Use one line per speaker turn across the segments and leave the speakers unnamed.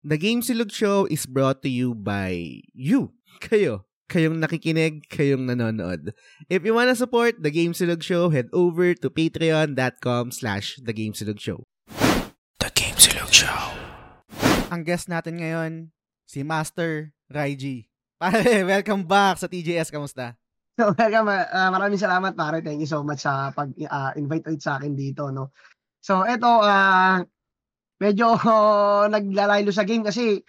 The Game Silog Show is brought to you by you. Kayo. Kayong nakikinig, kayong nanonood. If you wanna support The Game Silog Show, head over to patreon.com slash The Game Silog Show. The Game Silog Show. Ang guest natin ngayon, si Master Raiji. Pare, welcome back sa TJS. Kamusta?
So, welcome. Uh, maraming salamat, pare. Thank you so much sa pag-invite uh, sa akin dito, no. So, eto, uh, medyo uh, naglalaylo sa game kasi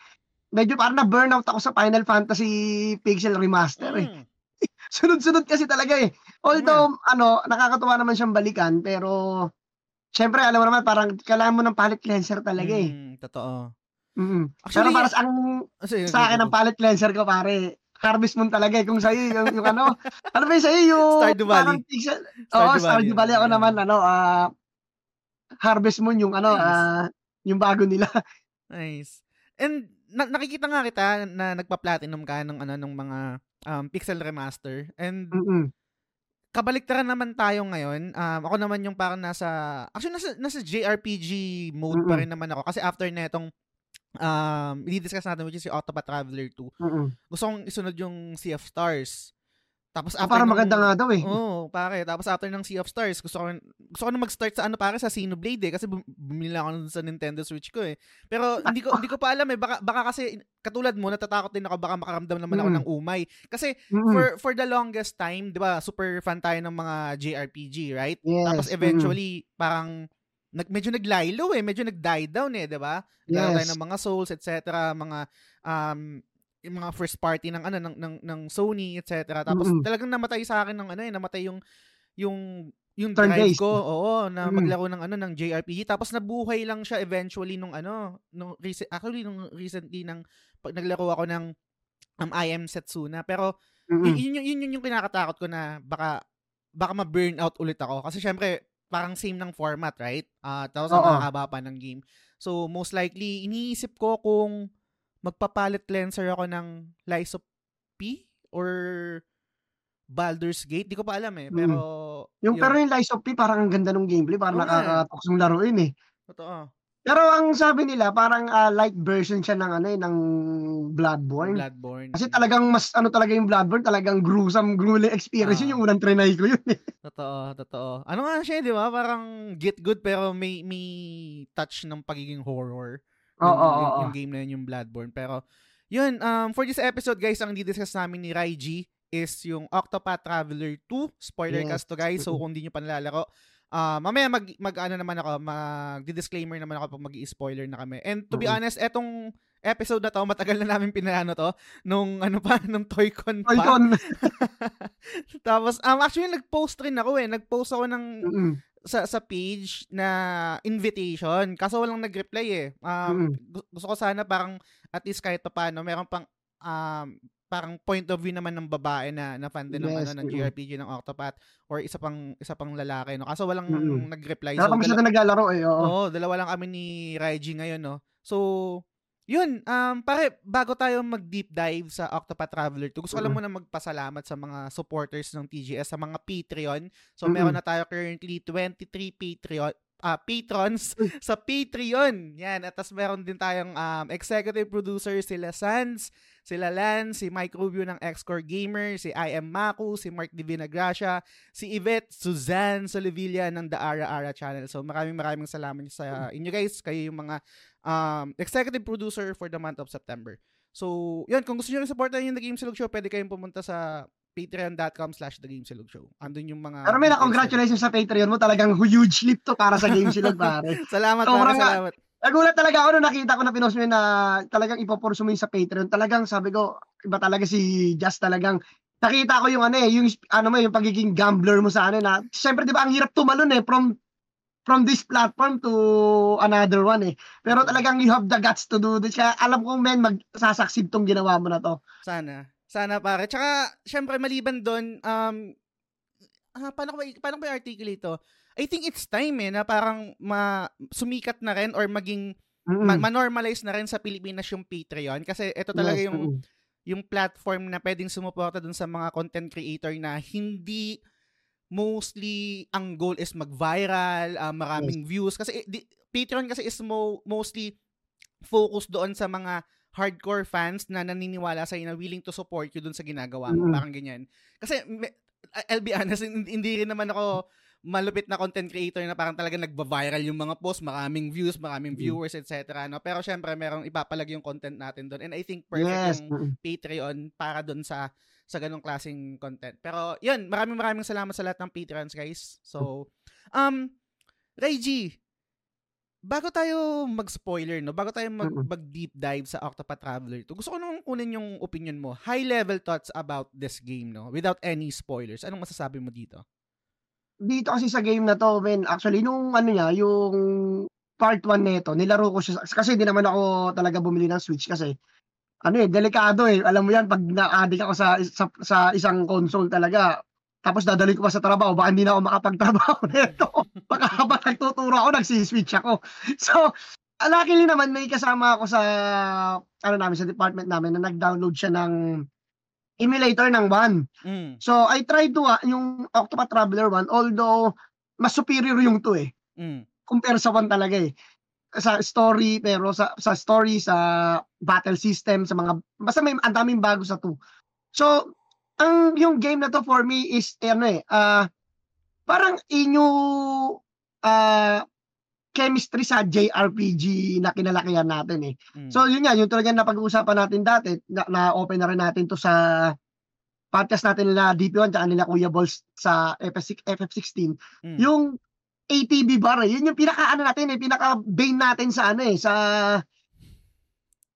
medyo parang na burnout ako sa Final Fantasy Pixel Remaster eh. Mm. Sunod-sunod kasi talaga eh. Although mm. ano, nakakatuwa naman siyang balikan pero syempre alam mo naman parang kailangan mo ng palette cleanser talaga eh.
Mm, totoo.
Mm. Actually, pero para sa, ang, sige, sa akin ang palette cleanser ko pare, Harvest Moon talaga eh. Kung sa'yo, yung, yung ano, ano ba yung sa'yo, yung...
Stardew Valley.
Pixel, Stardew oh, Stardew Valley. Ako naman, ano, uh, Harvest Moon, yung ano, nice. uh, yung bago nila.
nice. And na- nakikita nga kita na nagpa-platinum ka ng ano ng mga um, pixel remaster and
Mm-mm.
kabaliktaran naman tayo ngayon. Um, ako naman yung parang nasa actually nasa nasa JRPG mode Mm-mm. pa rin naman ako kasi after netong um i-discuss natin which is si Octopath Traveler 2.
Mm-mm.
Gusto kong isunod yung Sea of Stars. Tapos
after para maganda nga daw eh.
Oo, oh, pare. Tapos after ng Sea of Stars, gusto ko gusto ko na mag-start sa ano pare sa Xenoblade eh kasi bumili ako sa Nintendo Switch ko eh. Pero hindi ko hindi ko pa alam eh baka baka kasi katulad mo natatakot din ako baka makaramdam naman ako mm. ng umay. Kasi mm-hmm. for for the longest time, 'di ba, super fan tayo ng mga JRPG, right?
Yes.
Tapos eventually mm. parang nag medyo naglilo eh, medyo nag-die down eh, 'di ba? Yes. tayo ng mga Souls, etc., mga um yung mga first party ng ano ng ng, ng Sony etc. Tapos mm-hmm. talagang namatay sa akin ng ano eh, namatay yung yung yung Turn drive ko, oo, na mm-hmm. maglaro ng ano ng JRPG tapos nabuhay lang siya eventually nung ano, nung recent actually nung recently nang pag naglaro ako ng um, I am Setsuna pero mm-hmm. yun, yun, yun, yun yung kinakatakot ko na baka baka ma-burn out ulit ako kasi syempre parang same ng format, right? Uh, tapos ang haba pa ng game. So most likely iniisip ko kung magpapalit cleanser ako ng Lies of P or Baldur's Gate. Di ko pa alam eh. Hmm. Pero...
Mm. Yung, yun. pero yung Lies of P, parang ang ganda ng gameplay. Parang oh, nakakatoks yung laruin eh.
Totoo.
Pero ang sabi nila, parang uh, light version siya ng ano eh, ng Bloodborne.
Bloodborne.
Kasi talagang mas ano talaga yung Bloodborne, talagang gruesome, grueling experience uh, yun. Yung unang trinay ko yun eh.
Totoo, totoo. Ano nga siya, di ba? Parang get good pero may may touch ng pagiging horror.
Oo, oh,
yung,
oh,
yung, game na yun, yung Bloodborne. Pero, yun, um, for this episode, guys, ang di-discuss namin ni Raiji is yung Octopath Traveler 2. Spoiler yes. cast to, guys. So, kung hindi nyo pa nalalaro, uh, mamaya mag, mag ano naman ako, mag-disclaimer naman ako pag mag-spoiler na kami. And to be mm-hmm. honest, etong episode na to, matagal na namin pinano to, nung ano pa, nung Toycon pa.
Toycon.
Tapos, um, actually, nag-post rin ako eh. Nag-post ako ng,
mm-hmm
sa sa page na invitation kaso walang nag-reply eh. Um, mm-hmm. gusto ko sana parang at least kahit paano meron pang um, parang point of view naman ng babae na na fan din yes, ng ano ng JRPG ng Octopath or isa pang isa pang lalaki no. Kaso walang mm-hmm. nag-reply.
So, kami sila naglalaro eh. Oo.
Oo, dalawa lang kami ni Raiji ngayon no. So yun, um, pare, bago tayo mag-deep dive sa Octopath Traveler 2, gusto ko lang muna magpasalamat sa mga supporters ng TGS, sa mga Patreon. So, mm-hmm. meron na tayo currently 23 Patreon, uh, patrons sa Patreon. Yan. At tas meron din tayong um, executive producer sila Sans, sila Lance, si Mike Rubio ng Xcore Gamer, si I am Maku, si Mark Divina Gracia, si Yvette Suzanne Solivilla ng The Ara Ara Channel. So maraming maraming salamat sa inyo guys. Kayo yung mga um, executive producer for the month of September. So, yun, kung gusto nyo supportan yung The Game Silog Show, pwede kayong pumunta sa patreon.com slash The Game Silog Show. Andun yung mga...
Pero may congratulations sa Patreon mo. Talagang huge leap to para sa Game Silog, pare.
salamat, so, pare, salamat.
Nagulat talaga ako nung nakita ko na pinost mo na talagang ipopurso mo sa Patreon. Talagang sabi ko, iba talaga si Just talagang nakita ko yung ano eh, yung ano mo, yung pagiging gambler mo sa ano na. Siyempre 'di ba ang hirap tumalon eh from from this platform to another one eh. Pero talagang you have the guts to do this. Kaya alam ko men, magsasucceed tong ginawa mo na to.
Sana. Sana pare. Tsaka, syempre maliban doon, um, ah, paano ko paano ko i-articulate ito? I think it's time eh, na parang ma, sumikat na rin or maging, mm-hmm. ma- ma-normalize na rin sa Pilipinas yung Patreon. Kasi ito talaga yes, yung, mm-hmm. yung platform na pwedeng sumuporta dun sa mga content creator na hindi mostly ang goal is mag-viral, uh, maraming yes. views kasi di, Patreon kasi is mo, mostly focus doon sa mga hardcore fans na naniniwala sa na willing to support you dun sa ginagawa mo. Mm-hmm. Parang ganyan. Kasi, I'll be honest, hindi rin naman ako malupit na content creator na parang talaga nagba-viral yung mga post, maraming views, maraming mm. viewers, etc. No? Pero syempre, merong ipapalag yung content natin doon. And I think perfect yes. yung Patreon para doon sa sa ganong klaseng content. Pero yun, maraming maraming salamat sa lahat ng Patreons, guys. So, um, G, bago tayo mag-spoiler, no? Bago tayo mag, mag-deep dive sa Octopath Traveler 2, gusto ko nung kunin yung opinion mo. High-level thoughts about this game, no? Without any spoilers. Anong masasabi mo dito?
dito kasi sa game na 'to, men, actually nung ano niya, yung part 1 nito, nilaro ko siya kasi hindi naman ako talaga bumili ng Switch kasi ano eh, delikado eh. Alam mo 'yan pag na-addict ako sa, sa sa isang console talaga. Tapos dadalhin ko pa sa trabaho, baka hindi na ako makapagtrabaho nito. baka habang nagtuturo ako, nagsi-switch ako. So, luckily naman may kasama ako sa ano namin sa department namin na nag-download siya ng emulator ng 1. Mm. So, I tried to, uh, yung Octopath Traveler 1, although mas superior yung 2 eh. Mm. Compare sa 1 talaga eh. Sa story, pero sa, sa story, sa battle system, sa mga, basta may ang daming bago sa 2. So, ang yung game na to for me is, eh, ano eh, uh, parang inyo, uh, chemistry sa JRPG na kinalakihan natin eh. Mm. So yun nga, yung talagang napag-uusapan natin dati, na, na-open na rin natin to sa podcast natin nila DP1 at nila Kuya Balls sa FF6, FF16. Mm. Yung ATB bar, eh, yun yung pinaka ano natin eh, pinaka bane natin sa ano eh, sa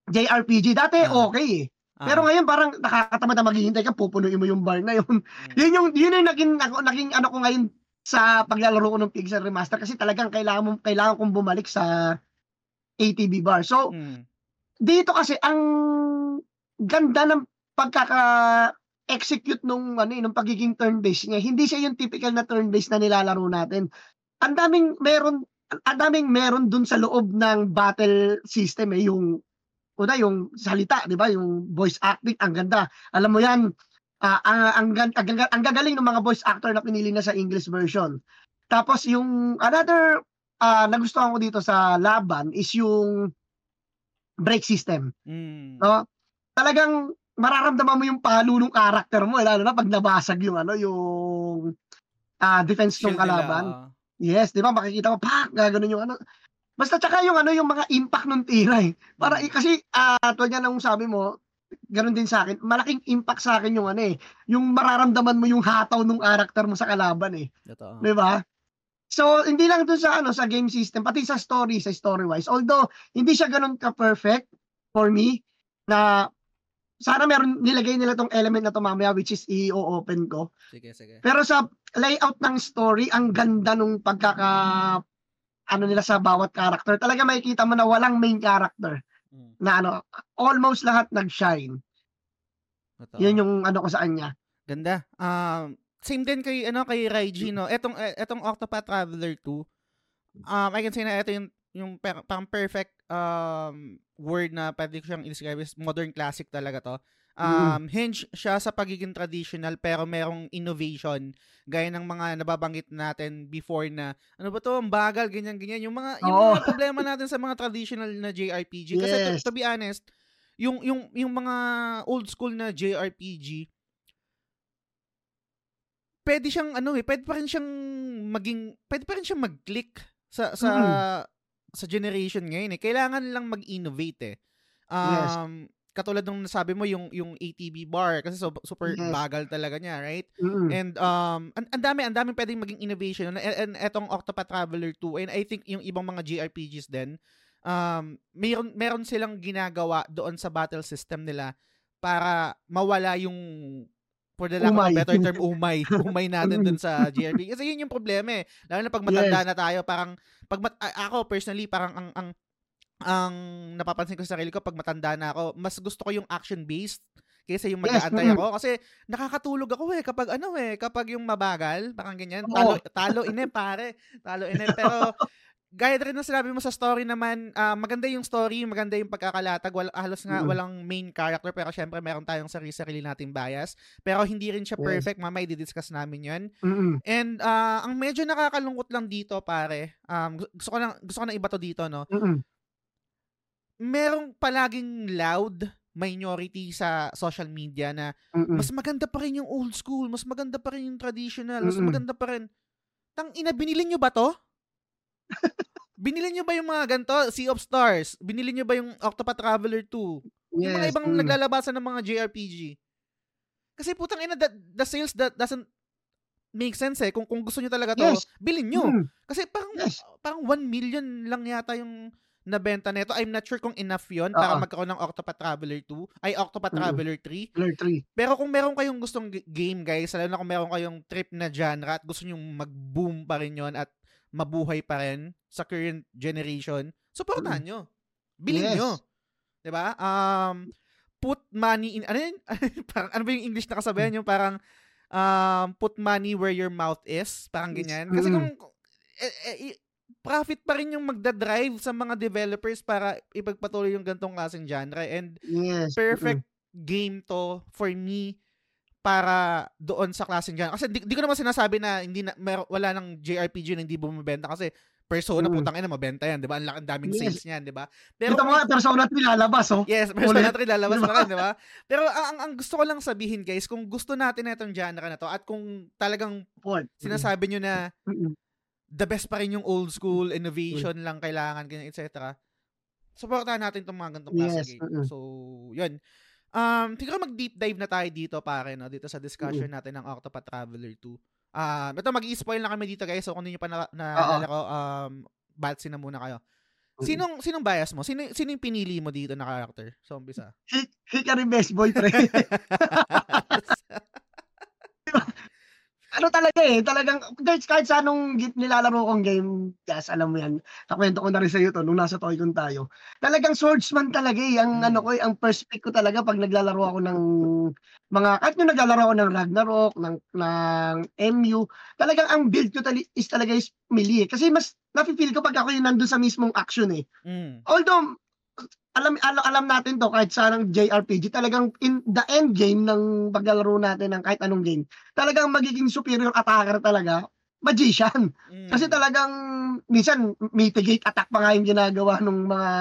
JRPG. Dati uh, okay eh. Uh, Pero ngayon parang nakakatamad na maghihintay ka, pupunuin mo yung bar na yun. Mm. yun yung yun yung naging, naging ano ko ngayon sa paglalaro ko ng Pixel Remaster kasi talagang kailangan mo kailangan kong bumalik sa ATB bar. So mm. dito kasi ang ganda ng pagkaka execute nung ano eh, nung pagiging turn-based niya. Hindi siya yung typical na turn-based na nilalaro natin. Ang daming meron ang daming meron dun sa loob ng battle system eh yung una yung salita, 'di ba? Yung voice acting ang ganda. Alam mo 'yan, uh, ang, ang, ang, ang gagaling ng mga voice actor na pinili na sa English version. Tapos yung another uh, nagustuhan ko dito sa laban is yung brake system. Mm. No? Talagang mararamdaman mo yung palo ng character mo lalo na pag nabasag yung ano yung uh, defense ng kalaban. Nila. Yes, 'di ba? Makikita mo pak ganoon yung ano. Basta tsaka yung ano yung mga impact ng tira eh. Para mm. kasi uh, tulad sabi mo, ganun din sa akin. Malaking impact sa akin yung ano eh, yung mararamdaman mo yung hataw ng karakter mo sa kalaban eh. Ito. 'Di ba? So, hindi lang dun sa ano sa game system, pati sa story, sa story wise. Although hindi siya ganun ka perfect for me na sana meron nilagay nila tong element na to mamaya which is i-open ko. Sige, sige. Pero sa layout ng story, ang ganda nung pagkaka ano nila sa bawat character. Talaga makikita mo na walang main character. Mm. Na ano, almost lahat nag-shine. Ito. Yun yung ano ko sa kanya.
Ganda. Um, same din kay ano kay Raiji no. Etong eh, etong Octopath Traveler 2. Um I can say na ito yung yung pang perfect um word na pwede ko siyang i-describe is modern classic talaga to. Um, mm. hinge siya sa pagiging traditional pero merong innovation gaya ng mga nababanggit natin before na ano ba to, ang bagal, ganyan ganyan. Yung mga oh. yung mga problema natin sa mga traditional na JRPG kasi yes. to, to be honest, yung yung yung mga old school na JRPG pwede siyang ano eh, pwede pa rin siyang maging pwede pa rin siyang mag-click sa sa mm. sa generation ngayon eh. Kailangan lang mag-innovate eh. Um, yes katulad ng nasabi mo yung yung ATB bar kasi so, super yes. bagal talaga niya, right? Mm-hmm. And um ang, ang dami ang dami pwedeng maging innovation and, and etong Octopath Traveler 2 and I think yung ibang mga JRPGs din um meron meron silang ginagawa doon sa battle system nila para mawala yung for the lack umay. of a better term, umay. Umay natin dun sa JRPG. Kasi yun yung problema eh. Lalo na pag matanda yes. na tayo, parang, pag mat- ako personally, parang ang, ang ang napapansin ko sa sarili ko pag matanda na ako, mas gusto ko yung action-based kaysa yung mag-aantay yes, ako. Kasi nakakatulog ako eh kapag ano eh kapag yung mabagal parang ganyan talo talo ine pare talo ine pero gaya rin ng sinabi mo sa story naman uh, maganda yung story maganda yung pagkakalatag wala, halos nga mm. walang main character pero syempre meron tayong sarili-sarili nating bias. Pero hindi rin siya perfect yes. mamay i-discuss namin yun. Mm-mm. and uh, ang medyo nakakalungkot lang dito pare um, gusto ko na gusto ko na iba to dito no? Mm-mm merong palaging loud minority sa social media na
Mm-mm.
mas maganda pa rin yung old school, mas maganda pa rin yung traditional, mas
Mm-mm.
maganda pa rin. Tang ina, binili nyo ba to? binili nyo ba yung mga ganito? Sea of Stars? Binili nyo ba yung Octopath Traveler 2? Yung mga
Yes,
ibang
mm.
naglalabasan ng mga JRPG. Kasi putang ina, the, the sales that doesn't make sense eh. Kung, kung gusto nyo talaga to,
Yes.
bilhin nyo.
Mm.
Kasi parang,
Yes.
parang 1 million lang yata yung nabenta nito. I'm not sure kung enough yon para
Oo.
magkaroon ng Octopath Traveler 2. Ay, Octopath
Mm.
Traveler 3.
Color 3.
Pero kung meron kayong gustong game, guys, lalo na kung meron kayong trip na genre at gusto nyo mag-boom pa rin yon at mabuhay pa rin sa current generation, supportahan nyo. Bilhin
Yes.
nyo. 'Di ba? Um, put money in, ano yun? parang, ano ba yung English na kasabihan yung parang, um, put money where your mouth is. Parang ganyan. Kasi
Mm.
kung, eh, eh, profit pa rin yung magdadrive sa mga developers para ipagpatuloy yung gantong klaseng genre. And
Yes.
perfect game to for me para doon sa klaseng genre. Kasi di, di ko naman sinasabi na hindi na mer- wala nang JRPG na hindi bumibenta kasi Persona
Mm.
putang ina mabenta yan, 'di ba? Ang laki- daming
Yes.
sales niyan, 'di ba?
Pero Ito mga Persona 3 lalabas, oh.
Yes, Persona
Ulit.
3 lalabas
Diba?
rin, di ba? Pero ang, ang, ang gusto ko lang sabihin, guys, kung gusto natin na itong genre na to at kung talagang
Port.
sinasabi nyo na. The best pa rin yung old school, innovation lang kailangan, ganyan, etc. Supportahan natin itong mga ganitong klase
Yes,
game. So, yun. Um, siguro mag-deep dive na tayo dito, pare, no? Dito sa discussion natin ng Octopath Traveler 2. Um, ito, mag-i-spoil na kami dito, guys. So, kung hindi nyo pa na, naalala ko, um, batsi na muna kayo.
Mm.
Sinong sinong bias mo? Sino sino yung pinili mo dito na character sa umpisa?
Hi- Hikari best boy, pre. ano talaga eh, talagang, guys, kahit sa anong gi- nilalaro kong game, yes, alam mo yan, nakwento ko na rin sa'yo to, nung nasa Toycon tayo, talagang swordsman talaga eh, ang
Mm.
ano ko eh, ang first pick ko talaga pag naglalaro ako ng mga, kahit yung naglalaro ako ng Ragnarok, ng, ng MU, talagang ang build ko tali, is talaga is melee eh. Kasi mas, nafe-feel ko pag ako yung nandun sa mismong action eh.
Mm.
Although, alam, alam, alam natin to kahit sa ng JRPG, talagang in the end game ng paglalaro natin ng kahit anong game, talagang magiging superior attacker talaga, magician.
Mm.
Kasi talagang, minsan, mitigate attack pa nga yung ginagawa ng mga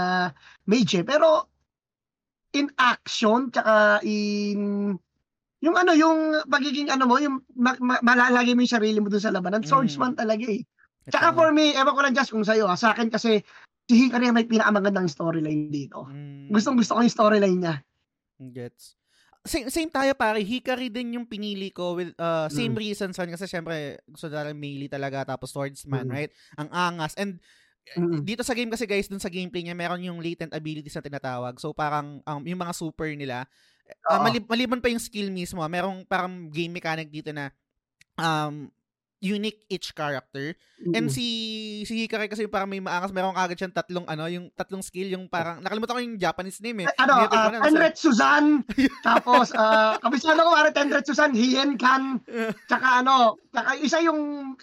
mage eh. Pero, in action, tsaka in, yung ano, yung pagiging ano mo, yung ma- ma- malalagay mo yung sarili mo dun sa labanan,
Mm.
swordsman talaga eh. Tsaka
Ito.
for me, ewan ko lang just kung sa'yo, ah, sa akin kasi, si Hikari may pinakamagandang storyline dito.
Mm.
Gustong gusto ko yung storyline niya.
Gets. Same, same tayo pare. Hikari din yung pinili ko with uh, same
Mm.
reasons rin kasi syempre gusto natin melee talaga tapos swordsman,
Mm.
right? Ang angas. And
Mm.
dito sa game kasi guys, dun sa gameplay niya, meron yung latent abilities na tinatawag. So parang um, yung mga super nila, uh,
Oo.
malib- maliban pa yung skill mismo, ah, merong parang game mechanic dito na um, unique each character. And
Mm.
si si Hikari kasi parang may maangas, meron kagad siyang tatlong ano, yung tatlong skill, yung parang nakalimutan ko yung Japanese name eh.
ano, uh,
alam, so-
Tenret Suzan, tapos, uh, kabisado ko pare Tenret Suzan, Hien Kan, tsaka ano, tsaka isa yung,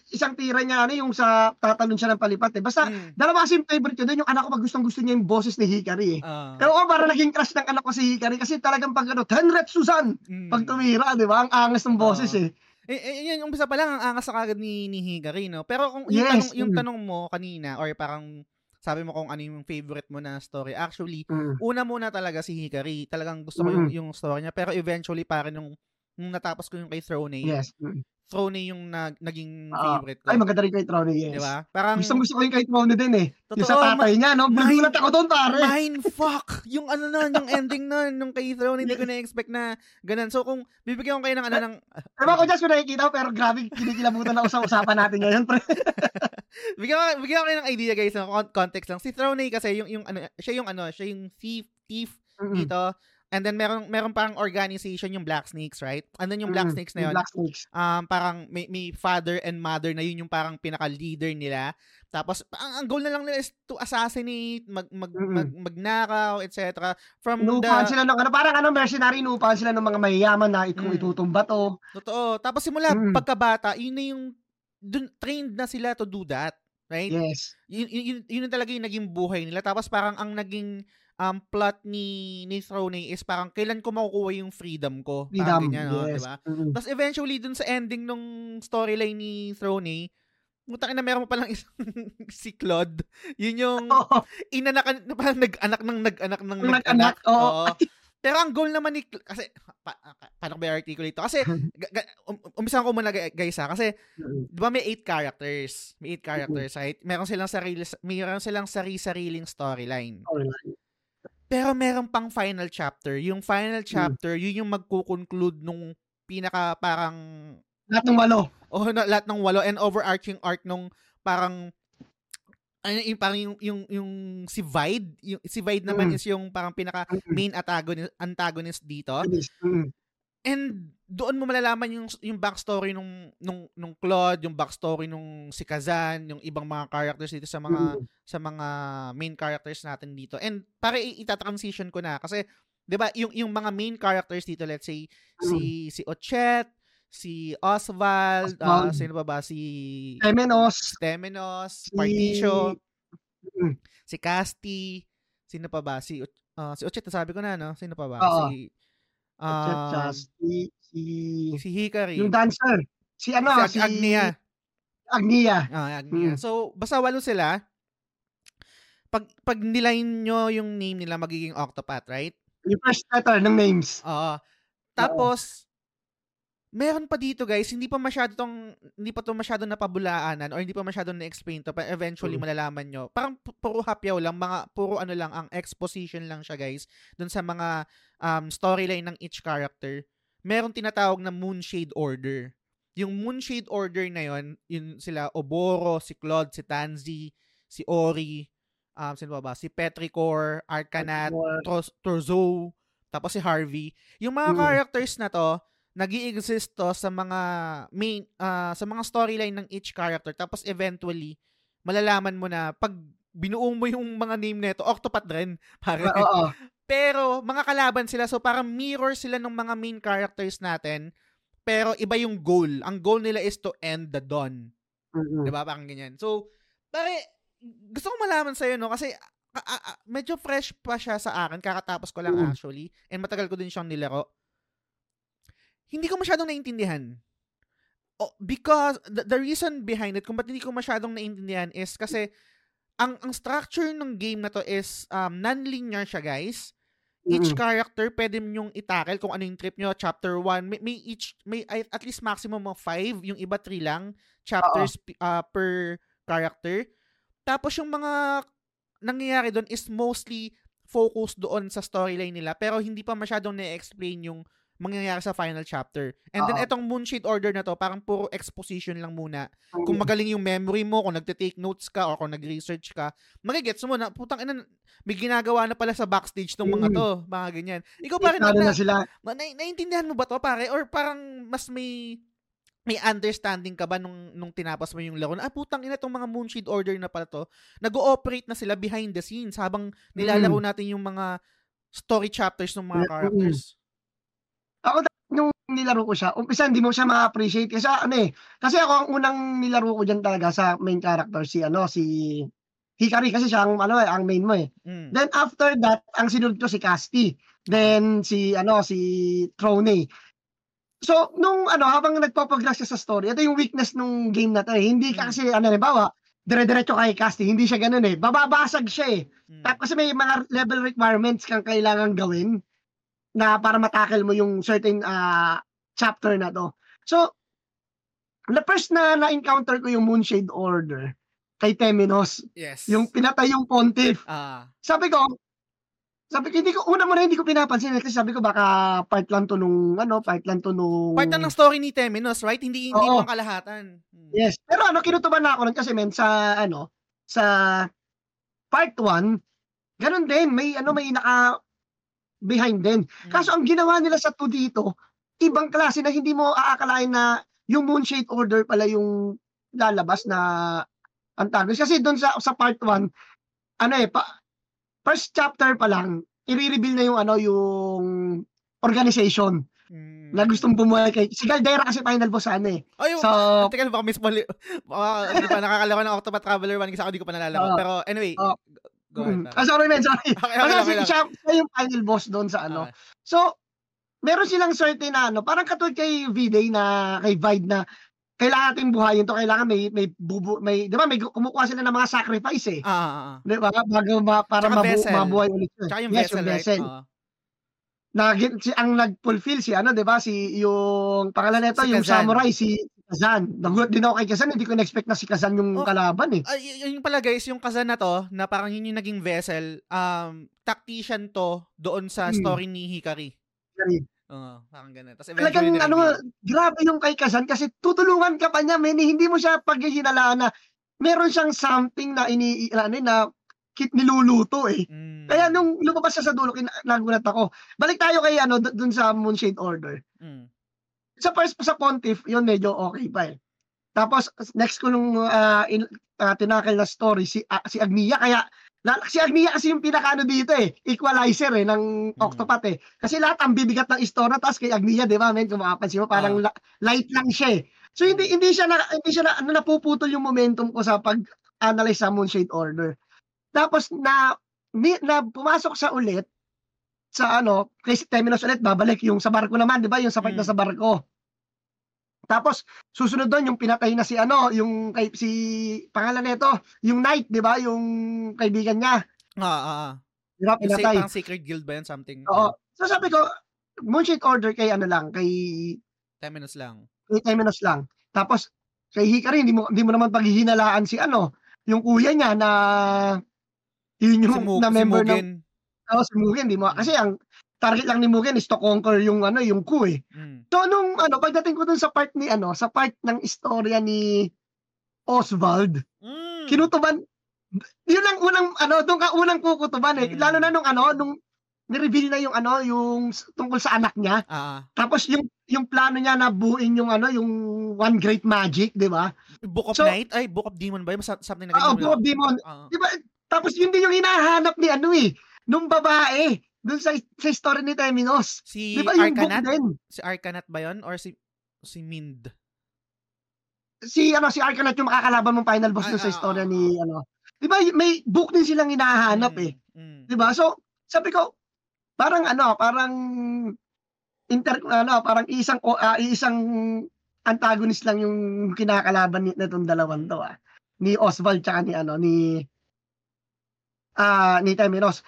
isang tira niya, ano, yung sa tatalon siya ng palipat eh. Basta,
Mm.
dalawa kasi yung favorite ko doon, yung anak ko pag gustong gusto niya yung boses ni Hikari eh.
Ah.
Pero ako parang naging crush ng anak ko si Hikari kasi talagang pag ano, Tenret Suzan,
Mm.
pag tumira, di ba? Ang angas ng boses
Oo.
eh.
Eh, eh, yun, umpisa pa lang, ang angas sa kagad ni, ni Higari, no? Pero kung yung,
Yes,
tanong, yung
mm.
tanong mo kanina, or parang sabi mo kung ano yung favorite mo na story, actually,
Mm.
una muna talaga si Hikari. Talagang gusto ko yung, yung story niya. Pero eventually, parang nung, nung natapos ko yung kay Throne,
Yes. Mm.
Throne yung nag, naging favorite ko.
Ay, maganda rin kay Trony, yes.
Di ba? Parang,
Gusto gusto ko yung kay Trony din eh. yung sa
totoo,
tatay niya, no? Nagulat ako doon, pare.
Mindfuck! Yung ano nun, yung ending nun, nung kay Throne, hindi ko na-expect na ganun. So, kung bibigyan ko kayo ng ano ng...
Ewan ko just kung nakikita ko, pero grabe, kinikilabutan ako sa usapan natin ngayon, pre.
bigyan ko, bigyan ko kayo ng idea guys, ng con- context lang. Si Throne kasi yung yung ano, siya yung ano, siya yung thief, thief
Mm.
dito. And then meron meron parang organization yung Black Snakes, right? Then yung Black
Mm,
Snakes na yun,
Black Snakes.
um parang may, may father and mother na yun yung parang pinaka-leader nila. Tapos ang, ang goal na lang nila is to assassinate, mag mag,
Mm-mm.
mag magnakaw, etc. From
Inuupahan
the
sila ng ano, parang ano, mercenary, inuupahan sila ng mga mayayaman na kung
Mm.
itutumba to.
totoo. Tapos simula
Mm.
pagkabata, yun na yung dun, trained na sila to do that, right?
Yes.
yun, yun, yun, yun talaga yung naging buhay nila. Tapos parang ang naging um, plot ni, ni Throne is parang kailan ko makukuha yung freedom ko.
Freedom.
ganyan, no?
yes.
diba?
Mm.
Tapos eventually dun sa ending nung storyline ni Throne, Mutang ina meron mo palang isang si Claude. Yun yung
Oo.
inanakan parang nag-anak ng nag-anak ng nag-anak.
oo.
Pero ang goal naman ni kasi pa, paano ko ba i-articulate to? Kasi ga, um, umpisahan ko muna gu- guys ha kasi. 'di ba may eight characters? May eight characters, right? Meron silang sarili meron silang sarili-sariling storyline.
Storyline.
Pero meron pang final chapter. Yung final
Mm.
chapter, yun yung magko-conclude nung pinaka parang
Lahat ng walo.
oh na, lahat ng walo and overarching arc nung parang ano yung parang yung yung, yung si Vide, yung si Vide naman
Mm.
is yung parang pinaka
Mm.
main antagonist antagonist dito.
Mm.
And doon mo malalaman yung yung backstory nung nung nung Claude, yung backstory nung si Kazan, yung ibang mga characters dito sa mga
Mm.
sa mga main characters natin dito. And para ita-transition ko na kasi 'di ba yung yung mga main characters dito let's say si si Ochet, si Oswald, ah,
Oswald.
sino ba ba si
Temenos.
Temenos,
Si...
Particio,
Mm.
si Casti, sino pa ba si ah, si Ochet sabi ko na no, sino pa ba?
Oo.
Si
Uh,
um,
si, si,
si Hikari.
yung dancer. Si ano,
si
si,
Ag- Agnia.
Agnia.
Ah, Agnia.
Mm.
So, basta walo sila. Pag, pag niline nyo yung name nila, magiging Octopath, right?
Yung first letter ng names.
Oo. Tapos, meron pa dito guys, hindi pa masyado tong, hindi pa to masyado napabulaanan or hindi pa masyado na-explain to, pero eventually
Mm.
malalaman nyo. Parang pu- puro hapyaw lang, mga, puro ano lang, ang exposition lang siya guys, dun sa mga um, storyline ng each character. Meron tinatawag na Moonshade Order. Yung Moonshade Order na yon yun sila Oboro, si Claude, si Tanzi, si Ori, um, sino ba ba? Si Petrichor, Arcanat, Tor- Torzo, tapos si Harvey. Yung mga
Mm.
characters na to, nag exist to sa mga main ah, sa mga storyline ng each character tapos eventually malalaman mo na pag binuo mo yung mga name nito Octopath rin pare
Ah, Oo.
pero mga kalaban sila so parang mirror sila ng mga main characters natin pero iba yung goal ang goal nila is to end the dawn
Mm-mm.
'Di ba? Parang ganyan. So, pare, gusto ko malaman sa'yo, no? Kasi, a- a- a- medyo fresh pa siya sa akin. Kakatapos ko lang
Mm.
actually. And matagal ko din siyang nilaro. Hindi ko masyadong naintindihan. Oh, because, the, the reason behind it, kung ba't hindi ko masyadong naintindihan is kasi, ang, ang structure ng game na to is um, non-linear siya, guys. Each
Mm-mm.
character, pwede nyong itackle kung ano yung trip nyo. Chapter 1, may, may each, may ay- at least maximum of 5, yung iba 3 lang, chapters ah, per character. Tapos yung mga nangyayari doon is mostly focused doon sa storyline nila, pero hindi pa masyadong na-explain yung mangyayari sa final chapter. And then
Oo.
etong Moonshade Order na to, parang puro exposition lang muna
Mm.
kung magaling yung memory mo, kung nagte-take notes ka or kung nag-research ka, magigets mo na, putang ina, may ginagawa na pala sa backstage ng mga
Mm.
to, mga ganyan. Ikaw pare,
Plano
na,
na sila.
na, na, naiintindihan mo ba to pare? Or parang mas may may understanding ka ba nung, nung tinapos mo yung laro na, ah, putang ina, tong mga Moonshade Order na pala to, nag-ooperate na sila behind the scenes habang nilalaro natin yung mga story chapters ng mga
Mm.
characters.
Nung nilaro ko siya, umpisa hindi mo siya ma-appreciate kasi ano eh. Kasi ako ang unang nilaro ko diyan talaga sa main character si ano si Hikari kasi siya ang ano eh, ang main mo eh.
Mm.
Then after that, ang sinunod ko si Casti. Then si ano si Trone. So nung ano habang nagpo-progress siya sa story, ito yung weakness nung game na to eh. Hindi ka
Mm.
kasi ano halimbawa, dire-diretso kay Casti, hindi siya ganoon eh. Bababasag siya eh.
Mm.
Tapos kasi may mga level requirements kang kailangan gawin na para matackle mo yung certain ah, chapter na to. So, the first na na-encounter ko yung Moonshade Order kay Temenos,
Yes.
yung pinatay yung pontiff.
ah
Sabi ko, sabi ko, hindi ko, una mo na hindi ko pinapansin eh, kasi sabi ko baka part lang to nung, ano, part lang to nung...
part na ng story ni Temenos, right? Hindi hindi
Oo.
pang kalahatan. Mm.
Yes. Pero ano, kinutuban na ako nun kasi men, sa, ano, sa part 1, ganun din, may, ano, may naka, behind din.
Mm.
Kaso ang ginawa nila sa 2 dito, ibang klase na hindi mo aakalain na yung Moonshade Order pala yung lalabas na antagonist. Kasi doon sa, sa part 1, ano eh, pa, first chapter pa lang, i-reveal na yung ano, yung organization
Mm.
na gustong bumuhay kay si Caldera kasi final boss ano eh.
Oh, yung,
So,
Teka, baka miss mali. Baka, hindi pa ng Octopath Traveler 1 kasi ako di ko pa
Oo.
nalalaro. Pero anyway,
Oo.
Go ahead.
mm, ah, sorry men, sorry.
Okay, okay,
Kasi
okay
si siya, siya yung final boss doon sa ano.
Okay.
So, meron silang certain na ano, parang katulad kay V-Day na kay Vide na kailangan natin buhayin to, kailangan may may bubu may 'di ba may kumukuha sila ng mga sacrifice eh.
Ah, ah, ah.
'Di ba? Bago ma, para mabu,
vessel.
mabuhay ulit.
Tsaka yung
yes,
vessel,
yung
right?
vessel.
Oo.
Na, si, ang nag-fulfill si ano, 'di ba? Si yung pangalan nito,
Si
yung
Kazan.
samurai si Kazan. Nagulat din ako kay Kazan, hindi ko na-expect na si Kazan yung
Oh.
kalaban eh.
Ay, y- yun pala guys, yung kazan na to, na parang yun yung naging vessel, um, tactician to doon sa
Hmm.
story ni Hikari.
Hikari.
Oo, parang ganun. Tapos
Talagang ano, grabe yung kay Kazan kasi tutulungan ka pa niya, men. Hindi mo siya paghihinalaan na meron siyang something na ini ano na kit niluluto eh.
Mm.
Kaya nung lumabas siya sa dulo, kin- nagulat ako. Balik tayo kay ano dun sa Moonshade Order.
Mm.
Sa first sa Pontiff, yun medyo okay pa eh. Tapos next ko nung ah, in, ah, tinakil na story si ah, si Agnia kaya la, si Agnia kasi yung pinakaano dito eh, equalizer eh ng Octopath eh. Kasi lahat ang bibigat ng istorya tapos kay Agnia, 'di ba? Men, kung makapansin mo parang la- light lang siya eh. So hindi hindi siya na hindi siya na, ano, napuputol yung momentum ko sa pag-analyze sa Moonshade Order. Tapos na ni, na pumasok sa ulit sa ano, kay Temenos ulit babalik yung sa barko naman, 'di ba? Yung sa na
Mm.
sa barko. Tapos susunod doon yung pinatay na si ano, yung kay si pangalan nito, yung Knight, 'di ba? Yung kaibigan niya.
Ah, ah, ah.
'Di ba?
Yung sa
Pinatay.
parang secret guild ba yun? Something.
Oo. So sabi ko, Moonshade Order kay ano lang, kay
10 minutes lang.
kay Temenos lang. Tapos kay Hikari hindi mo hindi mo naman paghihinalaan si ano, yung kuya niya na yun yung
Si, Mug,
na
si
member ng Oh, si Mugen, di mo kasi ang target lang ni Mugen is to conquer yung ano, yung coup eh.
Mm.
So nung ano, pagdating ko dun sa part ni ano, sa part ng istorya ni Oswald,
Mm.
kinutuban yun ang unang ano, doon ka unang kukutuban eh.
Mm.
Lalo na nung ano, nung ni-reveal na yung ano, yung tungkol sa anak niya.
Ah.
Tapos yung yung plano niya na buuin yung ano, yung One Great Magic, 'di ba?
Book of
So-
Night? Ay, Book of Demon ba? Sa- Something na ganyan.
Book of Demon.
Ah,
'Di ba? Tapos yun din yung hinahanap ni ano eh, nung babae doon sa sa story ni Teminos.
si
'Di ba yung book
Arcanat?
din?
Si Arcanat ba yun? Or si si Mind?
Si ano si Arcanat yung makakalaban mong final boss
Ay,
doon sa
ah,
istorya
ah,
ni ano. 'Di ba may book din silang hinahanap
Mm,
eh.
mm.
'Di ba? So, sabi ko parang ano, parang inter ano, parang isang o ah, isang antagonist lang yung kinakalaban ni nitong dalawang to ah. Ni Oswald tsaka ni ano ni ah ni Temenos.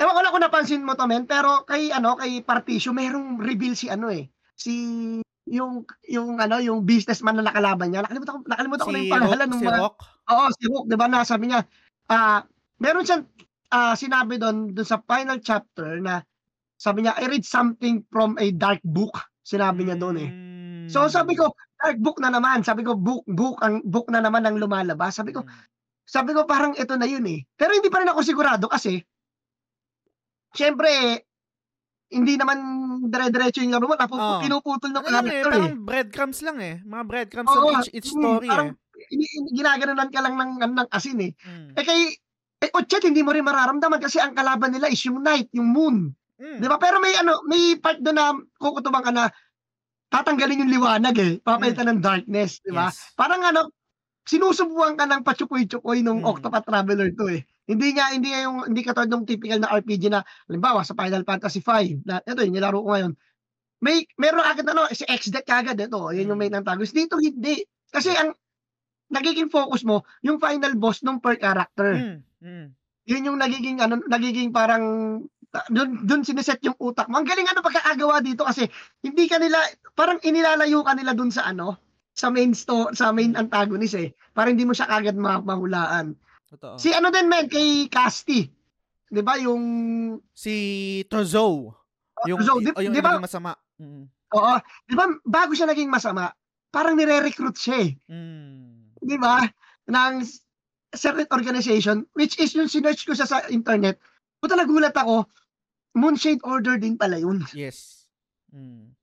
Ewan ko lang kung napansin mo to men, pero kay ano kay Particio merong reveal si ano eh. Si yung yung ano yung businessman na nakalaban niya. Nakalimutan ko nakalimutan ko na
Si
yung pangalan
Rock,
ng
si
mga
Rock?
Oo, si Hook, 'di ba? Na sabi niya, ah, meron siyang ah, sinabi doon doon sa final chapter na sabi niya, I read something from a dark book. Sinabi niya doon eh. So sabi ko, dark book na naman. Sabi ko, book book ang book na naman ang lumalabas. Sabi ko,
Mm.
sabi ko parang ito na yun eh. Pero hindi pa rin ako sigurado kasi Siyempre, hindi naman dire-diretso yung laro mo. Napu-
Oo.
pinuputol ng
Ano lang eh,
character eh.
parang breadcrumbs lang eh. Mga breadcrumbs
Oo,
of each, each
mm,
story
parang
eh.
ginaganunan ka lang ng, ng, asin eh.
Mm.
Eh kay eh Ochet hindi mo rin mararamdaman kasi ang kalaban nila is yung night, yung moon.
Mm.
'Di ba? Pero may ano, may part doon na kukutuban ka na tatanggalin yung liwanag eh. Papalitan ng darkness, 'di ba?
Yes.
Parang ano, sinusubukan ka ng patsukoy-tsukoy nung
Mm.
Octopath Traveler to eh. Hindi nga hindi yung hindi katulad ng typical na RPG na halimbawa sa Final Fantasy 5 na ito yung nilaro ko ngayon. May meron agad ano si X-Deck kagad ito. Yun yung main antagonist. Dito hindi. Kasi ang nagiging focus mo yung final boss nung per character.
Mm. Mm.
Yun yung nagiging ano nagiging parang doon doon siniset yung utak mo. Ang galing ano pagkakagawa dito kasi hindi ka nila parang inilalayo ka nila doon sa ano sa main sto sa main antagonist eh. Para hindi mo siya kagad ma- mahulaan.
Totoo.
Si ano din men kay Casti. 'Di ba yung
Si Tozo. Yung,
Tozo, di-
yung
di ba-
naging masama. Mm.
oo, 'di ba bago siya naging masama, parang nire-recruit siya eh.
Mm.
'Di ba? Ng certain organization which is yung sinearch ko sa, sa internet. Puta nagulat ako. Moonshade Order din pala yun.
Yes. Mm.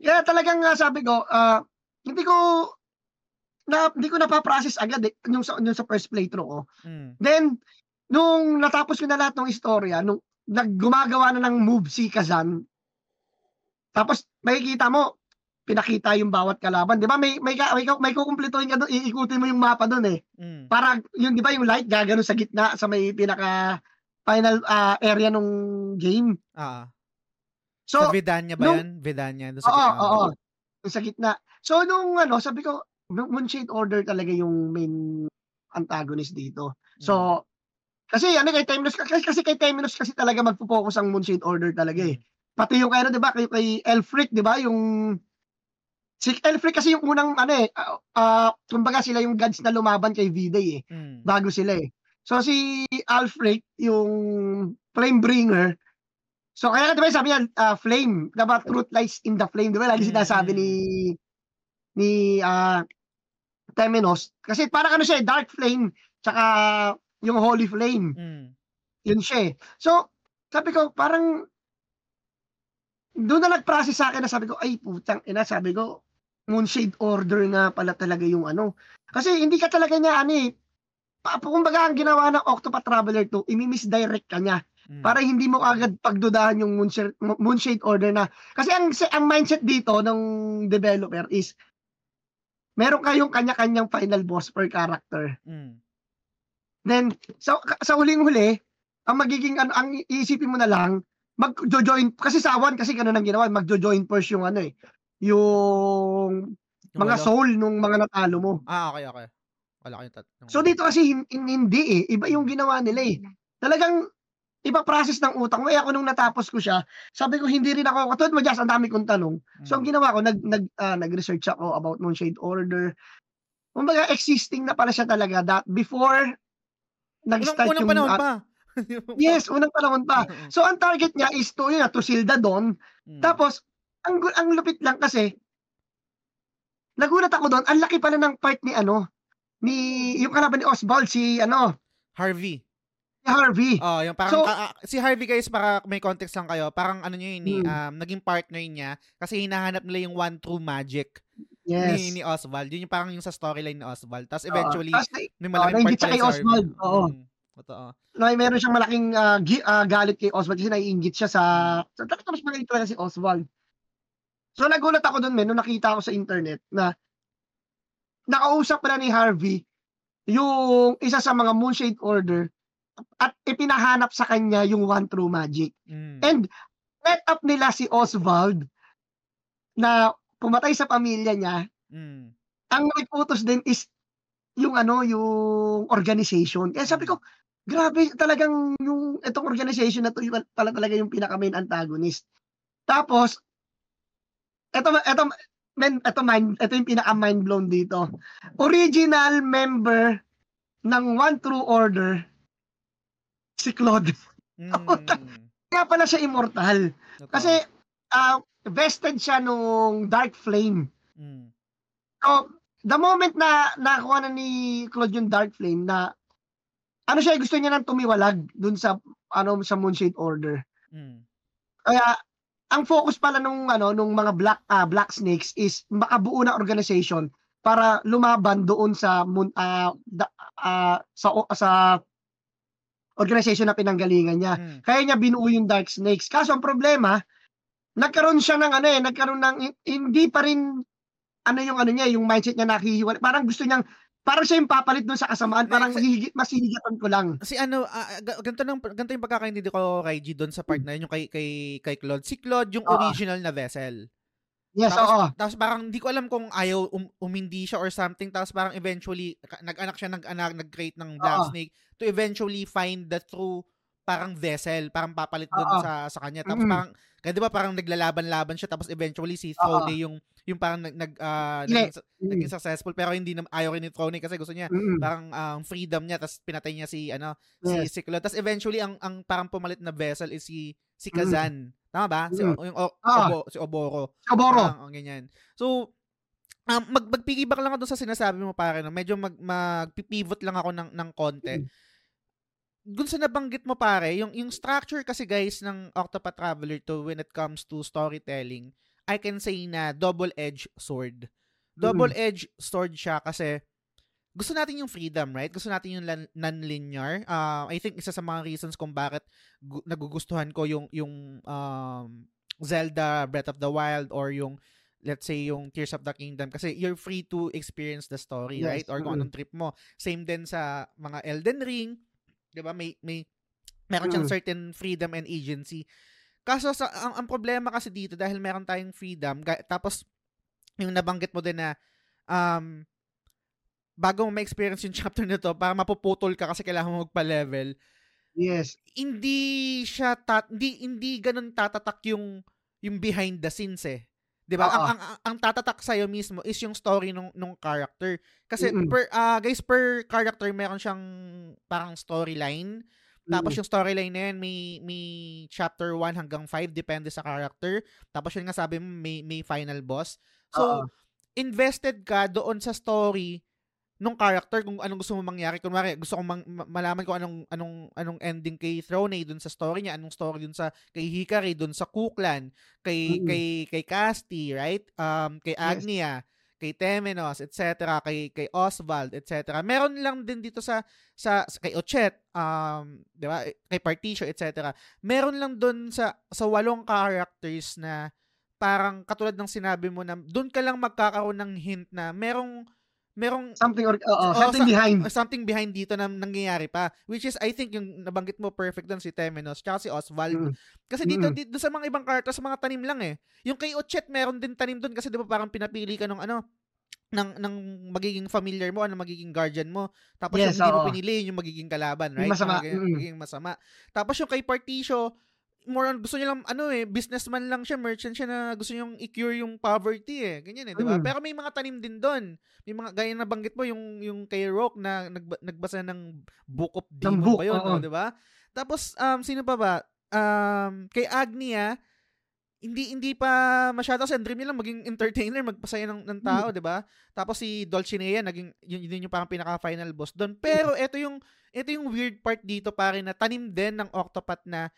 Kaya talagang nga sabi ko, ah, hindi ko na hindi ko napaprocess agad eh, yung sa, yung sa first playthrough ko.
Mm.
Then, nung natapos ko na lahat ng istorya, nung naggumagawa na ng move si Kazan, tapos makikita mo, pinakita yung bawat kalaban. Di ba may, may, may, may kukumplituhin ka doon, iikutin mo yung mapa doon eh.
Mm.
Para, yun di ba yung light gagano sa gitna, sa may pinaka final ah, area nung game.
Ah.
So,
sa Vidania ba
nung-
yan? Vidania. Doon
Oo, oo. sa gitna. So nung ano, sabi ko, Moonshade Order talaga yung main antagonist dito. So, mm. kasi ano kay Timeless kasi, kasi kay Timeless kasi talaga magfo-focus ang Moonshade Order talaga eh. Pati yung ano 'di ba kay, kay Elfric 'di ba yung si Elfric kasi yung unang ano eh uh, uh, kumbaga sila yung gods na lumaban kay V-Day eh. Mm. Bago sila eh. So si Alfred yung flame bringer So kaya 'di ba sabi niya uh, flame, diba truth lies in the flame, 'di ba? Lagi sinasabi ni mm. ni uh, Temenos kasi parang ano siya, eh, dark flame tsaka yung holy flame. Mm. Yun siya eh. So sabi ko parang doon na nag-process sa akin na sabi ko ay putang ina, sabi ko Moonshade Order nga pala talaga yung ano. Kasi hindi ka talaga niya ano eh, kumbaga ang ginawa ng Octopath Traveler 2, imi-misdirect ka niya. Mm. Para hindi mo agad pagdudahan yung Moonshade, Moonshade Order na. Kasi ang, ang mindset dito ng developer is, meron kayong kanya-kanyang final boss per character. Mm. Then, sa, sa huling-huli, ang magiging, ano, ang iisipin mo na lang, mag-join, kasi sa one, kasi ganun ang ginawa, mag-join first yung ano eh, yung, yung mga soul nung mga natalo mo.
Ah, okay, okay. Wala kayong tat-
So dito kasi hindi eh, iba yung ginawa nila eh. Talagang ipa-process ng utak mo. Eh ako nung natapos ko siya, sabi ko hindi rin ako katulad mo Jazz, ang dami kong tanong. So ang mm. ginawa ko, nag nag uh, nag-research ako about Moonshade Order. Kumbaga existing na pala siya talaga that before
nag-start unang, unang yung panahon uh, pa.
yes, unang panahon pa. So ang target niya is to yun, to Silda Don. Hmm. Tapos ang ang lupit lang kasi nagulat ako doon, ang laki pala ng part ni ano, ni yung kalaban ni Oswald si ano,
Harvey.
Si Harvey.
Oh, yung parang so, uh, si Harvey guys para may context lang kayo, parang ano niya yun, hmm. um, naging partner niya kasi hinahanap nila yung one true magic. Yes. Ni, ni Oswald. Yun yung parang yung sa storyline ni Oswald. Tapos eventually, uh,
may malaking uh, part pala si Oswald. Oo. Hmm.
Totoo.
No, meron siyang malaking uh, gi- uh, galit kay Oswald kasi naiinggit siya sa sa so, tapos magaling talaga si Oswald. So nagulat ako doon, men, nung nakita ko sa internet na nakausap pala ni Harvey yung isa sa mga Moonshade Order at ipinahanap sa kanya yung one true magic. Mm. And net up nila si Oswald na pumatay sa pamilya niya. Mm. Ang nagputos din is yung ano, yung organization. Kaya sabi ko, grabe talagang yung itong organization na to yung, pala talaga yung pinaka main antagonist. Tapos eto eto men eto mind eto yung pinaka mind blown dito. Original member ng One True Order si Claude. Mm. Kaya pala siya immortal. Okay. Kasi uh, vested siya nung Dark Flame. Mm. So, the moment na nakuha na ni Claude yung Dark Flame na ano siya gusto niya nang tumiwalag dun sa ano sa Moonshade Order. Mm. Kaya ang focus pala nung ano nung mga black uh, black snakes is makabuo na organization para lumaban doon sa uh, da, uh, sa sa organization na pinanggalingan niya. Hmm. Kaya niya binuo yung Dark Snakes. Kaso ang problema, nagkaroon siya ng ano eh, nagkaroon ng hindi pa rin ano yung ano niya, yung mindset niya nakihiwalay. Parang gusto niyang parang siya yung papalit doon sa kasamaan, parang hihigit, mas hihigatan ko lang.
Si ano, uh, ganito, nang, ganito yung pagkakaintindi ko kay G doon sa part na yun, yung kay, kay, kay Claude. Si Claude yung uh, original na vessel.
Yes, tapos, oo.
Tapos parang hindi ko alam kung ayaw um, umindi siya or something. Tapos parang eventually, nag-anak siya, nag-anak, nag-create ng Black oo. Snake to eventually find the true parang vessel, parang papalit doon sa sa kanya. Tapos mm-hmm. parang kaya 'di ba parang naglalaban-laban siya tapos eventually si Throne yung yung parang nag, nag uh, naging, mm-hmm. naging successful pero hindi na ayaw rin ni Throne kasi gusto niya mm-hmm. parang um, freedom niya tapos pinatay niya si ano yes. si Ciclo. Tapos eventually ang ang parang pumalit na vessel is si si Kazan. Mm-hmm. Tama ba? Si mm-hmm. yung o, ah. Obo, si Oboro.
Si Oboro.
Parang, ang ganyan. So um, mag magpigibak lang ako doon sa sinasabi mo pare no. Medyo mag magpipivot lang ako ng ng konti. Mm-hmm dun sa nabanggit mo pare, yung, yung structure kasi guys ng Octopath Traveler to when it comes to storytelling, I can say na double-edged sword. Double-edged sword siya kasi gusto natin yung freedom, right? Gusto natin yung non-linear. Uh, I think isa sa mga reasons kung bakit gu- nagugustuhan ko yung yung um, Zelda Breath of the Wild or yung let's say yung Tears of the Kingdom kasi you're free to experience the story, yes. right? Or kung anong trip mo. Same din sa mga Elden Ring, 'di ba? May may meron siyang mm. certain freedom and agency. Kaso sa ang, ang problema kasi dito dahil meron tayong freedom tapos yung nabanggit mo din na um, bago mo ma-experience yung chapter na to, para mapuputol ka kasi kailangan mo magpa-level.
Yes.
Hindi siya tat, hindi hindi ganun tatatak yung yung behind the scenes eh. 'Di ba? Ang, ang ang tatatak sa mismo is yung story nung nung character. Kasi Mm-mm. per uh, guys per character meron siyang parang storyline. Tapos yung storyline na yan, may, may chapter 1 hanggang 5, depende sa character. Tapos yun nga sabi mo, may, may final boss. So, Uh-oh. invested ka doon sa story nung character kung anong gusto mo mangyari. Kunwari, gusto kong mang, malaman ko anong anong anong ending kay Throne dun sa story niya, anong story dun sa kay Hikari, dun sa Kuklan, kay mm-hmm. kay kay Casti, right? Um kay Agnia, yes. kay Temenos, etc., kay kay Oswald, etc. Meron lang din dito sa sa, sa kay Ochet, um, 'di ba? Kay Particio, etc. Meron lang dun sa sa walong characters na parang katulad ng sinabi mo na doon ka lang magkakaroon ng hint na merong merong
something or uh, something sa, behind
something behind dito na nangyayari pa which is I think yung nabanggit mo perfect doon si Temenos tsaka si Oswald mm. kasi dito, mm. dito sa mga ibang characters sa mga tanim lang eh yung kay Ochet meron din tanim doon kasi 'di ba parang pinapili ka ng ano ng ng magiging familiar mo, ano magiging guardian mo. Tapos yes, yung hindi mo pinili, yung magiging kalaban, right?
Yung masama.
Magiging, mm. magiging masama. Tapos yung kay Particio, more on gusto niya lang ano eh businessman lang siya merchant siya na gusto niyang i-cure yung poverty eh ganyan eh di ba mm. pero may mga tanim din doon may mga gaya na banggit mo yung yung kay Rock na nag, nagbasa ng Book of Demon book, ba yun no, di ba tapos um sino pa ba um kay Agnia hindi hindi pa masyado kasi dream niya lang maging entertainer, magpasaya ng, ng tao, mm. 'di ba? Tapos si Dulcinea naging yun, yun yung parang pinaka final boss doon. Pero ito yung ito yung weird part dito pare na tanim din ng Octopath na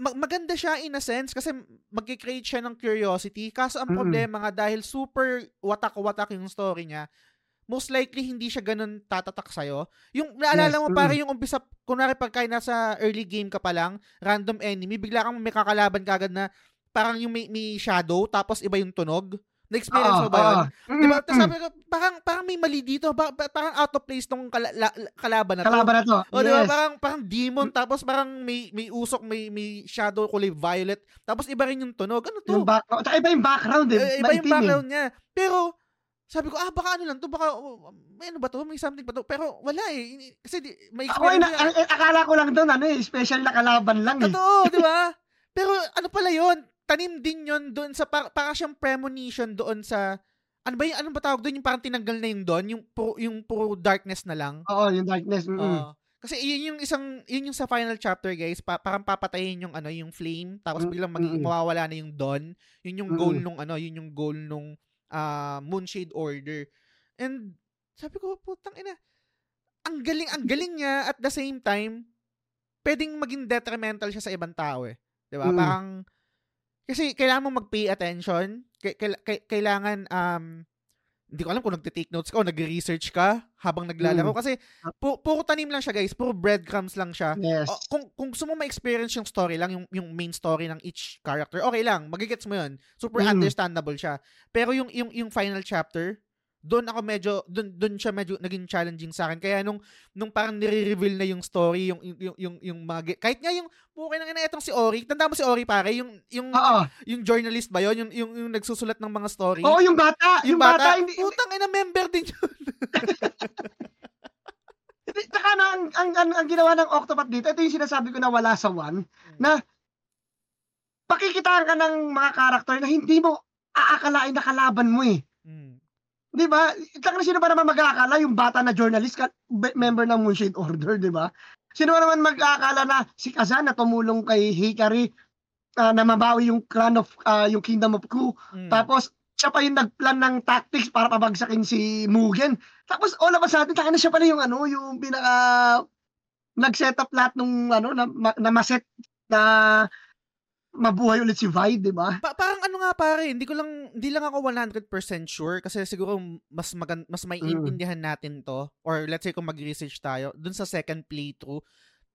mag- maganda siya in a sense kasi magki-create siya ng curiosity. Kaso ang problema mm-hmm. nga dahil super watak-watak yung story niya, most likely hindi siya ganun tatatak sa'yo. Yung, naalala yes, mo, mm. pare yung umpisa, kunwari pagka nasa early game ka pa lang, random enemy, bigla kang may kakalaban kagad na parang yung may, may shadow, tapos iba yung tunog. Na-experience uh, mo ba yun? Uh, diba? Tapos sabi ko, parang, parang may mali dito. Ba, parang out of place tong kala, la, kalaban na to.
Kalaban na to.
O, yes. diba? Parang, parang demon. Tapos parang may, may usok, may, may shadow kulay violet. Tapos iba rin yung tunog. Ano to?
Yung background. Tsaka iba yung background eh.
eh iba yung background eh. niya. Pero, sabi ko, ah, baka ano lang to, baka, oh, may ano ba to, may something ba to, pero wala eh, kasi di, may
experience. Ako, na, akala ko lang doon, ano eh, special na kalaban lang
eh. Totoo, di ba? pero ano pala yon tanim din yon doon sa, para, para siyang premonition doon sa, ano ba yung, ano ba tawag doon? Yung parang tinanggal na yung doon, yung puro, yung puro darkness na lang.
Oo, yung darkness. Mm. Uh,
kasi yun yung isang, yun yung sa final chapter, guys, pa, parang papatayin yung ano, yung flame, tapos mm, biglang magiging mawawala na yung dawn. Yun yung goal nung ano, yun yung goal nung uh, Moonshade Order. And sabi ko, putang ina, ang galing, ang galing niya at the same time, pwedeng maging detrimental siya sa ibang tao eh. 'Di ba? Mm. Parang kasi kailangan mo mag-pay attention. kailangan um hindi ko alam kung nagte-take notes ka o nagre-research ka habang naglalaro. Mm. Kasi pu- puro tanim lang siya, guys. Puro breadcrumbs lang siya.
Yes.
O, kung, kung gusto mo ma-experience yung story lang, yung, yung main story ng each character, okay lang. Magigets mo yun. Super mm. understandable siya. Pero yung, yung, yung final chapter, doon ako medyo doon doon siya medyo naging challenging sa akin kaya nung nung parang nire-reveal na yung story yung yung yung, yung mga kahit nga yung okay nang ina itong si Ori tanda mo si Ori pare yung yung
Uh-oh.
yung journalist ba yon yung, yung yung nagsusulat ng mga story
Oo yung bata yung, yung bata, bata
hindi putang ina member din yun
Tsaka na, ang, ang, ang, ang, ginawa ng Octopath dito, ito yung sinasabi ko na wala sa one, hmm. na pakikitaan ka ng mga karakter na hindi mo aakalain na kalaban mo eh. Hmm. 'Di ba? Taka sino ba naman mag-aakala yung bata na journalist ka, member ng Moonshade Order, 'di ba? Sino ba naman mag-aakala na si Kazan na tumulong kay Hikari uh, na mabawi yung clan of uh, yung Kingdom of Ku. Mm. Tapos siya pa yung nagplan ng tactics para pabagsakin si Mugen. Tapos all of a sudden, taka na siya pala yung ano, yung pinaka nag-set up lahat nung ano na, na maset na mabuhay ulit si Vi, di ba?
Pa- parang ano nga pare, hindi ko lang hindi lang ako 100% sure kasi siguro mas magan- mas may mm. natin to or let's say kung mag-research tayo dun sa second playthrough,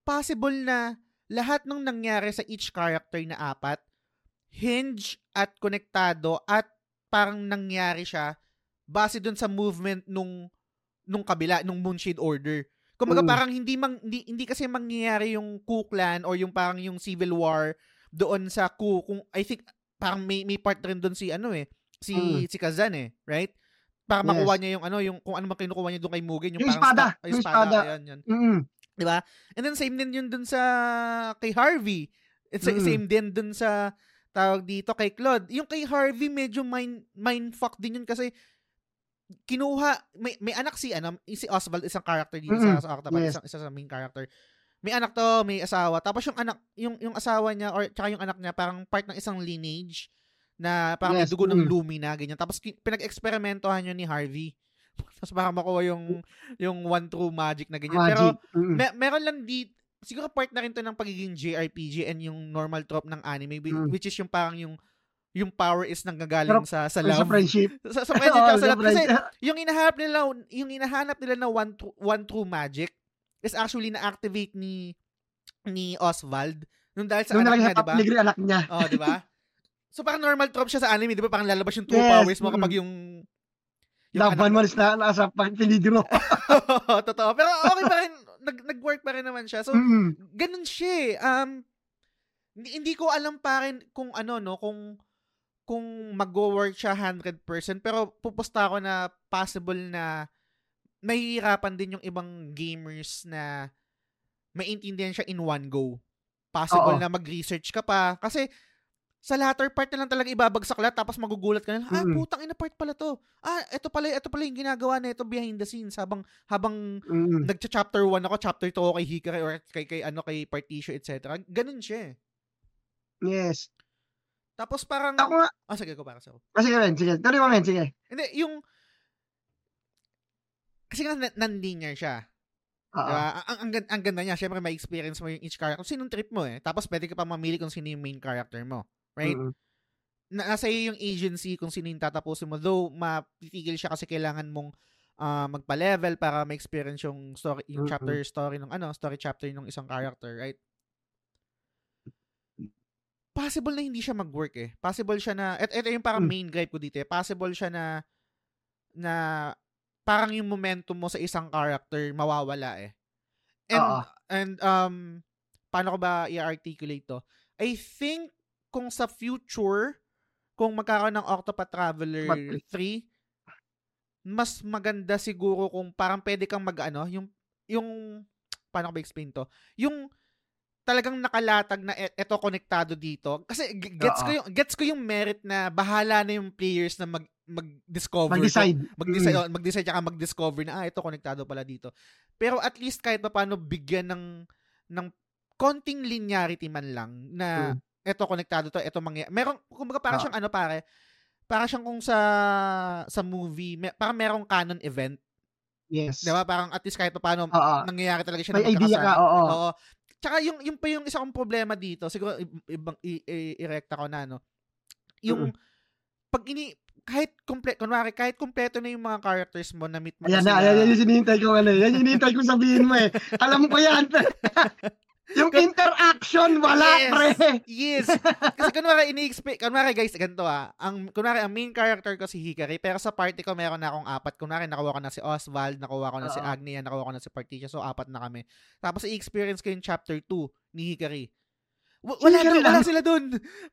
possible na lahat ng nangyari sa each character na apat hinge at konektado at parang nangyari siya base dun sa movement nung nung kabila nung Moonshade Order. Kumbaga mm. parang hindi mang hindi, hindi kasi mangyayari yung Ku Clan or yung parang yung Civil War doon sa Ku kung I think parang may may part rin doon si ano eh si
Mm.
si Kazan eh, right? Para
Yes.
makuha niya yung ano, yung kung ano man kinukuha niya doon kay Mugen, yung,
Yung
parang
espada,
sta-
yung espada.
ayan, yun.
Mm.
'Di ba? And then same din yun dun sa kay Harvey. It's
Mm.
same din dun sa tawag dito kay Claude. Yung kay Harvey medyo mind mindfuck din yun kasi kinuha may may anak si ano si Oswald isang character dito
Mm-mm.
sa sa Octopath,
Yes.
isang isa sa main character. May anak to, may asawa. Tapos yung anak yung yung asawa niya or tsaka yung anak niya parang part ng isang lineage na parang
Yes,
dugo ng
mm.
Lumina ganyan. Tapos pinag-eksperimentohan yun ni Harvey. Tapos baka makuha yung yung one true magic na ganyan. Pero
Magic. Mm.
me- meron lang di siguro part na rin to ng pagiging JRPG and yung normal trope ng anime
Mm.
which is yung parang yung yung power is nanggagaling
Pero-
sa sa
Sa
love.
friendship.
Sa, sa friendship tsaka sa
sa
love. Kasi yung inahanap nila yung inahanap nila na one true, one true magic is actually na-activate ni ni Oswald nung dahil sa
Nung
anak niya,
sa
di ba?
top degree anak niya.
Oh, di ba? So parang normal trope siya sa anime, di ba? Parang lalabas yung true
Yes,
powers mo kapag yung yung
Love one months na nasa peligro.
Totoo. Pero okay pa rin. Nag, nag-work pa rin naman siya. So,
Mm.
ganun siya eh. Um, hindi, hindi ko alam pa rin kung ano, no, kung kung mag-work siya 100%, pero pupusta ako na possible na mahihirapan din yung ibang gamers na maintindihan siya in one go. Possible
Oo.
na mag-research ka pa. Kasi, sa latter part na lang talaga ibabagsak lahat tapos magugulat ka na, ah,
Mm.
putang ina part pala to. Ah, ito pala, ito pala yung ginagawa na ito behind the scenes habang habang
Mm.
nagcha-chapter 1 ako, chapter 2 ako kay Hikari or kay, kay ano kay Partition, etc. Ganun siya eh.
Yes.
Tapos parang
Ako nga.
Ah, sige ko para sa ako.
Ah, sige, men. Sige. Tuloy mo, men. Sige.
Hindi, yung kasi nga non-linear siya.
Oo.
Diba? Ang, ang, ang, gan- ang ganda niya, syempre may experience mo yung each character. Kung sinong trip mo eh. Tapos pwede ka pa mamili kung sino yung main character mo. Right?
Mm.
Na, nasa iyo yung agency kung sino yung tatapusin mo. Though, mapitigil siya kasi kailangan mong ah, magpa-level para ma-experience yung story, yung
Mm-mm.
chapter story ng ano, story chapter ng isang character, right? Possible na hindi siya mag-work eh. Possible siya na, et, ito yung parang
Mm.
main gripe ko dito eh. Possible siya na, na parang yung momentum mo sa isang character mawawala eh. And,
Oo.
and um, paano ko ba i-articulate to? I think kung sa future, kung magkakaroon ng Octopath Traveler
Mag-
3, mas maganda siguro kung parang pwede kang mag ano, yung yung paano ko ba explain to? Yung talagang nakalatag na e- eto konektado dito. Kasi gets ko
Oo.
yung gets ko yung merit na bahala na yung players na mag mag-discover
Mag-decide.
mag-decide,
Mm.
oh, mag-decide tsaka mag-discover na ah ito konektado pala dito. Pero at least kahit pa paano bigyan ng ng konting linearity man lang na
Mm.
eto konektado to, eto mangyayari. Meron kumbaga parang
Ah.
siyang ano pare, para siyang kung sa sa movie, may, parang merong canon event,
Yes.
'di ba? Parang at least kahit pa paano
Oo.
nangyayari talaga siya
May
na
idea ka, oo.
Oo. Tsaka yung yung pa yung isa kong problema dito, siguro ibang i- i- i-recta ko na no. Yung pag ini kahit komple kunwari kahit kumpleto na yung mga characters mo na meet mo
Ayan na, ayan, yan yung sinihintay ko ano. Yan yung hinihintay ko sabihin mo eh. Alam ko yan. yung interaction, wala,
Yes.
pre.
Yes. Kasi kunwari ini-expect, kunwari guys, ganito ah, ang kunwari ang main character ko si Hikari, pero sa party ko meron na akong apat. Kunwari nakuha ko na si Oswald, nakuha ko na si
Oo.
Agnia, nakuha ko na si Particia, so apat na kami. Tapos i-experience ko yung chapter 2 ni Hikari. Wala, dun, wala sila dun.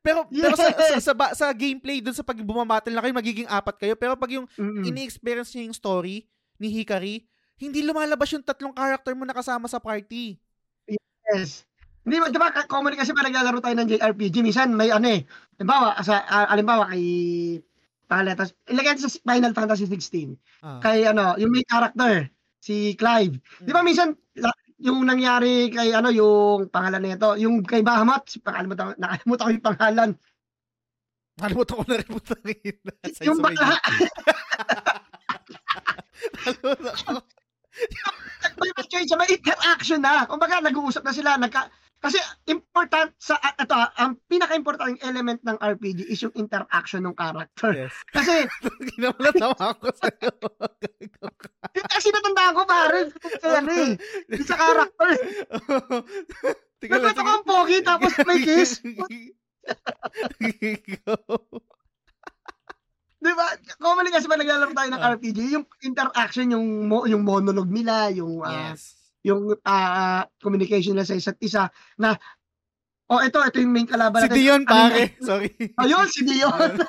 Pero, pero sa, sa,
Yes.
sa, sa gameplay dun sa pag bumabattle na kayo, magiging apat kayo. Pero pag yung
Mm-mm.
ini-experience niya yung story ni Hikari, hindi lumalabas yung tatlong character mo na kasama sa party.
Yes. Hindi ba, di ba, ka- common kasi pag naglalaro tayo ng JRPG, minsan may ano eh, halimbawa, sa, uh, halimbawa kay, pangalan, tapos, ilagay sa Final Fantasy 16,
Ah.
kay ano, yung main character, si Clive. Di ba minsan, la- yung nangyari kay ano, yung pangalan nito, yung kay Bahamut, si- nakalimutan, nakalimutan ko yung pangalan.
Nakalimutan ko na rin po Sa
yung bakla,
Nakalimutan ko.
may interaction na. Kumbaga, nag-uusap na sila, nagka, kasi important sa ah, ito, ah, ang pinaka-importanting element ng RPG is yung interaction ng character.
Yes.
Kasi
Ginamala ko sa'yo.
kasi natandaan ko pare, ano eh, sa character.
Tingnan
Nagkwento ko ang pogi tapos may kiss. Di ba? Commonly kasi pag naglalaro tayo ng
Ah.
RPG, yung interaction, yung mo, yung monologue nila, yung ah,
Yes.
Yung ah, communication nila sa isa't isa na oh ito ito yung main kalaban
Si
natin.
Dion,
Ano
pare.
yun?
Sorry.
Ayun, si Dion.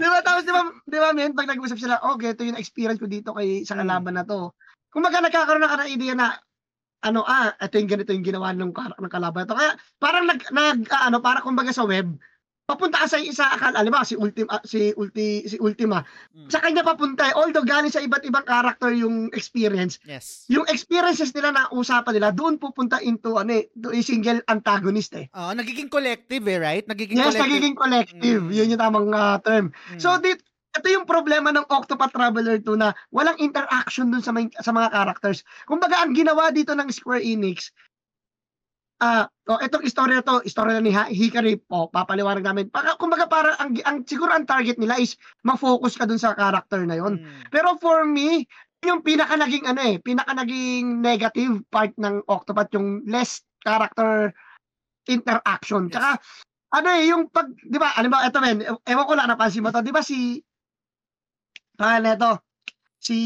di ba? Tapos, di ba, di ba, men, pag nag-usap sila, okay, ito yung experience ko dito kay sa kalaban na to. Kung maga nagkakaroon na ka ng idea na, ano, ah, ito yung ganito yung ginawa ng, ng kalaban to. Kaya, parang nag, nag ah, ano, para kumbaga sa web, papunta ka sa isa akal, alam ba, si Ultima, si Ulti, si Ultima. Mm. Sa kanya papunta eh. Although galing sa iba't ibang character yung experience.
Yes.
Yung experiences nila na usapan nila, doon pupunta into ano eh, a single antagonist eh.
Oh, nagiging collective eh, right? Nagiging
yes,
collective.
nagiging collective. Mm. Yun yung tamang uh, term. Mm. So, dit, ito yung problema ng Octopath Traveler 2 na walang interaction dun sa, may, sa mga characters. Kumbaga, ang ginawa dito ng Square Enix, ah, uh, oh, itong istorya to, istorya ni Hikari po, papaliwanag namin. Para, kumbaga para ang, ang siguro ang target nila is ma-focus ka dun sa character na yon. Hmm. Pero for me, yung pinaka naging ano eh, pinaka naging negative part ng Octopath yung less character interaction. Yes. Tsaka ano eh, yung pag, di ba, ano ba, eto men, ewan ko lang napansin mo to, di ba si, pangalan neto, si,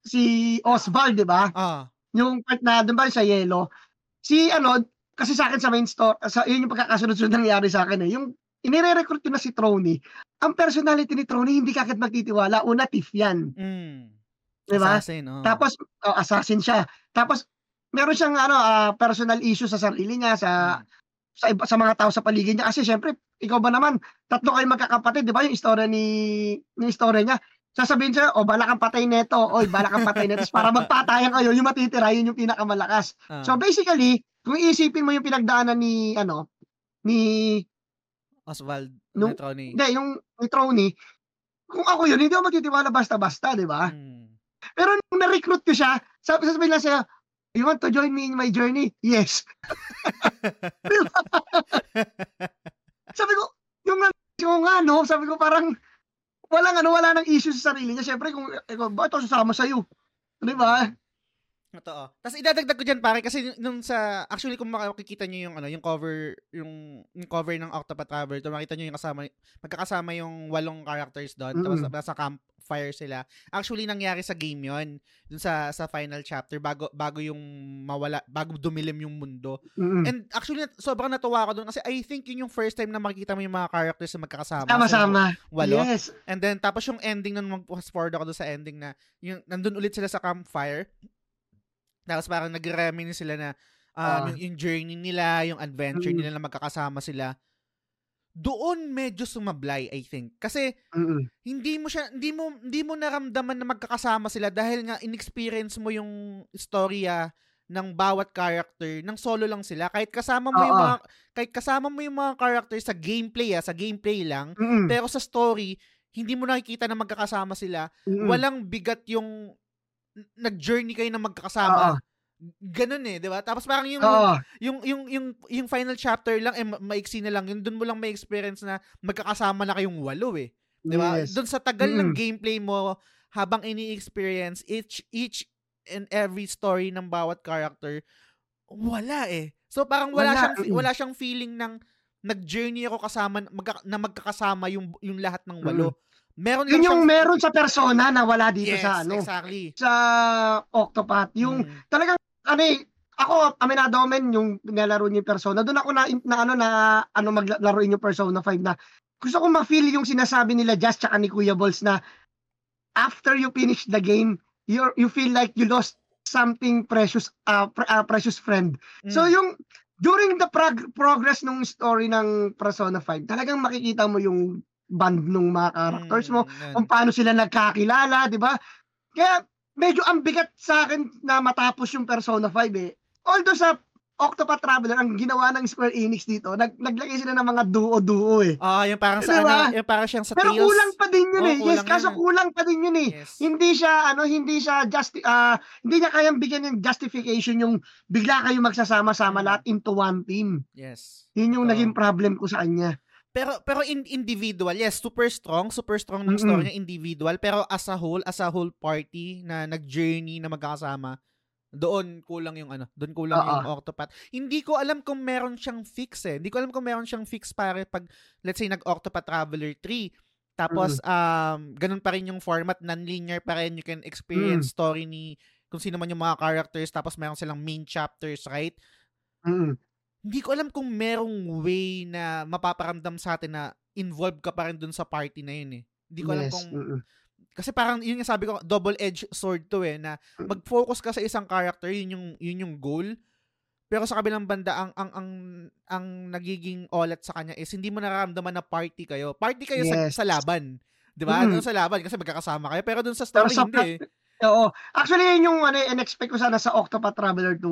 si Oswald, di ba?
Ah.
Yung part na doon ba sa yellow, si ano, kasi sa akin sa main store, sa, yun yung pagkakasunod-sunod nangyari sa akin eh. Yung inire-recruit ko na si Trony, ang personality ni Trony, hindi kakit magtitiwala. Una, thief yan.
Mm.
Diba?
Assassin, oh.
Tapos, oh, assassin siya. Tapos, meron siyang ano, uh, personal issue sa sarili niya, sa mm. sa, iba, sa mga tao sa paligid niya. Kasi syempre, ikaw ba naman, tatlo kayo magkakapatid, di ba? Yung istorya ni, ni istorya niya, sasabihin siya, o oh, bala kang patay neto, oy, bala kang patay neto. para magpatayan kayo, yung matitira, yun yung pinakamalakas. Uh. So basically, kung iisipin mo yung pinagdaanan ni, ano, ni
Oswald
nung, Netroni. Hindi, yung Netroni, kung ako yun, hindi ako magtitiwala basta-basta, di ba? Hmm. Pero nung na-recruit ko siya, sabi, sabi lang siya, you want to join me in my journey? Yes. sabi ko, yung, yung ano, sabi ko parang, walang ano, wala nang issue sa sarili niya. Siyempre, kung ikaw, bakit ako sasama sa'yo? Di ba?
Totoo. Tapos idadagdag ko diyan pare kasi nung sa actually kung makikita niyo yung ano, yung cover yung, yung cover ng Octopath Traveler, to makita niyo yung kasama magkakasama yung walong characters doon. Mm-hmm. Tapos nasa campfire sila. Actually nangyari sa game 'yon, dun sa sa final chapter bago bago yung mawala bago dumilim yung mundo.
Mm-hmm.
And actually sobrang natuwa ako doon kasi I think yun yung first time na makikita mo yung mga characters na magkakasama.
Sama-sama.
Walo.
Yes.
And then tapos yung ending nun mag-fast forward ako doon sa ending na yung nandun ulit sila sa campfire tapos parang nag-reminisce sila na um, uh, yung, yung journey nila, yung adventure mm-hmm. nila na magkakasama sila. Doon medyo sumablay, I think. Kasi
mm-hmm.
hindi mo siya hindi mo hindi mo naramdaman na magkakasama sila dahil nga inexperience mo yung storya ng bawat character ng solo lang sila kahit kasama mo Uh-oh. yung mga kahit kasama mo yung mga character sa gameplay ah, sa gameplay lang
mm-hmm.
pero sa story hindi mo nakikita na magkakasama sila mm-hmm. walang bigat yung nag-journey kayo na magkakasama. Uh-oh. Ganun eh, 'di ba? Tapos parang yung,
uh
yung yung yung yung final chapter lang eh maiksi na lang. Yung doon mo lang may experience na magkakasama na kayong walo eh. 'Di ba? Yes. Doon sa tagal mm. ng gameplay mo habang ini-experience each each and every story ng bawat character wala eh. So parang wala, wala. siyang wala siyang feeling ng nag-journey ako kasama magka, na magkakasama yung yung lahat ng walo. Mm. Meron
Yun yung meron sa persona na wala dito
yes,
sa ano.
exactly.
Sa Octopath. Yung hmm. talagang ano eh, ako aminado men yung nilalaro niyo yung persona. Doon ako na, na ano na ano maglaruin yung Persona 5 na gusto ko ma-feel yung sinasabi nila Just tsaka ni Kuya Balls na after you finish the game, you you feel like you lost something precious uh, pre- uh precious friend. Mm. So yung during the prog- progress ng story ng Persona 5, talagang makikita mo yung band ng mga characters mo, mm, kung paano sila nagkakilala, di ba? Kaya medyo ang bigat sa akin na matapos yung Persona 5 eh. Although sa Octopath Traveler, ang ginawa ng Square Enix dito, nag naglagay sila ng mga duo-duo eh.
Ah, uh, yung parang sa diba? ano, yung parang siyang sa
Pero
Tales.
kulang pa din yun oh, eh. Yes, kaso kulang pa din yun eh.
Yes.
Hindi siya ano, hindi siya just uh, hindi niya kayang bigyan ng justification yung bigla kayo magsasama-sama mm. lahat into one team.
Yes.
Yun yung so, naging problem ko sa kanya.
Pero pero in individual, yes, super strong, super strong ng story niya individual, pero as a whole, as a whole party na nag-journey na magkakasama, doon kulang yung ano, doon kulang Uh-oh. yung Octopath. Hindi ko alam kung meron siyang fix eh. Hindi ko alam kung meron siyang fix para pag let's say nag-Octopath Traveler 3. Tapos mm. um ganun pa rin yung format, non-linear pa rin. You can experience mm. story ni kung sino man yung mga characters tapos meron silang main chapters, right?
Mm
hindi ko alam kung merong way na mapaparamdam sa atin na involved ka pa rin dun sa party na yun eh. Hindi ko alam
Yes.
kung
mm-mm.
kasi parang yun yung sabi ko double-edged sword to eh na mag-focus ka sa isang character yun yung yun yung goal. Pero sa kabilang banda ang ang ang ang nagiging olat sa kanya is hindi mo nararamdaman na party kayo. Party kayo
Yes.
sa, sa laban. 'Di ba?
Mm.
Doon sa laban kasi magkakasama kayo pero doon sa story
sa
hindi. eh.
Oo. Actually, yun yung ano, in-expect ko sana sa Octopath Traveler 2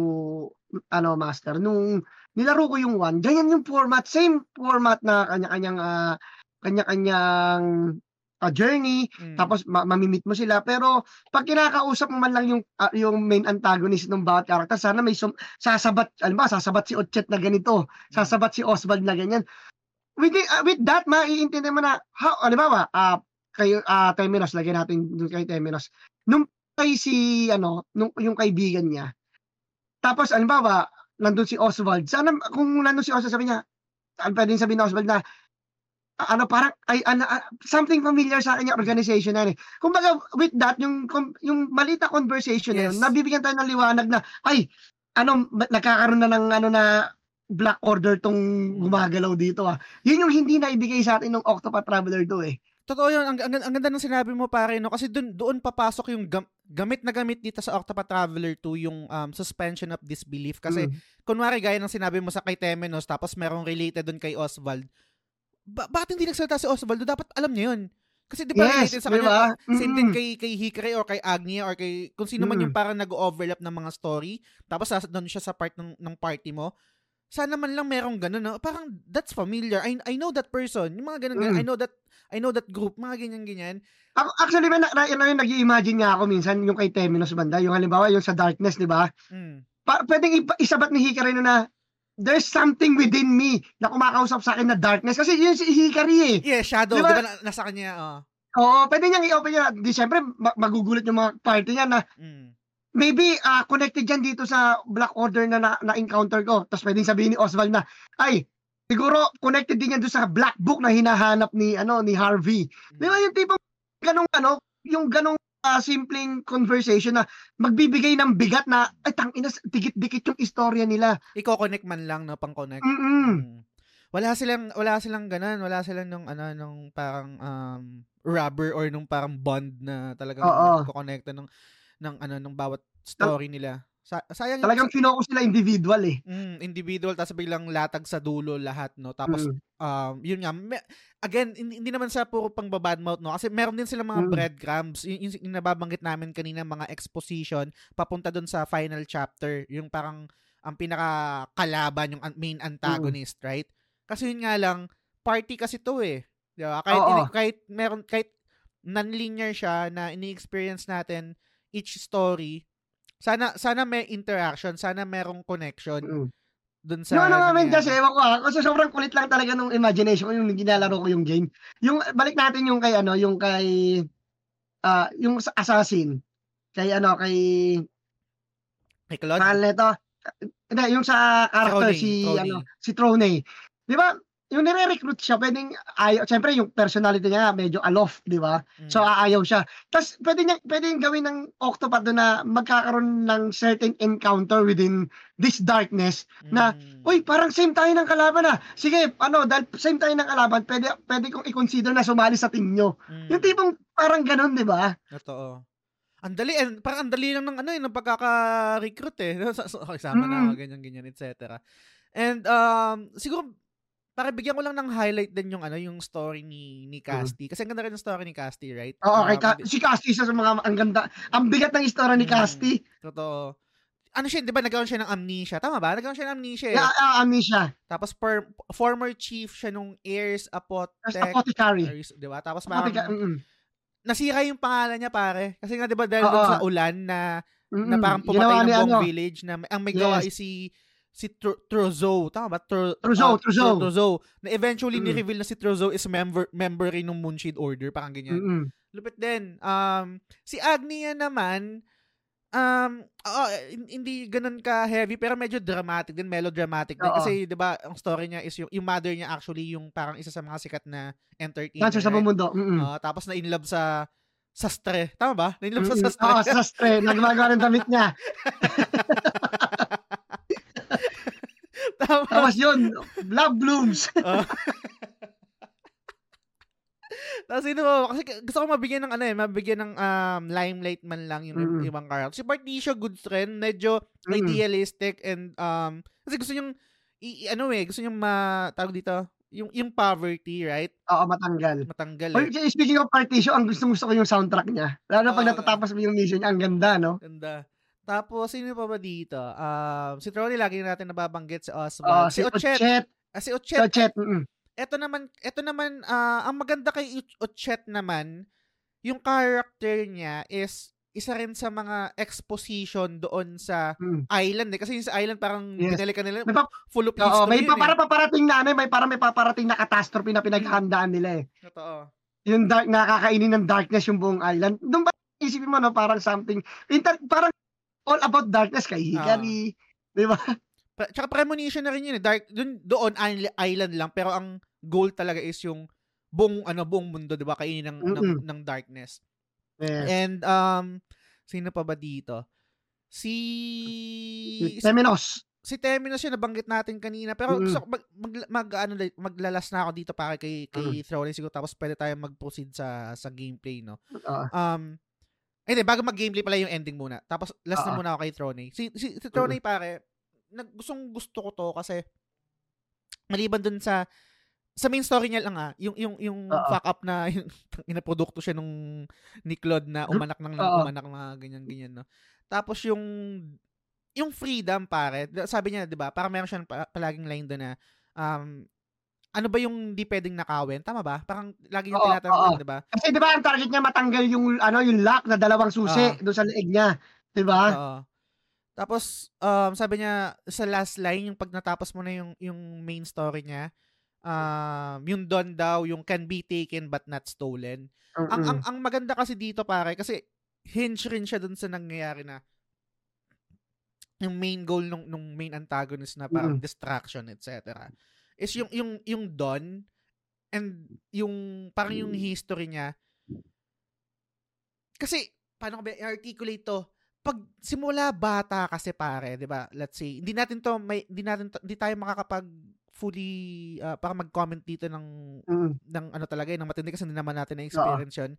ano, Master. Nung nilaro ko yung one, ganyan yung format. Same format na kanya-kanyang ah, kanya-kanyang ah, journey.
Mm.
Tapos ma- mamimit mo sila. Pero pag kinakausap mo man lang yung ah, yung main antagonist ng bawat character, sana may sum- sasabat, alam ba, sasabat si Otchet na ganito. Sasabat si Oswald na ganyan. With, ah, with that, maiintindi mo na, how, alam ba, ah, kayo, ah, Temenos, lagyan natin doon kay Temenos. Nung kay si ano, nung yung kaibigan niya. Tapos ba ba, nandun si Oswald. Sana kung nandun si Oswald sabi niya, ano pwedeng sabihin ng Oswald na ah, ano parang ay ano, ah, something familiar sa akin yung organization na eh. Kumbaga with that yung yung malita conversation na yun,
Yes.
nabibigyan tayo ng liwanag na ay ano nagkakaroon na ng ano na black order tong gumagalaw dito ah. Yun yung hindi na ibigay sa atin ng Octopath Traveler 2 eh.
Totoo yun. Ang, ang, ang ganda ng sinabi mo pare, no? Kasi doon doon papasok yung gam- gamit na gamit dito sa Octopath Traveler 2 yung um, suspension of disbelief. Kasi
Mm.
kunwari gaya ng sinabi mo sa kay Temenos tapos merong related doon kay Oswald. Ba- bakit hindi nagsalita si Oswald? Dapat alam niya yun. Kasi di ba
Yes,
related sa kanya,
ba?
same din kay, kay Hikari or kay Agnia or kay kung sino man
Mm.
yung parang nag-overlap ng mga story. Tapos doon siya sa part ng, ng party mo. Sana man lang merong ganun, no? Parang that's familiar. I, I know that person. Yung mga ganun, ganun.
Mm.
I know that I know that group. Mga ganyan-ganyan.
Ako, actually, man, na, na, na, nag-i-imagine nga ako minsan yung kay Temenos banda, yung halimbawa yung sa Darkness, di ba?
Mm.
Pa, pwedeng ipa- isabat ni Hikari na, na there's something within me na kumakausap sa akin na darkness. Kasi yun si Hikari eh.
Yeah, shadow.
Di ba-
ba, na- nasa kanya, oh.
Oo, pwede niyang i-open niya. Di syempre, ma- magugulat yung mga party niya na
Mm.
Maybe ah, connected yan dito sa Black Order na, na, na-encounter ko. Tapos pwedeng sabihin ni Oswald na, ay, siguro connected din yan doon sa Black Book na hinahanap ni ano ni Harvey. Di ba yung tipong ganong ano, yung ganong ah, simpleng conversation na magbibigay ng bigat na, ay, tangina, dikit-dikit yung istorya nila.
Iko-connect man lang, no, pang-connect.
Mm-mm.
Mm. Wala silang wala silang ganun, wala silang nung ano nung parang um rubber or nung parang bond na talagang kokonekta ng ng ano ng bawat story nila. Sa, sayang
Talagang finokus nila individual eh.
mm, individual tapos biglang latag sa dulo lahat no. Tapos
Mm.
um yun nga me- again hindi, hindi naman sa puro pang mouth no kasi meron din silang mga
Mm.
breadcrumbs yung, yung, yung nababanggit namin kanina mga exposition papunta doon sa final chapter yung parang ang pinaka kalaban yung main antagonist right kasi yun nga lang party kasi to eh di ba kahit
Oo.
ini- kahit meron kahit non-linear siya na ini-experience natin each story sana sana may interaction sana merong connection
Mm.
dun sa
Yung ano namin kasi, ewan ko ah, kasi sobrang kulit lang talaga nung imagination ko yung ginalaro ko yung game. Yung, balik natin yung kay ano, yung kay, ah yung sa assassin. Kay ano, kay,
Kay Claude?
mahal nito. Hindi, yung sa character,
Troney,
si,
Troney.
ano, si Troney. Di ba, yung nire-recruit siya, pwedeng, ayaw, syempre yung personality niya medyo alof, di ba?
Mm.
So aayaw siya. Tapos pwede niya pwede niyang gawin ng Octopath doon na magkakaroon ng certain encounter within this darkness na,
Mm.
Uy, parang same tayo ng kalaban ah. Sige, ano, dahil same tayo ng kalaban, pwede, pwede kong i-consider na sumali sa team nyo.
Mm.
Yung tipong parang ganun, di ba?
Totoo. Ang dali, and parang ang dali lang ng ano eh, ng pagkaka-recruit eh. Sa- sa- Okay, sama na
Mm.
ako, ganyan, ganyan, etc. And, um, siguro, para bigyan ko lang ng highlight din yung ano, yung story ni ni Casti. Kasi ang ganda rin ng story ni Casti, right?
Oo, kay
Um,
Ka- si Casti isa sa mga, ang ganda, ang bigat ng istorya ni
Mm.
Casti.
Totoo. Ano siya, di ba, nagkaroon siya ng amnesia. Tama ba? Nagkaroon siya ng amnesia eh.
Yeah, uh, siya.
Tapos, per, former chief siya nung Heirs
As
Apothec.
apothecary.
di ba? Tapos, parang,
Apotheca-
nasira yung pangalan niya, pare. Kasi nga, di ba, dahil sa ulan na
mm,
na parang pumatay ng buong
ano,
village na ang may gawa
Yes.
is si si Tro- Trozo. Tama ba? Tro-
Trozo,
ah,
Trozo.
Trozo. Na eventually
Mm.
ni-reveal na si Trozo is member member rin ng Moonshade Order. Parang ganyan.
mm,
Lupit din. Um, si Agnia naman, um, hin- hindi ganun ka heavy pero medyo dramatic din, melodramatic din.
Oo.
Kasi 'di ba, ang story niya is yung, yung mother niya actually yung parang isa sa mga sikat na entertainer.
Cancer sa
right?
bumundo. Mm,
Ah, tapos na in love sa sastre. Tama ba? Na in love sa
Mm,
sastre.
Oo, sa sastre. Nagmagawa ng damit niya.
Tama.
Tapos yun, love blooms.
Oh. Tapos sino ba? Kasi gusto ko mabigyan ng ano eh, mabigyan ng um, limelight man lang yung mm. ibang character. Si Particio, good friend, medyo mm. idealistic and um, kasi gusto niyang, i, ano eh, gusto niyang ma, tawag dito, yung yung poverty, right?
Oo, matanggal.
Matanggal
eh. Or, speaking of Particio, ang gusto gusto ko yung soundtrack niya. Lalo pag uh, natatapos mo yung mission niya, ang ganda, no?
Ganda. Tapos, sino pa ba dito? Um, si Trolly, lagi natin nababanggit si Oswald. Uh,
si, si Ochet. Ochet.
Ah, si Ochet. Si
Ochet. Mm-mm
eto naman, eto naman, uh, ang maganda kay Ochet naman, yung character niya is isa rin sa mga exposition doon sa mm. island eh. Kasi yung sa island parang yes. binalik nila may pa- full of history.
Oo, may pa- para eh. paparating na ano, may para may paparating na catastrophe na pinaghahandaan nila eh.
Totoo.
Yung dark, nakakainin ng darkness yung buong island. Doon ba isipin mo no, parang something, inter, parang all about darkness kay Hikari. Uh, di ba?
Tsaka premonition na rin yun eh. Dark, dun, doon island lang pero ang goal talaga is yung buong ano buong mundo 'di ba kainin ng, mm-hmm. ng ng darkness. Yes. And um sino pa ba dito? Si
Teminos.
Si Teminos yung nabanggit natin kanina pero mm-hmm. gusto mag, mag, mag ano maglalas na ako dito para kay kay mm-hmm. Throne siguro tapos pwede tayong mag-proceed sa sa gameplay no. Uh-huh. Um eh, bago mag-gameplay pala yung ending muna. Tapos last uh-huh. na muna ako kay Throne. Si si, si Throne mm-hmm. pare nag, gustong gusto ko to kasi maliban dun sa sa main story niya lang ah, yung yung yung Uh-oh. fuck up na yung inaprodukto siya nung ni Claude na umanak nang lang umanak na ganyan ganyan no. Tapos yung yung freedom pare, sabi niya 'di ba? Parang meron siyang palaging line doon na um ano ba yung di pwedeng nakawin? Tama ba? Parang lagi niya tinatanong, 'di ba?
Kasi 'di ba ang target niya matanggal yung ano yung lock na dalawang susi doon sa leeg niya, 'di ba?
Oo. Tapos, um, sabi niya, sa last line, yung pag natapos mo na yung, yung main story niya, um, yung Don daw, yung can be taken but not stolen. Uh-uh. Ang, ang, ang maganda kasi dito, pare, kasi hinge rin siya dun sa nangyayari na yung main goal nung, nung main antagonist na parang mm-hmm. distraction, etc. is yung, yung, yung Don and yung, parang yung history niya. Kasi, paano ko ba i-articulate to? pag simula bata kasi pare, 'di ba? Let's say, hindi natin to may hindi natin to, hindi tayo makakapag fully uh, para mag-comment dito ng mm. ng ano talaga, ng matindi kasi hindi naman natin na experience 'yon.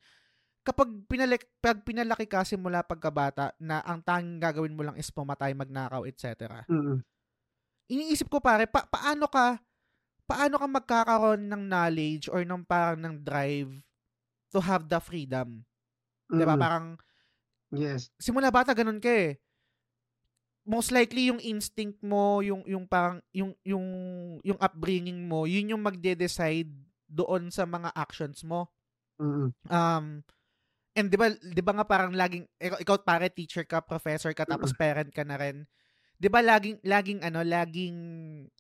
Kapag pinalik pag pinalaki ka simula pagkabata na ang tanging gagawin mo lang is pumatay, magnakaw, etc.
Mm.
Iniisip ko pare, pa- paano ka paano ka magkakaroon ng knowledge or ng parang ng drive to have the freedom? Mm. 'Di ba? Parang
Yes.
Simula bata ganun ka eh. Most likely yung instinct mo, yung yung parang yung yung yung upbringing mo, yun yung magde-decide doon sa mga actions mo.
Mm-hmm.
Um and 'di ba 'di ba nga parang laging ikaw, ikaw pare teacher ka, professor ka tapos mm-hmm. parent ka na rin. 'Di ba laging laging ano, laging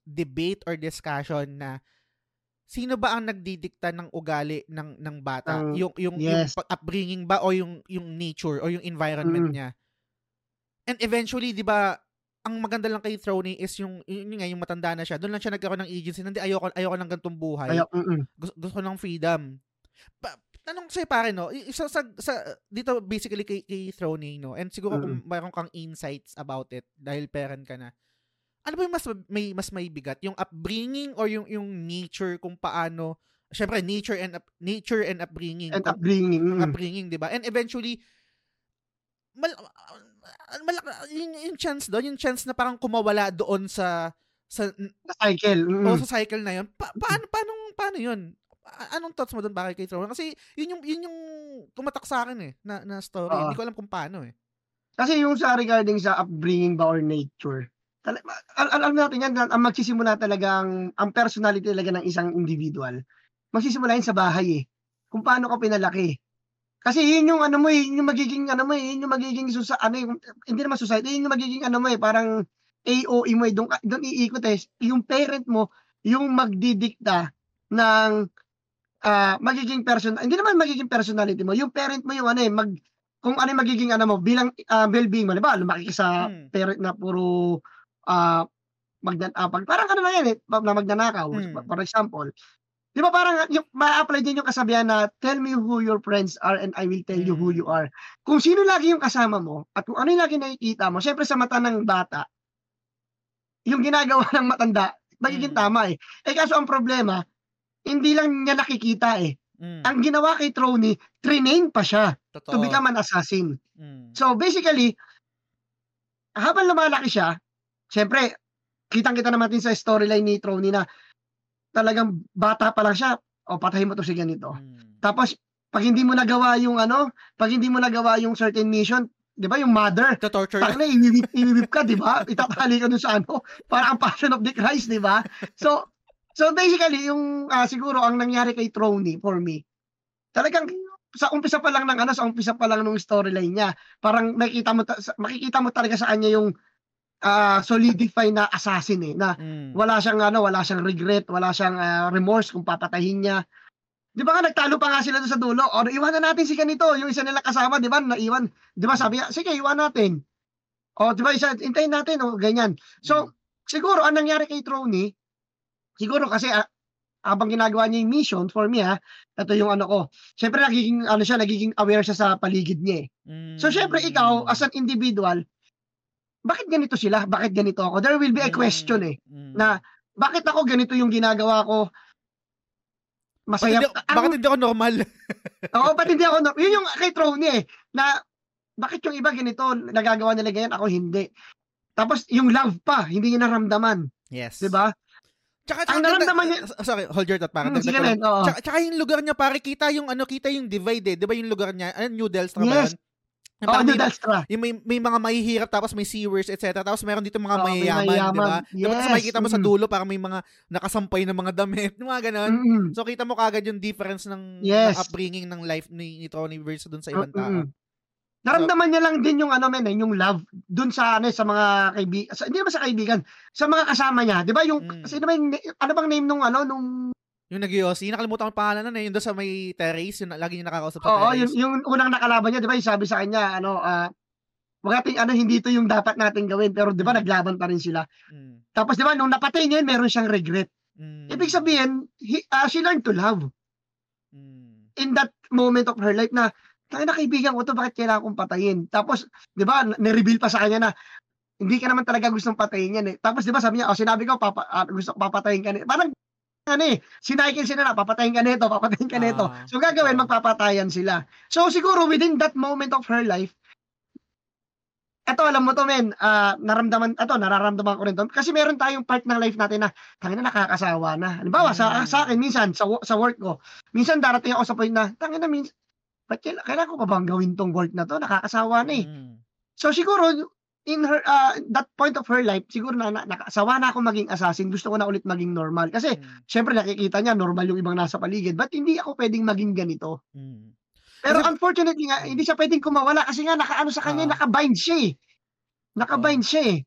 debate or discussion na sino ba ang nagdidikta ng ugali ng ng bata? Um, yung yung yes. yung upbringing ba o yung yung nature o yung environment mm. niya? And eventually, 'di ba, ang maganda lang kay Throne is yung yun, nga yung matanda na siya. Doon lang siya nagkaroon ng agency. Hindi ayoko ayoko ng ganitong buhay.
Ayaw,
gusto, gusto ko ng freedom. Pa, tanong sa pare no, isa sa, sa dito basically kay, kay Throne no. And siguro mm-hmm. kung mayroon kang insights about it dahil parent ka na ano ba yung mas may mas may bigat yung upbringing or yung yung nature kung paano syempre nature and up, nature and upbringing
and upbringing
mm. upbringing 'di ba and eventually mal, mal, yung, yung chance doon yung chance na parang kumawala doon sa sa,
sa cycle mm.
o sa cycle na yun pa, paano paano paano yun anong thoughts mo doon bakit kay Throne? Kasi yun yung yun yung tumatak sa akin eh na, na story. Uh, hindi ko alam kung paano eh.
Kasi yung sa regarding sa upbringing ba or nature al- alam natin yan, ang magsisimula talagang, ang personality talaga ng isang individual, magsisimula yun sa bahay eh. Kung paano ka pinalaki. Kasi yun yung ano mo eh, yun yung magiging ano mo eh, yun yung magiging susa, ano yung, hindi naman society, yun yung magiging ano mo eh, parang AOE mo eh, doon, doon iikot eh, yung parent mo, yung magdidikta ng uh, magiging person, hindi naman magiging personality mo, yung parent mo yung ano eh, mag, kung ano yung magiging ano mo, bilang uh, well-being mo, di ba? Lumaki ka sa hmm. parent na puro uh, magdan uh, pag, parang ano lang yan eh, na magnanakaw, hmm. for example. Di ba parang yung ma-apply din yung kasabihan na tell me who your friends are and I will tell you who you hmm. are. Kung sino lagi yung kasama mo at kung ano yung lagi nakikita mo, syempre sa mata ng bata, yung ginagawa ng matanda, magiging hmm. tama eh. Eh kaso ang problema, hindi lang niya nakikita eh.
Mm.
Ang ginawa kay Trony, trinain pa siya
Totoo.
to become an assassin.
Mm.
So basically, habang lumalaki siya, syempre, kitang-kita naman din sa storyline ni Trony na talagang bata pa lang siya, o patayin mo to si ganito.
Mm.
Tapos, pag hindi mo nagawa yung ano, pag hindi mo nagawa yung certain mission, di ba yung mother,
To torture.
Taka na, iwiwip, iwiwip ka, di ba? Itatali ka dun sa ano, parang ang Passion of the Christ, di ba? So, so basically, yung ah, siguro ang nangyari kay Trony for me, talagang sa umpisa pa lang ng ano, sa umpisa pa lang ng storyline niya, parang makikita mo makikita mo talaga sa kanya yung ah, solidify na assassin eh, na
Mm.
wala siyang ano, wala siyang regret, wala siyang ah, remorse kung papatahin niya. 'Di ba nga nagtalo pa nga sila doon sa dulo? O iwanan natin si ganito, yung isa nila kasama, 'di ba? Naiwan, 'di ba? Sabi niya, sige, iwan natin. O 'di ba isa hintayin natin o ganyan. So, siguro ang nangyari kay Trony, siguro kasi ah, habang ginagawa niya yung mission for me ha, ito yung ano ko. Syempre nagiging ano siya, nagiging aware siya sa paligid niya eh.
Mm.
So syempre ikaw as an individual, bakit ganito sila? Bakit ganito ako? There will be a question eh
Mm.
na bakit ako ganito yung ginagawa ko?
Bakit
Masaya.
hindi,
Ang-
bakit hindi ako normal?
Oo, ba't hindi ako, na- yun yung kay Troney eh, na bakit yung iba ganito, nagagawa nila ganyan, ako hindi. Tapos yung love pa, hindi niya naramdaman,
yes.
'di ba?
Tsaka,
Ang naramdaman niya-
Sorry, hold your thought. Parang
Hmm, sige men, oo.
Tsaka, tsaka yung lugar niya, pare, kita yung, ano, kita yung divide eh. Di ba yung lugar niya? Ano, New Delstra ba
Yes.
yun? Yung
New
may,
Delstra.
yung may, may mga mahihirap, tapos may sewers, etc. Tapos meron dito mga
may
mayayaman, di ba?
mayayaman.
Diba? Tapos
Yes,
makikita mo sa
mm.
dulo, parang may mga nakasampay na mga damit, mga ganon.
Mm-mm.
So, kita mo kagad yung difference ng,
Yes.
ng upbringing ng life ni, ni Tony versus dun sa ibang tao.
Mm-mm. Naramdaman niya lang din yung ano men, eh, yung love dun sa ano sa mga kaibigan, sa, hindi naman sa kaibigan, sa mga kasama niya, 'di ba? Yung
Mm.
kasi yung, ano bang name nung ano nung
Yung nag-Yossi, nakalimutan ko ang pangalan nun eh. Yung doon sa may terrace, yung lagi niya nakakausap sa
Oo,
terrace.
yung, yung unang nakalaban niya, 'di ba? Yung sabi sa kanya, ano, ah, wag nating ano hindi ito yung dapat nating gawin, pero 'di ba
Mm.
naglaban pa rin sila.
Mm.
Tapos 'di ba nung napatay niya, meron siyang regret.
Mm.
Ibig sabihin, he, ah, she learned to love
Mm.
in that moment of her life na tayo na kaibigan ko to, bakit kailangan kong patayin? Tapos, 'di ba, ni-reveal pa sa kanya na hindi ka naman talaga gustong patayin yan eh. Tapos 'di ba sabi niya, oh, sinabi ko papa, ah, gusto ko papatayin ka ni. Parang ano eh, sinaykin sila na, papatayin ka nito, papatayin ka nito.
Ah,
so gagawin, magpapatayan sila. So siguro within that moment of her life, eto alam mo to men, ah, naramdaman, eto nararamdaman ko rin to. Kasi meron tayong part ng life natin na tangina nakakasawa na. Halimbawa sa
Mm.
sa akin minsan sa sa work ko, minsan darating ako sa point na tangina minsan ba't kaila- kailangan ko pa bang gawin tong work na to? Nakakasawa na eh.
Mm.
So siguro in her ah, that point of her life, siguro na, na nakasawa na ako maging assassin. Gusto ko na ulit maging normal kasi
Mm.
syempre nakikita niya normal yung ibang nasa paligid. But hindi ako pwedeng maging ganito.
Mm.
Pero
Kasi-
unfortunately nga hindi siya pwedeng kumawala kasi nga nakaano sa kanya,
Oo.
nakabind siya eh. Nakabind siya eh.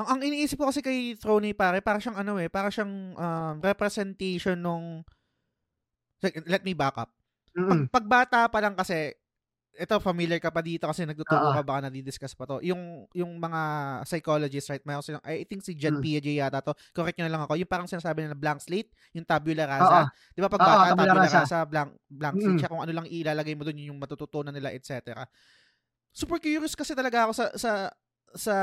Ang, ang iniisip ko kasi kay Throny pare, para siyang ano eh, para siyang um, representation nung Like, let me back up.
Mm.
Pag, pag bata pa lang kasi ito familiar ka pa dito kasi nagtuturo
Oo.
ka baka na-discuss pa to. Yung yung mga psychologists right, may silang I think si Jan
Mm.
Piaget yata to. Correct niyo na lang ako. Yung parang sinasabi nila blank slate, yung tabula rasa.
Oo.
'Di ba pag bata
tabula
tabula
rasa.
rasa, blank blank
Mm.
slate siya kung ano lang ilalagay mo doon yun yung matututunan nila etc. Super curious kasi talaga ako sa sa sa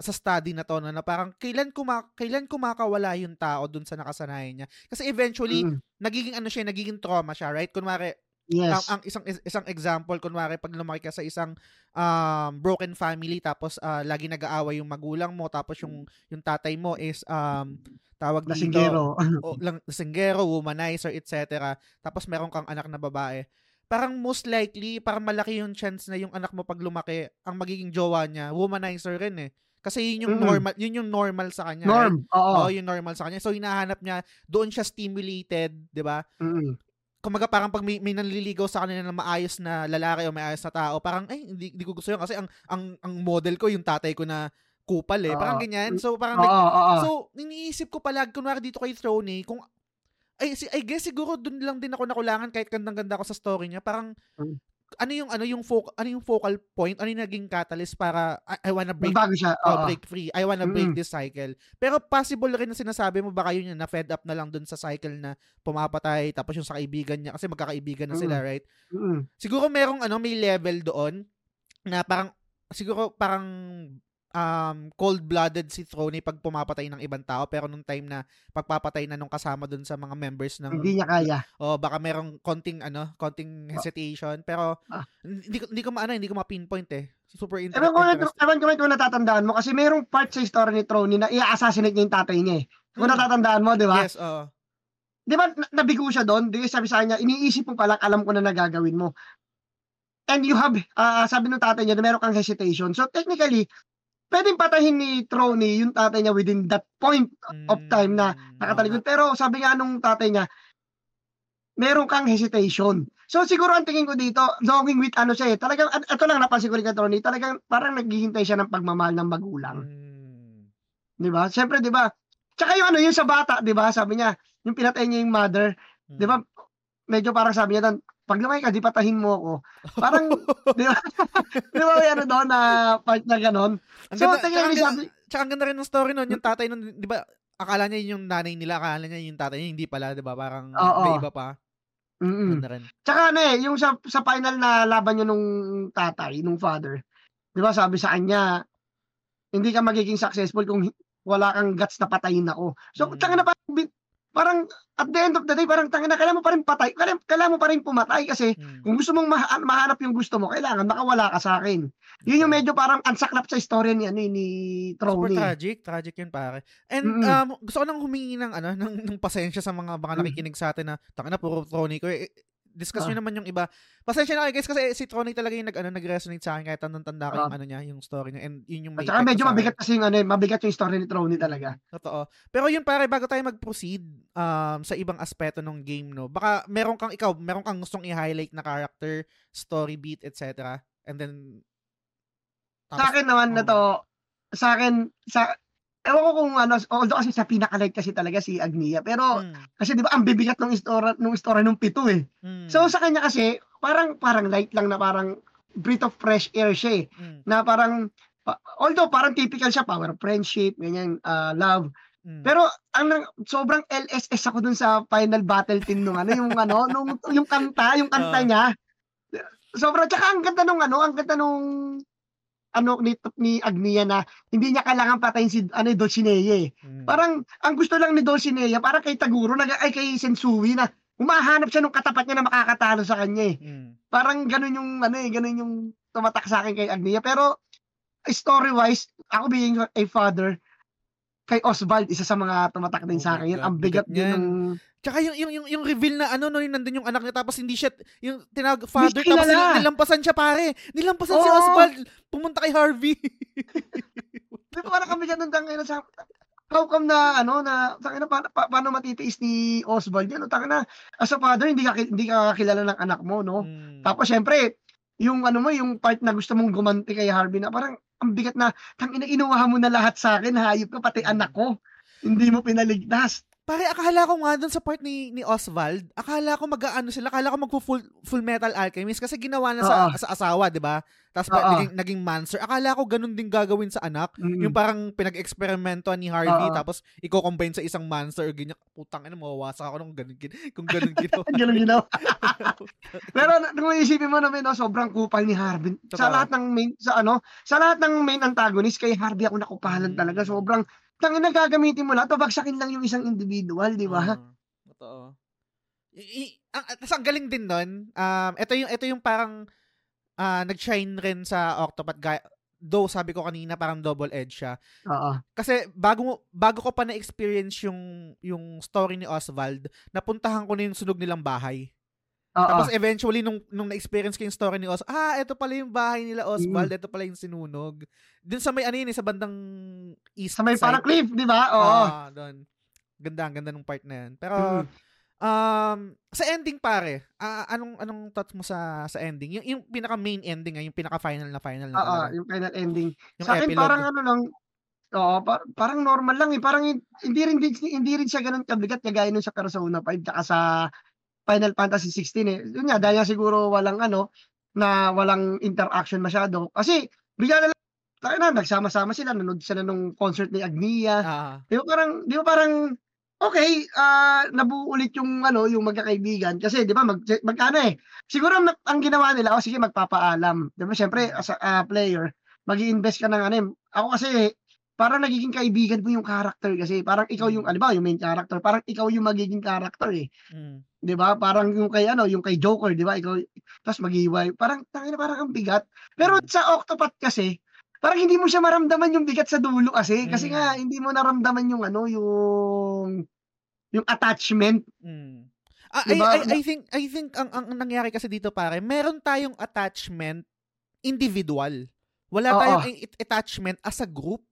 sa study na to no, na parang kailan kuma kailan kumakawala yung tao doon sa nakasanayan niya. Kasi eventually
Mm.
nagiging ano siya, nagiging trauma siya, right? Kunwari,
Yes.
ang, ang isang is- isang example kunwari pag lumaki ka sa isang um, broken family tapos ah, lagi nag-aaway yung magulang mo tapos yung yung tatay mo is um tawag dito
Lasinggero.
o lang lasinggero, womanizer, etc. Tapos meron kang anak na babae. Parang most likely, parang malaki yung chance na yung anak mo pag lumaki, ang magiging jowa niya, womanizer rin eh. Kasi yun yung
Mm.
normal, yun yung normal sa kanya. right?
Norm. Oo.
Oo, yung normal sa kanya. So, hinahanap niya, doon siya stimulated, di ba?
Mm.
Kumaga parang pag may, may nanliligaw sa kanila na maayos na lalaki o maayos na tao, parang, ay, hindi, hindi ko gusto yun kasi ang, ang, ang model ko, yung tatay ko na kupal eh. Parang
Oo.
ganyan. So, parang, nag-
oo, oo.
so, iniisip ko pala, kunwari dito kay Throny, kung, ay, si, I guess siguro doon lang din ako nakulangan kahit gandang-ganda ako sa story niya. Parang,
Mm.
Ano yung ano yung focal ano yung focal point ano yung naging catalyst para I, I wanna break
Magbago siya. Oo.
break free. I wanna break
Mm.
this cycle. Pero possible rin na sinasabi mo baka yun yun, na fed up na lang dun sa cycle na pumapatay tapos yung sa kaibigan niya kasi magkakaibigan na sila, right?
Mm.
Siguro merong ano may level doon na parang siguro parang um, cold-blooded si Throne pag pumapatay ng ibang tao pero nung time na pagpapatay na nung kasama dun sa mga members ng
hindi niya kaya.
Oh, baka merong konting ano, konting hesitation pero ah. hindi hindi ko maano, hindi ko ma-pinpoint eh. Super inter-
ewan ko, interesting. Ewan ko kung natatandaan mo kasi merong part sa story ni Throne na i-assassinate niya yung tatay niya eh. Kung hmm. natatandaan mo, di ba?
Yes, oo. Uh.
Di ba, nabigo siya doon? Di sabi sa kanya, iniisip mo pala, alam ko na nagagawin mo. And you have, uh, sabi ng tatay niya, na meron kang hesitation. So technically, pwedeng patahin ni Trony yung tatay niya within that point of time na hmm, nakatalikod. Pero sabi nga nung tatay niya, meron kang hesitation. So siguro ang tingin ko dito, longing with ano siya eh, talagang, ito lang napansin ko rin kay Trony, talagang parang naghihintay siya ng pagmamahal ng magulang. Mm. Di ba? Siyempre, di ba? Tsaka yung ano, yung sa bata, di ba? Sabi niya, yung pinatay niya yung mother, mm. di ba? Medyo parang sabi niya pag lumaki ka, di patahin mo ako. Parang, di ba? di ba may ano doon na part na ganon?
So, ganda, tsaka, sabi, tsaka ang ganda rin ng story noon, yung tatay nun, di ba, akala niya yung nanay nila, akala niya yung tatay niya, hindi pala, di ba? Parang Oo. may iba pa.
Mm. Rin. Tsaka ano eh, yung sa, sa final na laban niya nung tatay, nung father, di ba sabi sa kanya, hindi ka magiging successful kung wala kang guts na patayin ako. So, mm. tanga na parang parang at the end of the day, parang tangin na, kailangan mo pa rin patay, kailangan, kailangan mo pa rin pumatay kasi hmm. kung gusto mong ma- mahanap yung gusto mo, kailangan makawala ka sa akin. Yun yung medyo parang ansaklap sa istorya ni, ano, eh, ni Troney.
Super tragic, tragic yun pare. And mm-hmm. um, gusto ko nang humingi ng, ano, ng, ng pasensya sa mga mga nakikinig sa atin na, tangin na, puro Troney ko. Eh, discuss nyo ah. naman yung iba. Pasensya na kayo guys kasi si Tronic talaga yung nag ano nag-resonate sa akin kahit tandang tanda ko uh, yung ano niya, yung story niya and yun yung
may At medyo mabigat kasi yung ano, eh, mabigat yung story ni Tronic talaga.
Totoo. Pero yun pare bago tayo mag-proceed um, sa ibang aspeto ng game no. Baka meron kang ikaw, meron kang gustong i-highlight na character, story beat, etc. And then
tapos, sa akin naman um, na to, sa akin sa ewan ko kung ano, although kasi sa pinaka-like kasi talaga si Agnia. Pero, mm. kasi di ba, ang bibigat ng istora, nung istora nung pito eh. Mm. So, sa kanya kasi, parang, parang light lang na parang breath of fresh air siya eh. Mm. Na parang, although parang typical siya, power friendship, ganyan, uh, love. Mm. Pero ang sobrang LSS ako dun sa final battle team nung ano, yung ano, nung yung kanta, yung kanta uh. niya. Sobrang tsaka ang ganda nung ano, ang ganda nung ano ni, ni Agnia na hindi niya kailangan patayin si ano Dulcinea eh. Hmm. Parang ang gusto lang ni Dulcinea para kay Taguro na ay kay Sensui na umahanap siya ng katapat niya na makakatalo sa kanya eh. Hmm. Parang ganun yung ano eh, ganun yung tumatak sa akin kay Agnia pero story wise ako being a father kay Oswald, isa sa mga tumatak din oh sa akin. Yan, ang bigat, din ng...
Tsaka yung, yung, yung, yung reveal na ano, no, yung nandun yung anak niya, tapos hindi siya, yung tinawag, father, tapos nil, nilampasan siya, pare. Nilampasan oh. si Oswald. Pumunta kay Harvey.
Di ba parang kami ganun tangin sa... How come na, ano, na, tangin na, pa, pa, paano matitiis ni Oswald yan? Tangin na, as a father, hindi ka, hindi ka kilala ng anak mo, no? Hmm. Tapos, syempre, yung ano mo, yung part na gusto mong gumanti kay Harvey na parang ang bigat na, tang ina inuwahan mo na lahat sa akin, hayop ka, pati anak ko. Hindi mo pinaligtas.
Pare, akala ko nga dun sa part ni, ni Oswald, akala ko mag-ano sila, akala ko mag-full full metal alchemist kasi ginawa na sa, sa asawa, di ba? Tapos naging, naging monster. Akala ko ganun din gagawin sa anak. Mm-hmm. Yung parang pinag-eksperimento ni Harvey, Uh-oh. tapos i-combine sa isang monster, ganyan, putang ina, mawawasak ako nung ganun, kung ganun ginawa.
ganun ginawa. Pero kung isipin mo naman, no, sobrang kupal ni Harvey. Sa lahat ng main, sa ano, sa lahat ng main antagonist, kay Harvey ako nakupalan mm. talaga. Sobrang, Tangin na gagamitin mo lahat, babagsakin lang yung isang individual, di ba? Uh,
totoo. I, i, ang, tas ang galing din nun, um, ito yung, ito yung parang uh, nag-shine rin sa Octopath Guy, though sabi ko kanina parang double edge siya.
Oo.
Kasi bago bago ko pa na-experience yung yung story ni Oswald, napuntahan ko na yung sunog nilang bahay. Uh-oh. Tapos eventually nung nung na-experience ko yung story ni Os, ah, ito pala yung bahay nila Oswald, mm. ito pala yung sinunog. Dun sa may ano yun, eh, sa bandang east
Sa may parang cliff, di ba? Oo.
Ah, doon. Ganda, ganda nung part na yan. Pero mm. um sa ending pare, uh, anong anong thoughts mo sa sa ending? Yung, yung pinaka main ending, yung pinaka final na final na
Oo, yung final ending. Yung sa akin epilogue. parang ano lang, Oo, par- parang normal lang eh. Parang hindi rin hindi rin siya ganoon kabigat kagaya nung sa Persona 5 tsaka sa Final Fantasy 16 eh. Yun nga, dahil siguro walang ano, na walang interaction masyado. Kasi, bigla na lang, tayo na, nagsama-sama sila, nanood sila nung concert ni Agnia. Ah. Di ba parang, di ba parang, okay, uh, nabuo ulit yung, ano, yung magkakaibigan. Kasi, di ba, mag, magkano eh. Siguro, ang ginawa nila, oh, sige, magpapaalam. Di ba, syempre, as a uh, player, mag-i-invest ka ng ano, eh, ako kasi parang nagiging kaibigan mo yung character kasi parang ikaw yung
Mm.
ano ba, yung main character, parang ikaw yung magiging character eh.
Mm.
'Di ba? Parang yung kay ano, yung kay Joker, 'di ba? Ikaw tapos maghihiwalay. Parang tangina parang ang bigat. Pero
Mm.
sa Octopath kasi, parang hindi mo siya maramdaman yung bigat sa dulo kasi. Kasi nga
Mm.
hindi mo naramdaman yung ano, yung yung attachment.
Mm. Ah, I,
Diba?
I, I think I think ang, ang ang nangyari kasi dito pare, meron tayong attachment individual. Wala
Oo.
tayong i- attachment as a group.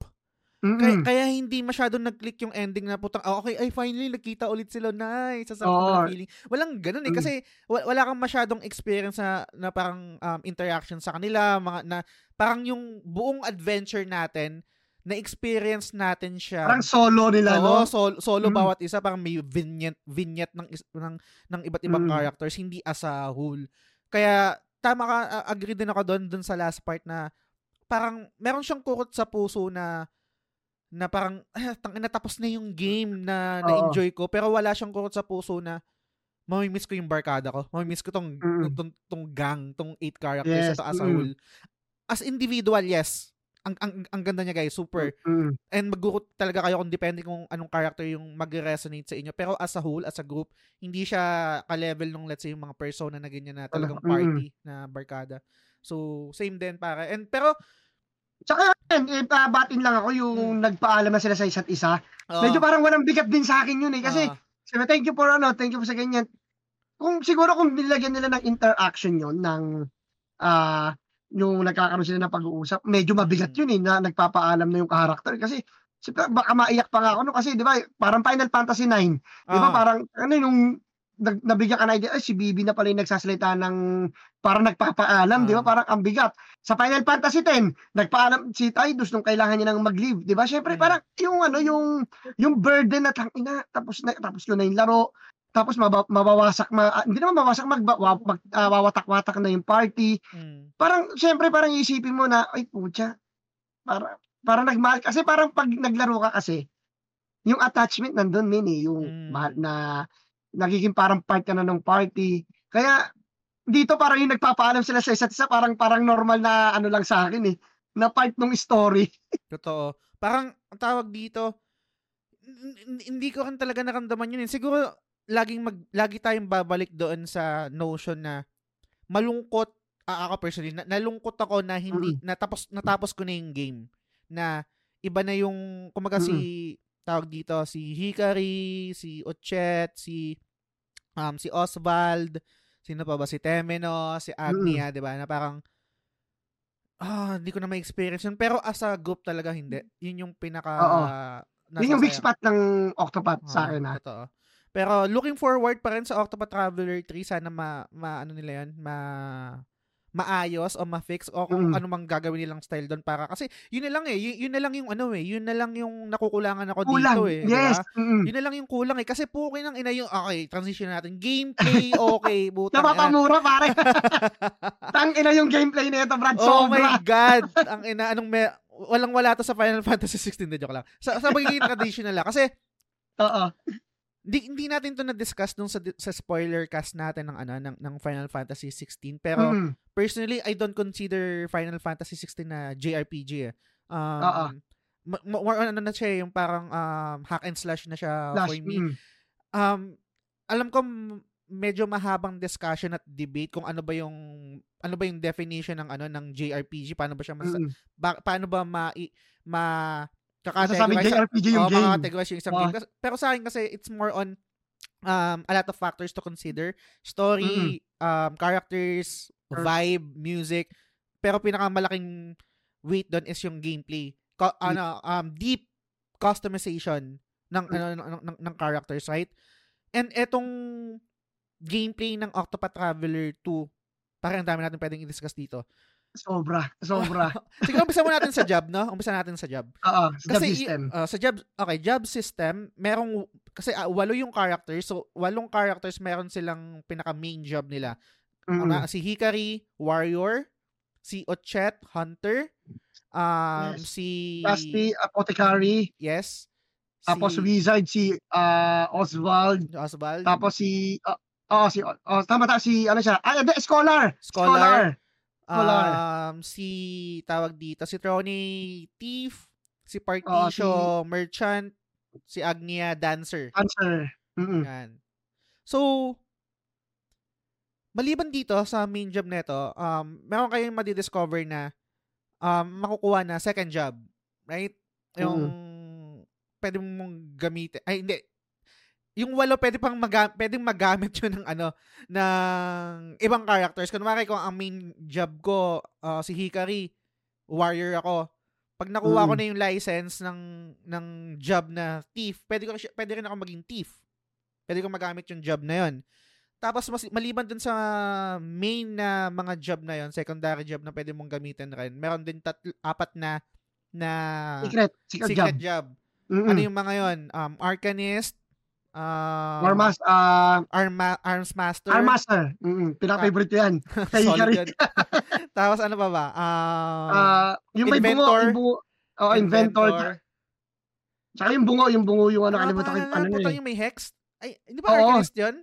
Kaya,
Mm.
kaya hindi masyadong nag-click yung ending na putang, ah, okay, ay finally nagkita ulit sila, nice, sa
Oo.
na feeling. Walang ganun eh,
Mm.
kasi wa- wala kang masyadong experience na, na parang um, interaction sa kanila, mga, na parang yung buong adventure natin, na-experience natin siya.
Parang solo nila,
Oo,
no?
solo, solo
Mm.
bawat isa, parang may vignette, vignette ng, ng, ng iba't ibang
Mm.
characters, hindi as a whole. Kaya, tama ka, agree din ako doon, doon sa last part na, parang, meron siyang kurot sa puso na, na parang, ah, tangina, tapos na yung game na
Oo.
na-enjoy ko, pero wala siyang kurot sa puso na, mamimiss ko yung barkada ko. Mamimiss ko tong,
Mm.
tong, tong gang, tong eight characters
Yes,
ito as a
mm.
whole. As individual, yes. Ang, ang, ang ganda niya guys, super
Mm.
and magurot talaga kayo kung depende kung anong character yung mag-resonate sa inyo. Pero as a whole, as a group, hindi siya ka-level nung let's say yung mga persona na ganyan na talagang
Mm.
party na barkada. So, same din para. And pero,
Tsaka yan, eh, babatin lang ako yung nagpaalam na sila sa isa't isa.
uh,
Medyo parang walang bigat din sa akin yun eh. Kasi,
uh,
sabi, thank you for ano, thank you for sa ganyan. Kung siguro kung nilagyan nila ng interaction yon ng ah yung nagkakaroon sila ng pag-uusap, medyo mabigat
Mm.
yun eh, na nagpapaalam na yung character. Kasi, siyempre, baka maiyak pa nga ako, no? kasi di ba, parang Final Fantasy 9, di ba,
ah,
parang, ano yung, nag, nabigyan ka na idea, ay, si Bibi na pala yung nagsasalita ng, parang nagpapaalam, di ba,
Ah.
parang ang bigat. Sa Final Fantasy 10, nagpaalam si Tidus nung kailangan niya nang mag-leave, di ba? Syempre,
Mm.
parang, yung ano, yung, yung burden na tangina, tapos na, tapos ko na yung laro, tapos maba, mabawasak, ma, ah, hindi naman mabawasak, mag, mag, ah, wawatak-watak na yung party,
mm,
parang syempre parang iisipin mo na ay putya para para nagmahal kasi parang pag naglaro ka kasi yung attachment nandun min eh yung
Mm.
mahal na nagiging parang part ka na ng party kaya dito parang yung nagpapaalam sila sa isa't isa parang parang normal na ano lang sa akin eh na part ng story
totoo. Parang, ang tawag dito, hindi ko rin talaga naramdaman yun. eh. Siguro, laging mag, lagi tayong babalik doon sa notion na malungkot, ah, ako personally, na, nalungkot ako na hindi, natapos, natapos ko na yung game. Na, iba na yung, kumaga si, tawag dito, si Hikari, si Ochet, si, um, si Oswald, sino pa ba, si Temeno, si Agnia, di ba, na parang, ah, hindi ko na ma-experience yun. Pero as a group talaga, hindi. Yun yung pinaka,
Oo. yun yung big spot ng Octopath sa
Oo,
akin ah
Totoo. Pero looking forward pa rin sa Octopath Traveler 3 sana ma, ma ano nila 'yan, ma maayos o ma-fix o kung
Mm.
ano mang gagawin nilang style doon para kasi yun na lang eh yun, yun na lang yung ano eh yun na lang yung nakukulangan ako
kulang
dito eh
yes mm.
Yun na lang yung kulang eh kasi pukin ng ina yung okay transition natin. Gameplay okay ina.
napapamura pare. Tang ina yung gameplay nito Brad
Oh
sobra.
my god ang ina anong may walang wala to sa Final Fantasy 16 de joke lang. Sa, sa magiging traditional lang kasi
oo
Di, hindi natin to na-discuss nung sa, sa spoiler cast natin ng ano ng, ng Final Fantasy 16 pero
Mm.
personally I don't consider Final Fantasy 16 na JRPG eh. Um ma- more on ano na siya yung parang um, hack and slash na siya
Flash,
for me.
mm.
Um alam ko medyo mahabang discussion at debate kung ano ba yung ano ba yung definition ng ano ng JRPG paano ba siya mas,
Mm.
ba, paano ba ma i- ma
Masasabi
kaka-categorize sa-
JRPG yung game.
makategorize yung isang
Oo.
game. Pero sa akin kasi, it's more on um, a lot of factors to consider. Story, um, characters, vibe, music. Pero pinakamalaking weight doon is yung gameplay. Ko- ano, um, deep customization ng, ano, ng, ng, ng characters, right? And etong gameplay ng Octopath Traveler 2, parang ang dami natin pwedeng i-discuss dito.
Sobra, sobra.
Sige, umpisa mo natin sa job, no? Umpisa natin sa job.
Oo, sa
Kasi
system.
uh, sa job okay, job system, merong kasi ah, walo yung characters. So walong characters meron silang pinaka main job nila.
Mm.
Ang, ah, si Hikari, warrior, si Ochet, hunter, um
Yes.
si
Dusty, Apothecary,
yes.
tapos
si
Wizard, si ah, Oswald,
Oswald,
tapos si, ah, oh, si, oh, tama ta, si, ano siya, ah, hindi, Scholar,
Scholar.
Wala.
Um, si, tawag dito, si Tronny Thief, si Particio Merchant, si Agnia Dancer.
Answer. Mm-mm.
Yan. So, maliban dito sa main job nito, um, meron kayong madidiscover na um, makukuha na second job. Right? Yung pwede mong gamitin. Ay, hindi. Yung walo, pwede pang maga- pwedeng magamit yun ng ano, ng ibang characters. Kunwari kung ang main job ko, uh, si Hikari, warrior ako. Pag nakuha ko
Mm.
na yung license ng ng job na thief, pwede ko pwede rin ako maging thief. Pwede ko magamit yung job na yon. Tapos mas, maliban dun sa main na mga job na yon, secondary job na pwede mong gamitin rin. Meron din tatlo, apat na na
Secret. Secret,
secret
job.
job. Ano yung mga yon? Um, Arcanist, um,
Armas, ah,
Arma, Arms Master.
Armaster. Mm-mm. Pinaka-favorite ko yan. Kay
Solid
Hikari.
yun. Tapos ano pa ba? Um,
Ah, yung may bungo,
Inventor.
yung bungo. Oh, inventor. Tsaka yung bungo, yung bungo yung ano,
Ano
kalimutan ko yung ano eh.
yung may hex? Ay, hindi ba
Oo.
Arcanist yun?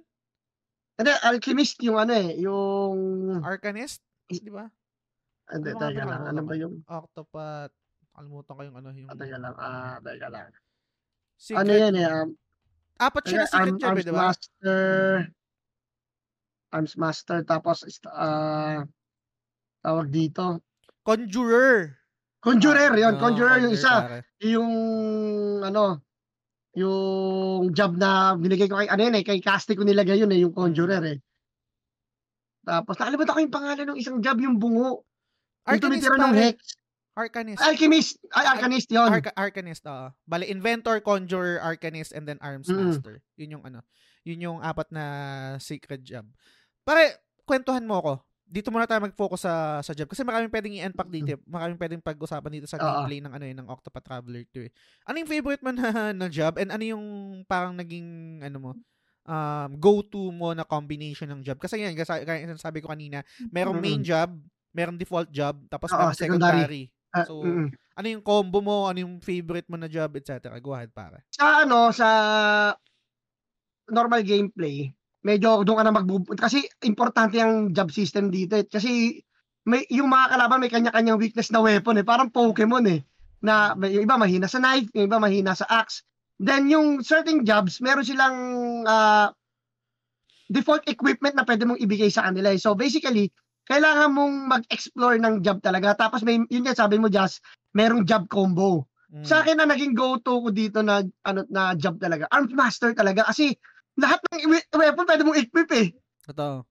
Hindi, alchemist yung ano eh, yung...
Arcanist? Di ba?
Hindi,
Ano ba?
lang. Ano ba yung...
Octopath. Kalimutan ko yung ano. Yung
Ah, Teka lang, ah, teka lang.
secret.
Ano yan eh, um,
Apat siya na
Arm,
secret job, eh,
Arms
di ba?
Master, Arms Master, tapos, ah, tawag dito.
Conjurer.
Conjurer, yun.
Ah,
Conjurer yung isa.
pare.
Yung, ano, yung job na binigay ko kay, ano yun eh, kay Casti ko nilagay yun eh, yung Conjurer eh. Tapos, nakalimutan ko yung pangalan ng isang job, yung bungo. Yung
Arcanist,
tumitira ng. Hex.
Arcanist.
Alchemist. Ay, Arcanist yun.
Arca- Arcanist, oo. Bale, Inventor, Conjurer, Arcanist, and then Arms
Mm.
Master. Yun yung ano. Yun yung apat na secret job. Pare, kwentuhan mo ako. Dito muna tayo mag-focus sa sa job kasi maraming pwedeng i-unpack dito. Maraming pwedeng pag-usapan dito sa
Oo.
gameplay ng ano yun, ng Octopath Traveler 2. Eh. Ano yung favorite mo na, na job and ano yung parang naging ano mo um, go-to mo na combination ng job? Kasi yan, kasi, kaya sabi ko kanina, merong main
Mm-mm.
job, merong default job, tapos merong
secondary.
secondary.
Ah,
So,
mm-mm.
ano yung combo mo, ano yung favorite mo na job, etc. Go ahead, pare.
sa ano, sa normal gameplay, medyo doon ka na magbubu... Kasi importante ang job system dito eh. Kasi may, yung mga kalaban may kanya-kanyang weakness na weapon eh. Parang Pokemon eh. Na yung iba mahina sa knife, yung iba mahina sa axe. Then yung certain jobs, meron silang ah, default equipment na pwede mong ibigay sa kanila eh. So basically, kailangan mong mag-explore ng job talaga. Tapos may, yun nga sabi mo, Jazz, merong job combo.
Mm.
Sa akin na naging go-to ko dito na ano na job talaga. Arms master talaga kasi lahat ng we- weapon pwede mong equip eh.
Totoo.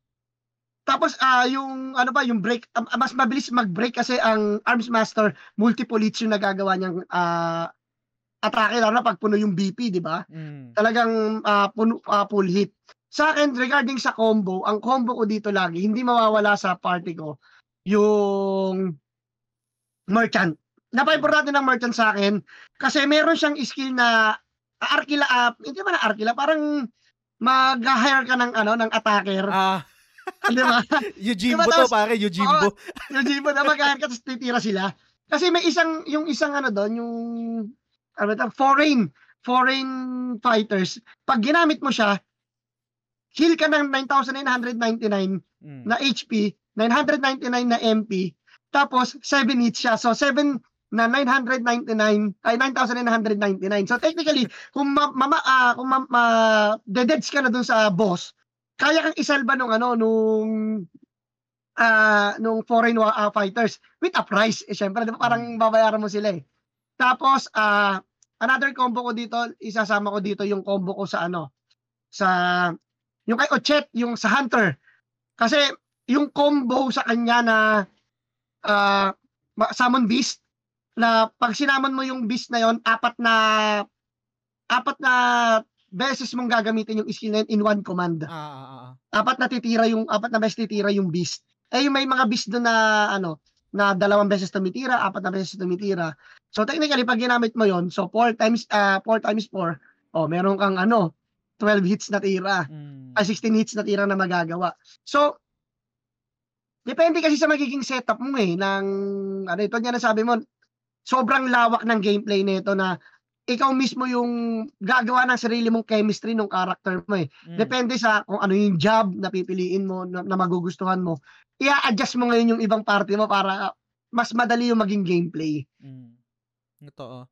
Tapos ah yung ano ba yung break ah, mas mabilis mag-break kasi ang arms master multiple hits yung nagagawa niyang ah atake lalo na pag puno yung BP, di ba?
Mm.
Talagang ah, puno ah, full hit. Sa akin regarding sa combo, ang combo ko dito lagi hindi mawawala sa party ko yung merchant. Napaka-importante ng merchant sa akin kasi meron siyang skill na arkila up, hindi man na arkila, parang mag-hire ka ng ano ng attacker,
Ah,
di ba?
Yujimbo
Diba,
to, pare. Yujimbo.
yung Jimbo na mag-hire ka tapos titira sila. Kasi may isang yung isang ano doon, yung ano ba foreign foreign fighters. Pag ginamit mo siya, heal ka ng 9,999
Mm.
na HP, 999 na MP, tapos 7 hits siya. So 7 na 999 ay 9,999. So technically, kung ma, mama, ah, kung ma, ma deads ka na dun sa boss, kaya kang isalba nung ano nung ah nung foreign ah, fighters with a price. Eh syempre, di ba parang babayaran mo sila eh. Tapos ah another combo ko dito, isasama ko dito yung combo ko sa ano sa yung kay Ochet, yung sa Hunter. Kasi yung combo sa kanya na ma- summon beast na pag sinamon mo yung beast na yon apat na apat na beses mong gagamitin yung skill na yun in one command.
Ah, ah, ah, ah.
Apat na titira yung apat na beses titira yung beast. Eh yung may mga beast doon na ano na dalawang beses tumitira, apat na beses tumitira. So technically pag ginamit mo yon so 4 times ah 4 times 4, oh meron kang ano 12 hits na tira
Mm.
ay 16 hits na tira na magagawa. So, depende kasi sa magiging setup mo eh, ng, ano ito niya na sabi mo, sobrang lawak ng gameplay nito na ikaw mismo yung gagawa ng sarili mong chemistry ng character mo eh.
Mm.
Depende sa kung ano yung job na pipiliin mo, na, na magugustuhan mo. I-adjust mo ngayon yung ibang party mo para mas madali yung maging gameplay.
Mm. Totoo.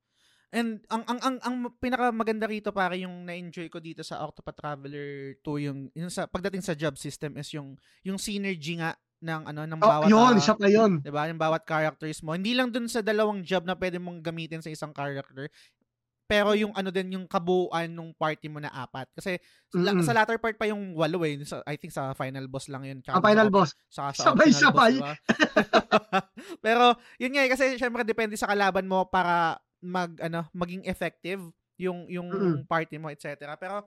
And ang ang ang ang pinakamaganda rito pare yung na-enjoy ko dito sa Octopath Traveler 2 yung, yung sa pagdating sa job system is yung yung synergy nga ng ano ng
Oh,
bawat
yun,
ah,
isa pa yun.
'di ba? Yung bawat characters mo. Hindi lang dun sa dalawang job na pwede mong gamitin sa isang character. Pero yung ano din yung kabuuan ng party mo na apat. Kasi la-
Mm-mm.
sa latter part pa yung walo eh. Sa, I think sa final boss lang yun.
Ang final boss.
Saka sa
Sabay-sabay.
optional boss, diba? Pero yun nga eh, kasi syempre depende sa kalaban mo para mag ano maging effective yung yung
Mm.
party mo etc. Pero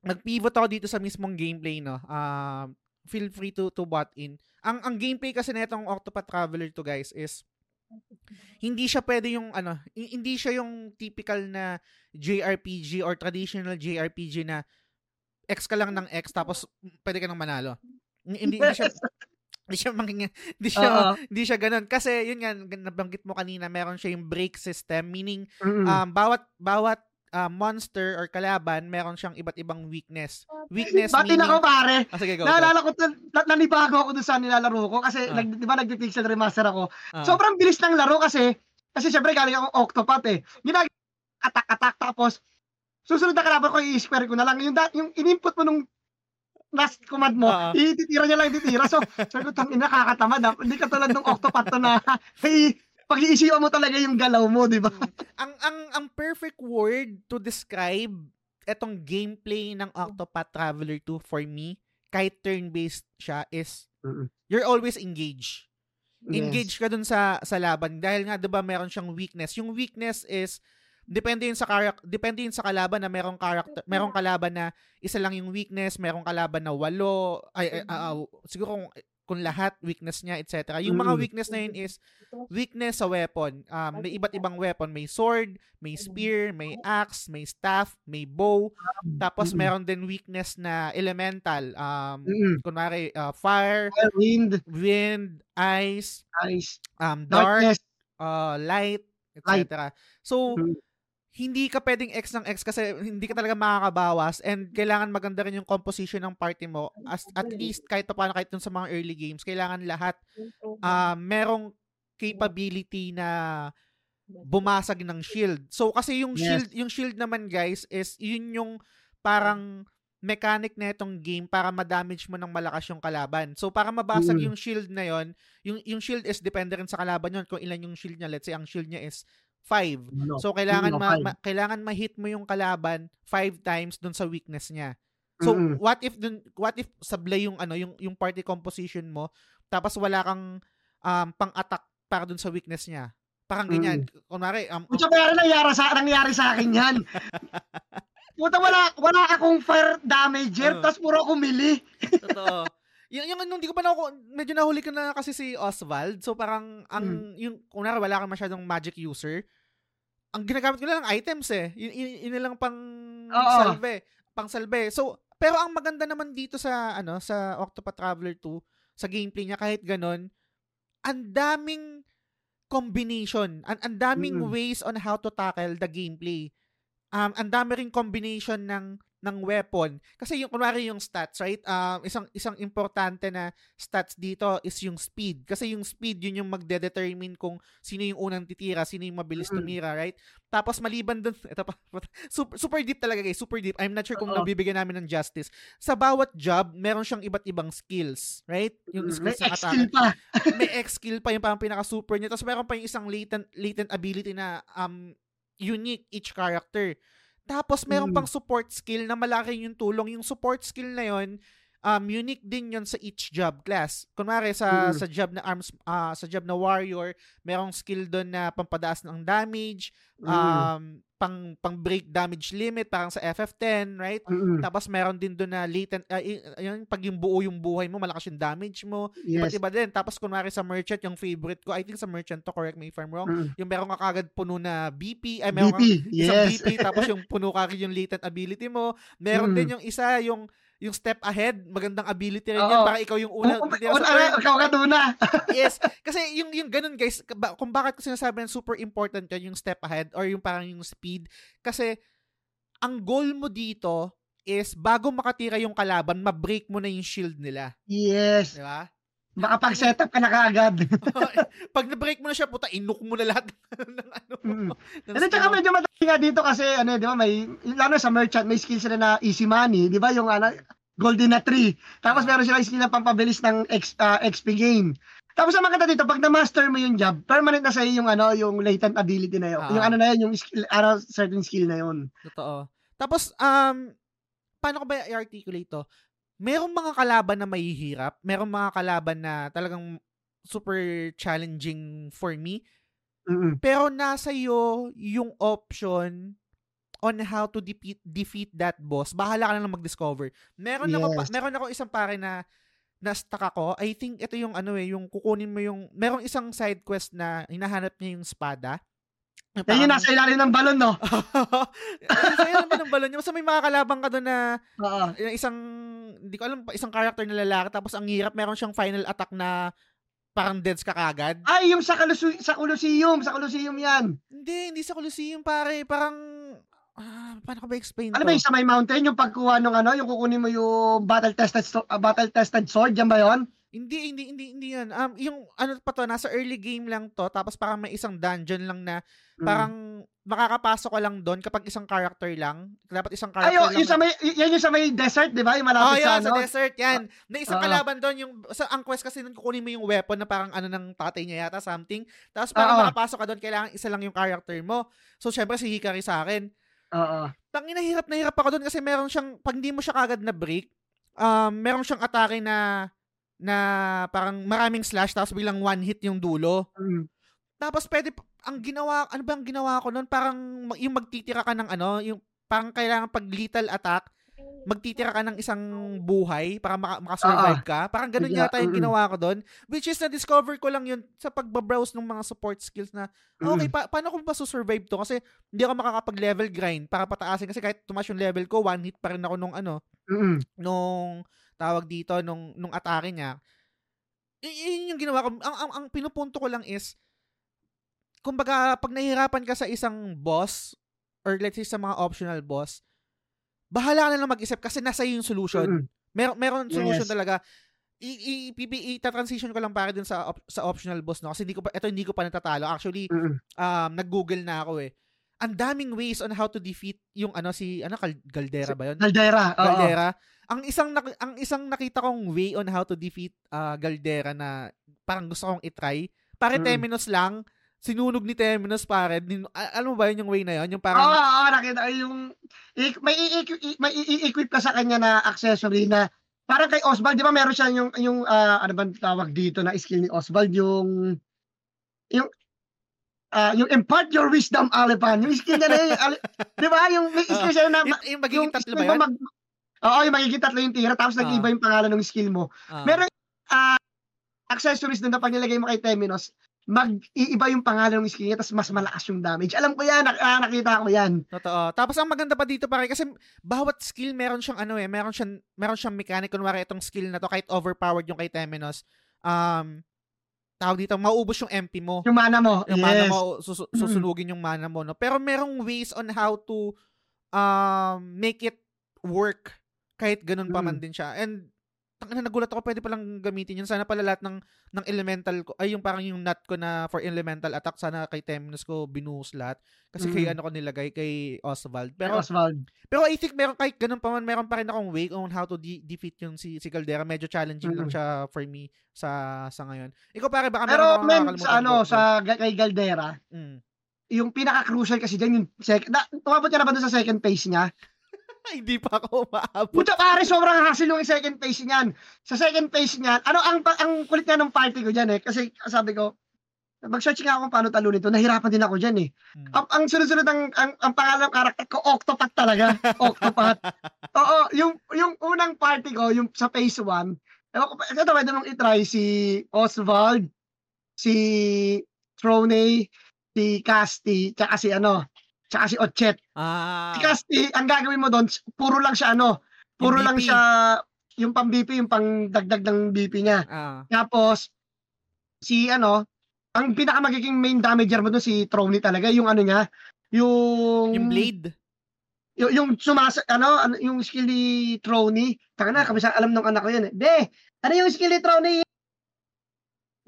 nag-pivot ako dito sa mismong gameplay no. Um feel free to to butt in. Ang ang gameplay kasi nitong Octopath Traveler to guys is hindi siya pwede yung ano, hi- hindi siya yung typical na JRPG or traditional JRPG na X ka lang ng X tapos pwede ka nang manalo. Hindi, hindi siya hindi siya maging hindi siya hindi siya ganun kasi yun nga nabanggit mo kanina meron siya yung break system meaning um bawat bawat uh, monster or kalaban meron siyang iba't ibang weakness. Weakness
Batin
meaning
ako pare.
Ah, sige, go. go.
Naalala ko, na, na- nanibago ako dun sa nilalaro ko kasi
Ah.
nag, di ba nag-pixel remaster ako.
Ah,
Sobrang bilis ng laro kasi kasi syempre galing akong Octopath eh. Ginag atak-atak tapos susunod na kalaban ko i-square ko na lang. Yung, yung in-input mo nung last command mo,
Oo.
ititira niya lang, ititira. So, sabi ko, tangin nakakatamad. ah. Hindi katulad ng Octopath to na may pag-iisipan mo talaga yung galaw mo, di ba?
ang ang ang perfect word to describe etong gameplay ng Octopath Traveler 2 for me, kahit turn-based siya is you're always engaged.
Yes.
Engage ka dun sa sa laban dahil nga 'di ba meron siyang weakness. Yung weakness is depende yun sa karak depende yun sa kalaban na merong character merong kalaban na isa lang yung weakness, merong kalaban na walo ay, ay ah, ah, siguro kung kung lahat weakness niya etc. Yung mga
Mm.
weakness na yun is weakness sa weapon. Um, may iba't ibang weapon. May sword, may spear, may axe, may staff, may bow. Tapos
Mm-mm.
meron din weakness na elemental. Um, kunwari, uh, fire,
Wind,
wind, ice,
ice,
um, dark,
darkness.
uh, light, etc. So. Hindi ka pwedeng X ng X kasi hindi ka talaga makakabawas and kailangan maganda rin yung composition ng party mo as at least kahit pa paano kahit dun sa mga early games kailangan lahat ah merong capability na bumasag ng shield. So kasi yung
Yes.
shield, yung shield naman guys is yun yung parang mechanic na itong game para ma-damage mo ng malakas yung kalaban. So para mabasag
Mm.
yung shield na yon, yung yung shield is depende rin sa kalaban yon kung ilan yung shield niya. Let's say ang shield niya is 5.
Ano?
So kailangan
Mm,
ma, ma- kailangan ma-hit mo yung kalaban 5 times dun sa weakness niya. So
Mm-mm.
what if dun what if sablay yung ano yung yung party composition mo tapos wala kang um, pang-attack para dun sa weakness niya. Parang ganyan. Kunwari um,
Pucha, kaya nangyari sa, nangyari sa akin yan. Puta, wala, wala akong fire damager,
Oo.
tapos puro ako melee.
Totoo. yung, yung nung di ko pa na ako, medyo nahuli ko na kasi si Oswald. So parang, ang,
Hmm.
yung, kunwari wala kang masyadong magic user, ang ginagamit ko lang items eh. Yun, yun, yun lang pang
Oo.
salve. Pang salve. So, pero ang maganda naman dito sa, ano, sa Octopath Traveler 2, sa gameplay niya, kahit ganon, ang daming combination. Ang, ang daming
Mm.
ways on how to tackle the gameplay. Um, ang dami ring combination ng ng weapon. Kasi yung kunwari yung stats, right? Um, isang isang importante na stats dito is yung speed. Kasi yung speed yun yung magde-determine kung sino yung unang titira, sino yung mabilis
Mm.
tumira, right? Tapos maliban dun, ito pa, super, super deep talaga guys, super deep. I'm not sure kung nabibigyan namin ng justice. Sa bawat job, meron siyang iba't ibang skills, right? Yung
May
skills ng
X skill
attack
pa.
may X skill pa yung parang pinaka-super niya. Tapos meron pa yung isang latent, latent ability na um, unique each character. Tapos meron
Mm.
pang support skill na malaki yung tulong. Yung support skill na yon um, unique din yon sa each job class. Kunwari sa
Mm.
sa job na arms ah, sa job na warrior, merong skill doon na pampadaas ng damage,
Mm.
um, pang pang break damage limit parang sa FF10, right?
Mm-mm.
Tapos meron din doon na latent ah, y- yun, pag yung buo yung buhay mo, malakas yung damage mo. Iba't
Yes.
iba din. Tapos kunwari sa merchant, yung favorite ko, I think sa merchant to, correct me if I'm wrong,
Mm.
yung meron ka kagad puno na BP, ay meron
BP,
isang
yes.
BP, tapos yung puno ka yung latent ability mo. Meron
Mm.
din yung isa, yung yung step ahead, magandang ability rin yan para ikaw yung una. Titira sa
una,
turn.
ikaw ka duna.
yes. Kasi yung yung ganun guys, ba- kung bakit ko sinasabi na super important yan yung step ahead or yung parang yung speed kasi ang goal mo dito is bago makatira yung kalaban, ma-break mo na yung shield nila.
Yes.
Di ba?
Makapag-setup ka na kaagad.
Pag na-break mo na siya, puta, inuk mo na lahat ng ano.
Mm. And then, tsaka
skill
medyo madali nga dito kasi, ano, di ba, may, lalo sa merchant, may skills sila na easy money, di ba, yung, ano, golden na tree. Tapos
Ah.
meron sila skill na pampabilis ng X, ah, XP gain. Tapos ang maganda dito, pag na-master mo yung job, permanent na sa'yo yung, ano, yung latent ability na yun.
Ah.
Yung ano na yun, yung skill, ano, certain skill na yun.
Totoo. Tapos, um, paano ko ba i-articulate to? Merong mga kalaban na mahihirap. Merong mga kalaban na talagang super challenging for me.
Mm-mm.
Pero nasa iyo yung option on how to defeat defeat that boss. Bahala ka na lang mag-discover. Meron ako
Yes.
meron ako isang pare na na stuck ako. I think ito yung ano eh, yung kukunin mo yung merong isang side quest na hinahanap niya yung espada.
Yan yung nasa ilalim ng balon, no?
Sa'yo naman ng balon niya. Basta may mga kalabang ka doon na
Oo.
yung isang, hindi ko alam, isang character na lalaki, tapos ang hirap, meron siyang final attack na parang deads ka kagad.
Ay, yung sa, Colosseum, sa Colosseum, sa Colosseum yan.
Hindi, hindi sa Colosseum, pare. Parang, ah, paano ko ba explain
Ano
to?
ba yung sa may mountain, yung pagkuha ng ano, yung kukunin mo yung battle tested battle tested sword, yan ba yon?
Hindi, hindi, hindi, hindi yan. Um, yung, ano pa to, nasa early game lang to, tapos parang may isang dungeon lang na,
Mm.
parang, makakapasok ka lang doon kapag isang character lang. Dapat isang character
Ay, oh,
lang.
yung
na-
sa may, yan yung sa may desert, di ba? Yung
Oh,
malapit
yun,
sa
sa
ano.
desert, yan. May isang
Oo.
kalaban doon, yung, sa, ang quest kasi nun, kukunin mo yung weapon na parang ano ng tatay niya yata, something. Tapos para
Oo.
makapasok ka doon, kailangan isa lang yung character mo. So, syempre, si Hikari sa akin.
Oo.
Tangina, hirap na hirap ako doon kasi meron siyang, pag hindi mo siya kagad na break, um, meron siyang atake na, na parang maraming slash, tapos biglang one hit yung dulo.
Mm.
Tapos pwede, ang ginawa, ano ba ang ginawa ko noon? Parang yung magtitira ka ng ano, yung parang kailangan pag lethal attack, magtitira ka ng isang buhay para maka- makasurvive ka. Parang ganun
Bigla,
yata yung ginawa ko doon. Which is, na-discover ko lang yun sa pagbabrowse ng mga support skills na, okay,
Mm.
pa- paano ko ba susurvive to? Kasi hindi ako makakapag-level grind para pataasin. Kasi kahit tumaas yung level ko, one hit pa rin ako nung ano,
Mm.
nung tawag dito, nung, nung atake niya. Yun yung ginawa ko. Ang, ang, ang pinupunto ko lang is, kumbaga, pag nahihirapan ka sa isang boss, or let's say sa mga optional boss, bahala ka na lang mag-isip kasi nasa yung solution.
Mm.
Meron, solution
Yes.
talaga. I, i, i, transition ko lang para dun sa op- sa optional boss no kasi hindi ko pa ito hindi ko pa natatalo. Actually, um nag-google na ako eh. Ang daming ways on how to defeat yung ano si ano Cal- Caldera ba 'yon?
Caldera. Oo.
Ang isang ang isang nakita kong way on how to defeat uh, Galdera na parang gusto kong i-try. Pare
Mm.
Temenos lang. Sinunog ni Temenos pare. Alam mo ba yun yung way na yun? Yung
Oo,
parang
oo, nakita ko yung i- may may i-equip ka sa kanya na accessory na parang kay Oswald, di ba meron siya yung yung ah, ano bang tawag dito na skill ni Oswald yung yung ah, yung impart your wisdom Alipan. Yung skill niya na yun, ali- di ba? Yung may skill siya na
yung, yung magiging tatlo ba yun?
mag- Oo, yung magiging tatlo yung tira tapos
Ah.
nag-iba yung pangalan ng skill mo.
Ah.
Meron ah, accessories na pag nilagay mo kay Temenos, mag-iiba yung pangalan ng skill niya tapos mas malakas yung damage. Alam ko yan, nak- nakita ko yan.
Totoo. Tapos ang maganda pa dito pare kasi bawat skill meron siyang ano eh, meron siyang meron siyang mechanic kunwari itong skill na to kahit overpowered yung kay Temenos. Um tawag dito, mauubos yung MP mo.
Yung mana mo.
Yung mana
yes.
mo susu- susunugin yung mana mo no. Pero merong ways on how to um make it work kahit ganun pa man
Mm.
din siya. And tangina nagulat ako pwede palang gamitin yun. Sana pala lahat ng ng elemental ko ay yung parang yung nut ko na for elemental attack sana kay Temenos ko binuhos lahat kasi kay
Mm.
ano ko nilagay kay Oswald.
Pero
Pero
Oswald.
pero I think meron kahit ganun pa man, meron pa rin akong way on how to de- defeat yung si, si Caldera. Medyo challenging lang
Mm.
siya for me sa sa ngayon. Ikaw pare baka meron
Pero
akong nakakalimutan.
sa ano,
go.
sa kay Galdera,
Mm.
yung pinaka-crucial kasi dyan, yung second, na, tumabot ka na ba dun sa second phase niya?
Hindi pa ako maabot.
Puta pare, sobrang hassle yung second phase niyan. Sa second phase niyan, ano, ang, ang kulit nga ng party ko dyan eh, kasi sabi ko, mag-search nga ako paano talunin to, nahirapan din ako dyan eh.
Mm.
Ang, ang sunod-sunod ang, ang, ang pangalan ng karakter ko, Octopath talaga. Octopath. Oo, yung, yung unang party ko, yung sa phase 1, ewan ko pa, ito pwede mong itry si Oswald, si Troney, si Casti, tsaka si ano, tsaka si Otchet.
Ah.
Si Casti, ang gagawin mo doon, puro lang siya ano, Puro lang siya, yung pang BP, yung pang dagdag ng BP niya.
Ah.
Tapos, si ano, ang pinaka magiging main damager mo doon si Trony talaga, yung ano niya, yung...
Yung blade.
Yung, yung sumas, ano, ano, yung skill ni Trony. Taka na, kami sa alam ng anak ko yun eh. Be, ano yung skill ni Trony?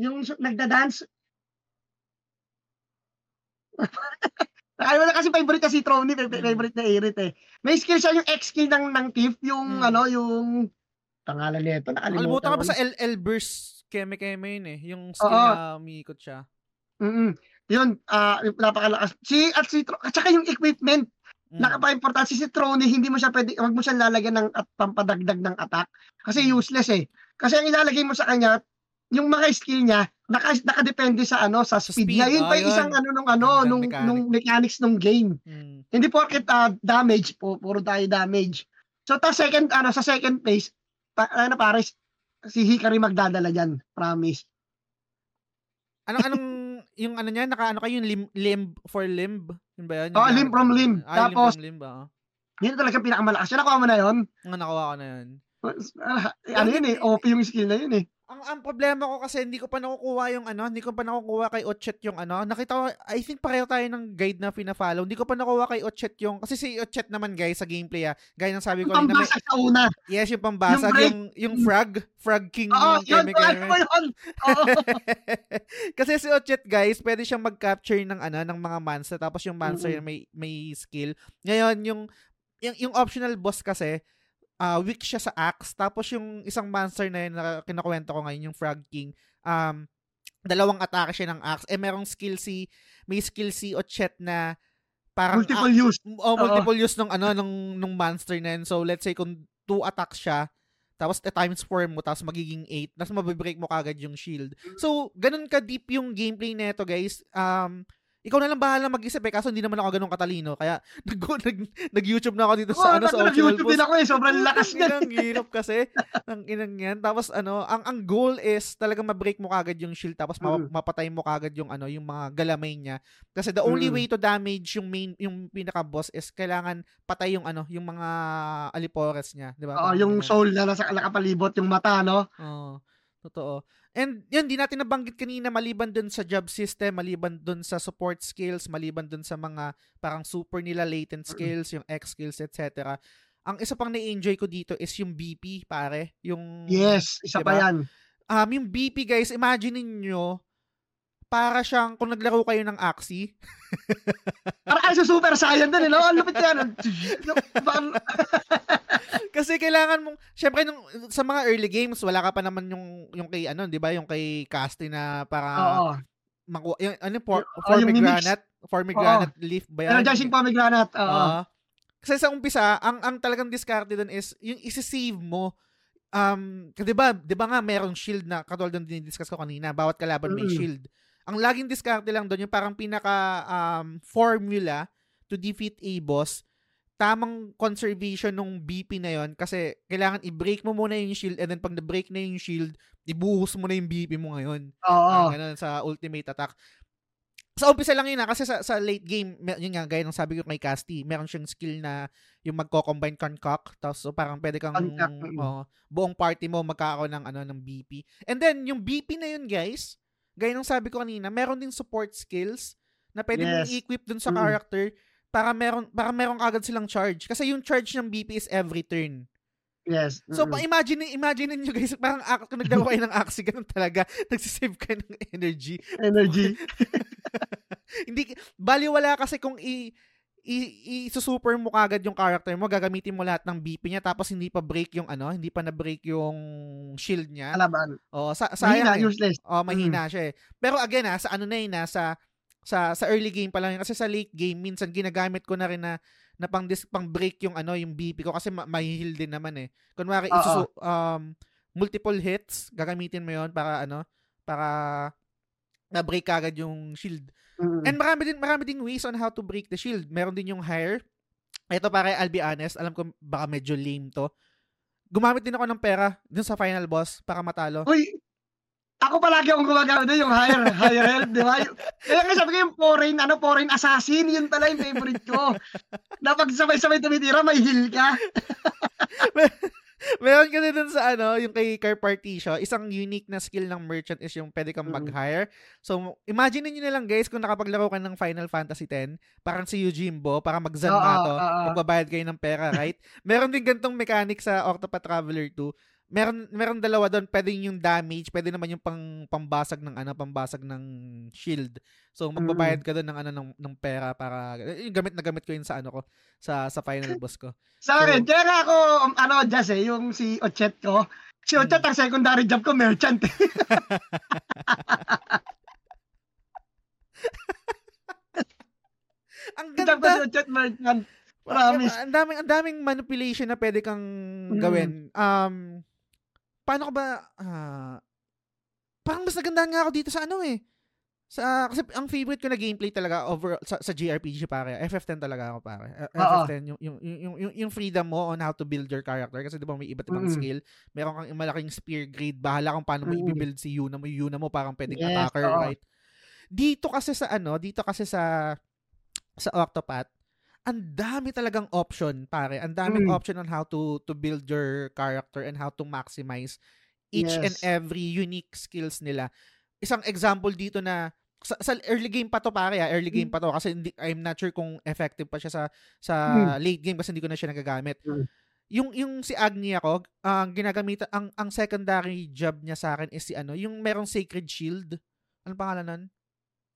Yung su- nagda-dance. Nakalimutan kasi favorite kasi Trony, fa-
Mm.
favorite na Irit eh. May skill siya yung X skill ng, ng Tiff, yung
Mm.
ano, yung pangalan nito, nakalimutan
Nakalimutan ka
na.
sa LL Burst keme-keme yun eh. Yung skill
Oo.
na umiikot siya.
Mm. Yun, ah napakalakas. Si at si at saka yung equipment,
Mm.
nakapa-importante si Trony, hindi mo siya pwede, wag mo siyang lalagyan ng at pampadagdag ng attack kasi
Mm.
useless eh. Kasi ang ilalagay mo sa kanya, yung mga skill niya, naka, nakadepende sa ano, sa speed,
speed,
niya. Yun
oh,
pa yung
yun.
isang ano nung ano, nung,
mechanic.
nung mechanics nung game.
Mm.
Hindi porket ah, damage, pu- puro tayo damage. So ta second ano sa second place, pa, ano pares si Hikari magdadala diyan, promise.
Anong anong yung ano niya naka ano kayo yung limb, limb for limb? Yun ba yun? Gamit
limb from
mo?
limb.
Ah,
Tapos-
limb from limb ba?
Yun talaga pinakamalakas. Yan nakuha mo na yun.
Ang nakuha ko na yun.
Ah, ano yun eh, OP yung skill na yun eh.
Ang ang problema ko kasi hindi ko pa nakukuha yung ano, hindi ko pa nakukuha kay Ochet yung ano. Nakita ko, I think pareho tayo ng guide na pina-follow. Hindi ko pa nakuha kay Ochet yung, kasi si Ochet naman guys sa gameplay ah. Gaya ng sabi
Yung
ko, may,
pambasa sa una.
yes, yung pambasag,
Yung
yung, yung frag, frag king
Oo,
yung
yun, yun? Oo.
Kasi si Ochet guys, pwede siyang mag-capture ng ano ng mga monster tapos yung monster
Mm-mm.
may may skill. Ngayon yung yung, yung optional boss kasi ah weak siya sa axe tapos yung isang monster na yun na kinukuwento ko ngayon yung Frog King um dalawang atake siya ng axe eh merong skill si may skill si Ochet na parang
Multiple use.
oh, multiple use ng ano nung nung monster na yun. So let's say kung two attacks siya tapos eh, times 4 mo tapos magiging 8 tapos mabibreak mo kagad yung shield. So ganun ka deep yung gameplay nito guys. Um ikaw na lang bahala mag-isip eh kaso hindi naman ako ganun katalino kaya nag, nag, nag-YouTube na ako dito sa ano sa optional
YouTube din
post.
ako eh, sobrang lakas
Ang
na.
inang hirap kasi ng inang yan. Tapos ano, ang ang goal is talagang ma-break mo kagad yung shield tapos
Mm.
mapatay mo kagad yung ano, yung mga galamay niya. Kasi the only
Mm.
way to damage yung main yung pinaka boss is kailangan patay yung ano, yung mga alipores niya, 'di ba?
Oo, yung soul na nasa nakapalibot, yung mata, no?
Oo. Totoo. And yun, di natin nabanggit kanina maliban dun sa job system, maliban dun sa support skills, maliban dun sa mga parang super nila latent skills, yung X skills, etc. Ang isa pang na-enjoy ko dito is yung BP, pare. Yung,
Yes, isa
Diba?
pa yan.
um, yung BP, guys, imagine niyo para siyang kung naglaro kayo ng Axie.
Para kayo sa Super Saiyan din, eh, no? Ang lupit yan. Parang-
Kasi kailangan mong, syempre nung, sa mga early games, wala ka pa naman yung, yung kay, ano, di ba, yung kay Casty na para,
Oo.
maku, yung, ano, for,
Yung- oh,
for granite leaf ba yan?
Energizing pomegranate. Oo.
Oo. kasi sa umpisa, ang ang talagang discarte doon is yung isi-save mo um, 'di ba, 'di ba nga merong shield na katulad ng dinidiscuss ko kanina, bawat kalaban may
Mm.
Ang laging diskarte lang doon yung parang pinaka um, formula to defeat a boss tamang conservation nung BP na yon kasi kailangan i-break mo muna yung shield and then pag na-break na yung shield, ibuhos mo na yung BP mo ngayon.
Oo.
Ah, ganun, sa ultimate attack. Sa umpisa lang yun ha, kasi sa, sa late game, yun nga, gaya ng sabi ko kay Casty, meron siyang skill na yung magko-combine concoct, tapos so parang pwede kang, oh, buong party mo magkakaroon ng, ano, ng BP. And then, yung BP na yun, guys, gaya ng sabi ko kanina, meron din support skills na pwede mong
Yes.
i-equip dun sa
Mm.
character para meron para meron agad silang charge. Kasi yung charge ng BP is every turn.
Yes.
So,
mm-mm.
pa imagine imagine niyo guys, parang ak- kung naglaro kayo ng Axie, ganun talaga, nagsisave ka ng energy.
Energy.
Hindi, baliwala kasi kung i, i, i-super mo kagad yung character mo, gagamitin mo lahat ng BP niya, tapos hindi pa break yung ano, hindi pa na-break yung shield niya.
Kalaban.
Oh, sa,
Mahina,
sayang eh.
useless.
Oh, mahina siya eh. Pero again ah, sa ano na yun ah, sa sa sa early game pa lang yun. kasi sa late game minsan ginagamit ko na rin na na pang dis, pang break yung ano yung BP ko kasi ma- mahihil din naman eh. Kunwari
Oo.
isusu, um multiple hits, gagamitin mo yon para ano, para na-break agad yung shield. And marami din marami ding ways on how to break the shield. Meron din yung hire. Ito pare, I'll be honest, alam ko baka medyo lame to. Gumamit din ako ng pera dun sa final boss para matalo.
Uy, ako palagi akong gumagamit doon yung higher, higher health, di ba? Kaya nga sabi ko yung foreign, ano, foreign assassin, yun pala yung favorite ko. na pag sabay-sabay tumitira, may heal ka.
Meron kasi dun sa ano, yung kay Car Partition, isang unique na skill ng merchant is yung pwede kang
Mm.
mag-hire. So, imagine niyo na lang guys kung nakapaglaro ka ng Final Fantasy X, parang si Yujimbo, para mag-Zanmato,
oo.
magbabayad kayo ng pera, right? meron din gantong mechanic sa Octopath Traveler 2. Meron meron dalawa doon, pwede yung damage, pwede naman yung pang pambasag ng ano, pambasag ng shield. So magbabayad ka doon ng ano ng, ng pera para yung gamit na gamit ko yun sa ano ko, sa sa final boss ko.
Sa akin,
So-
kaya ako, um, ano, Jazz eh, yung si Ochet ko. Si Ochet,
Hmm.
ang secondary job ko, merchant. eh.
Ang
Job ko si
ganda.
Ochet, merchant. Promise.
ang daming ang daming manipulation na pwede kang
Mm.
gawin. Um paano ko ba ah, parang mas nagandahan nga ako dito sa ano eh. Sa kasi ang favorite ko na gameplay talaga over sa, sa JRPG pare. FF10 talaga ako pare. Uh,
Oo.
FF10 yung yung, yung yung yung freedom mo on how to build your character kasi 'di ba may iba't ibang
Mm.
skill. Meron kang malaking spear grade, bahala kung paano mo
Mm.
i-build si Yuna mo. Yuna mo parang pwedeng
Yes,
attacker,
oo.
right? Dito kasi sa ano, dito kasi sa sa Octopath, ang dami talagang option, pare. Ang daming
Mm.
option on how to to build your character and how to maximize each and
Yes.
every unique skills nila. Isang example dito na sa, sa early game pa to pare, ah, early game
Mm.
pa to kasi hindi, I'm not sure kung effective pa siya sa sa
Mm.
late game kasi hindi ko na siya nagagamit.
Mm.
Yung yung si Agni ako, ang ginagamit ang ang secondary job niya sa akin is si ano, yung merong sacred shield. Ano pangalan nun?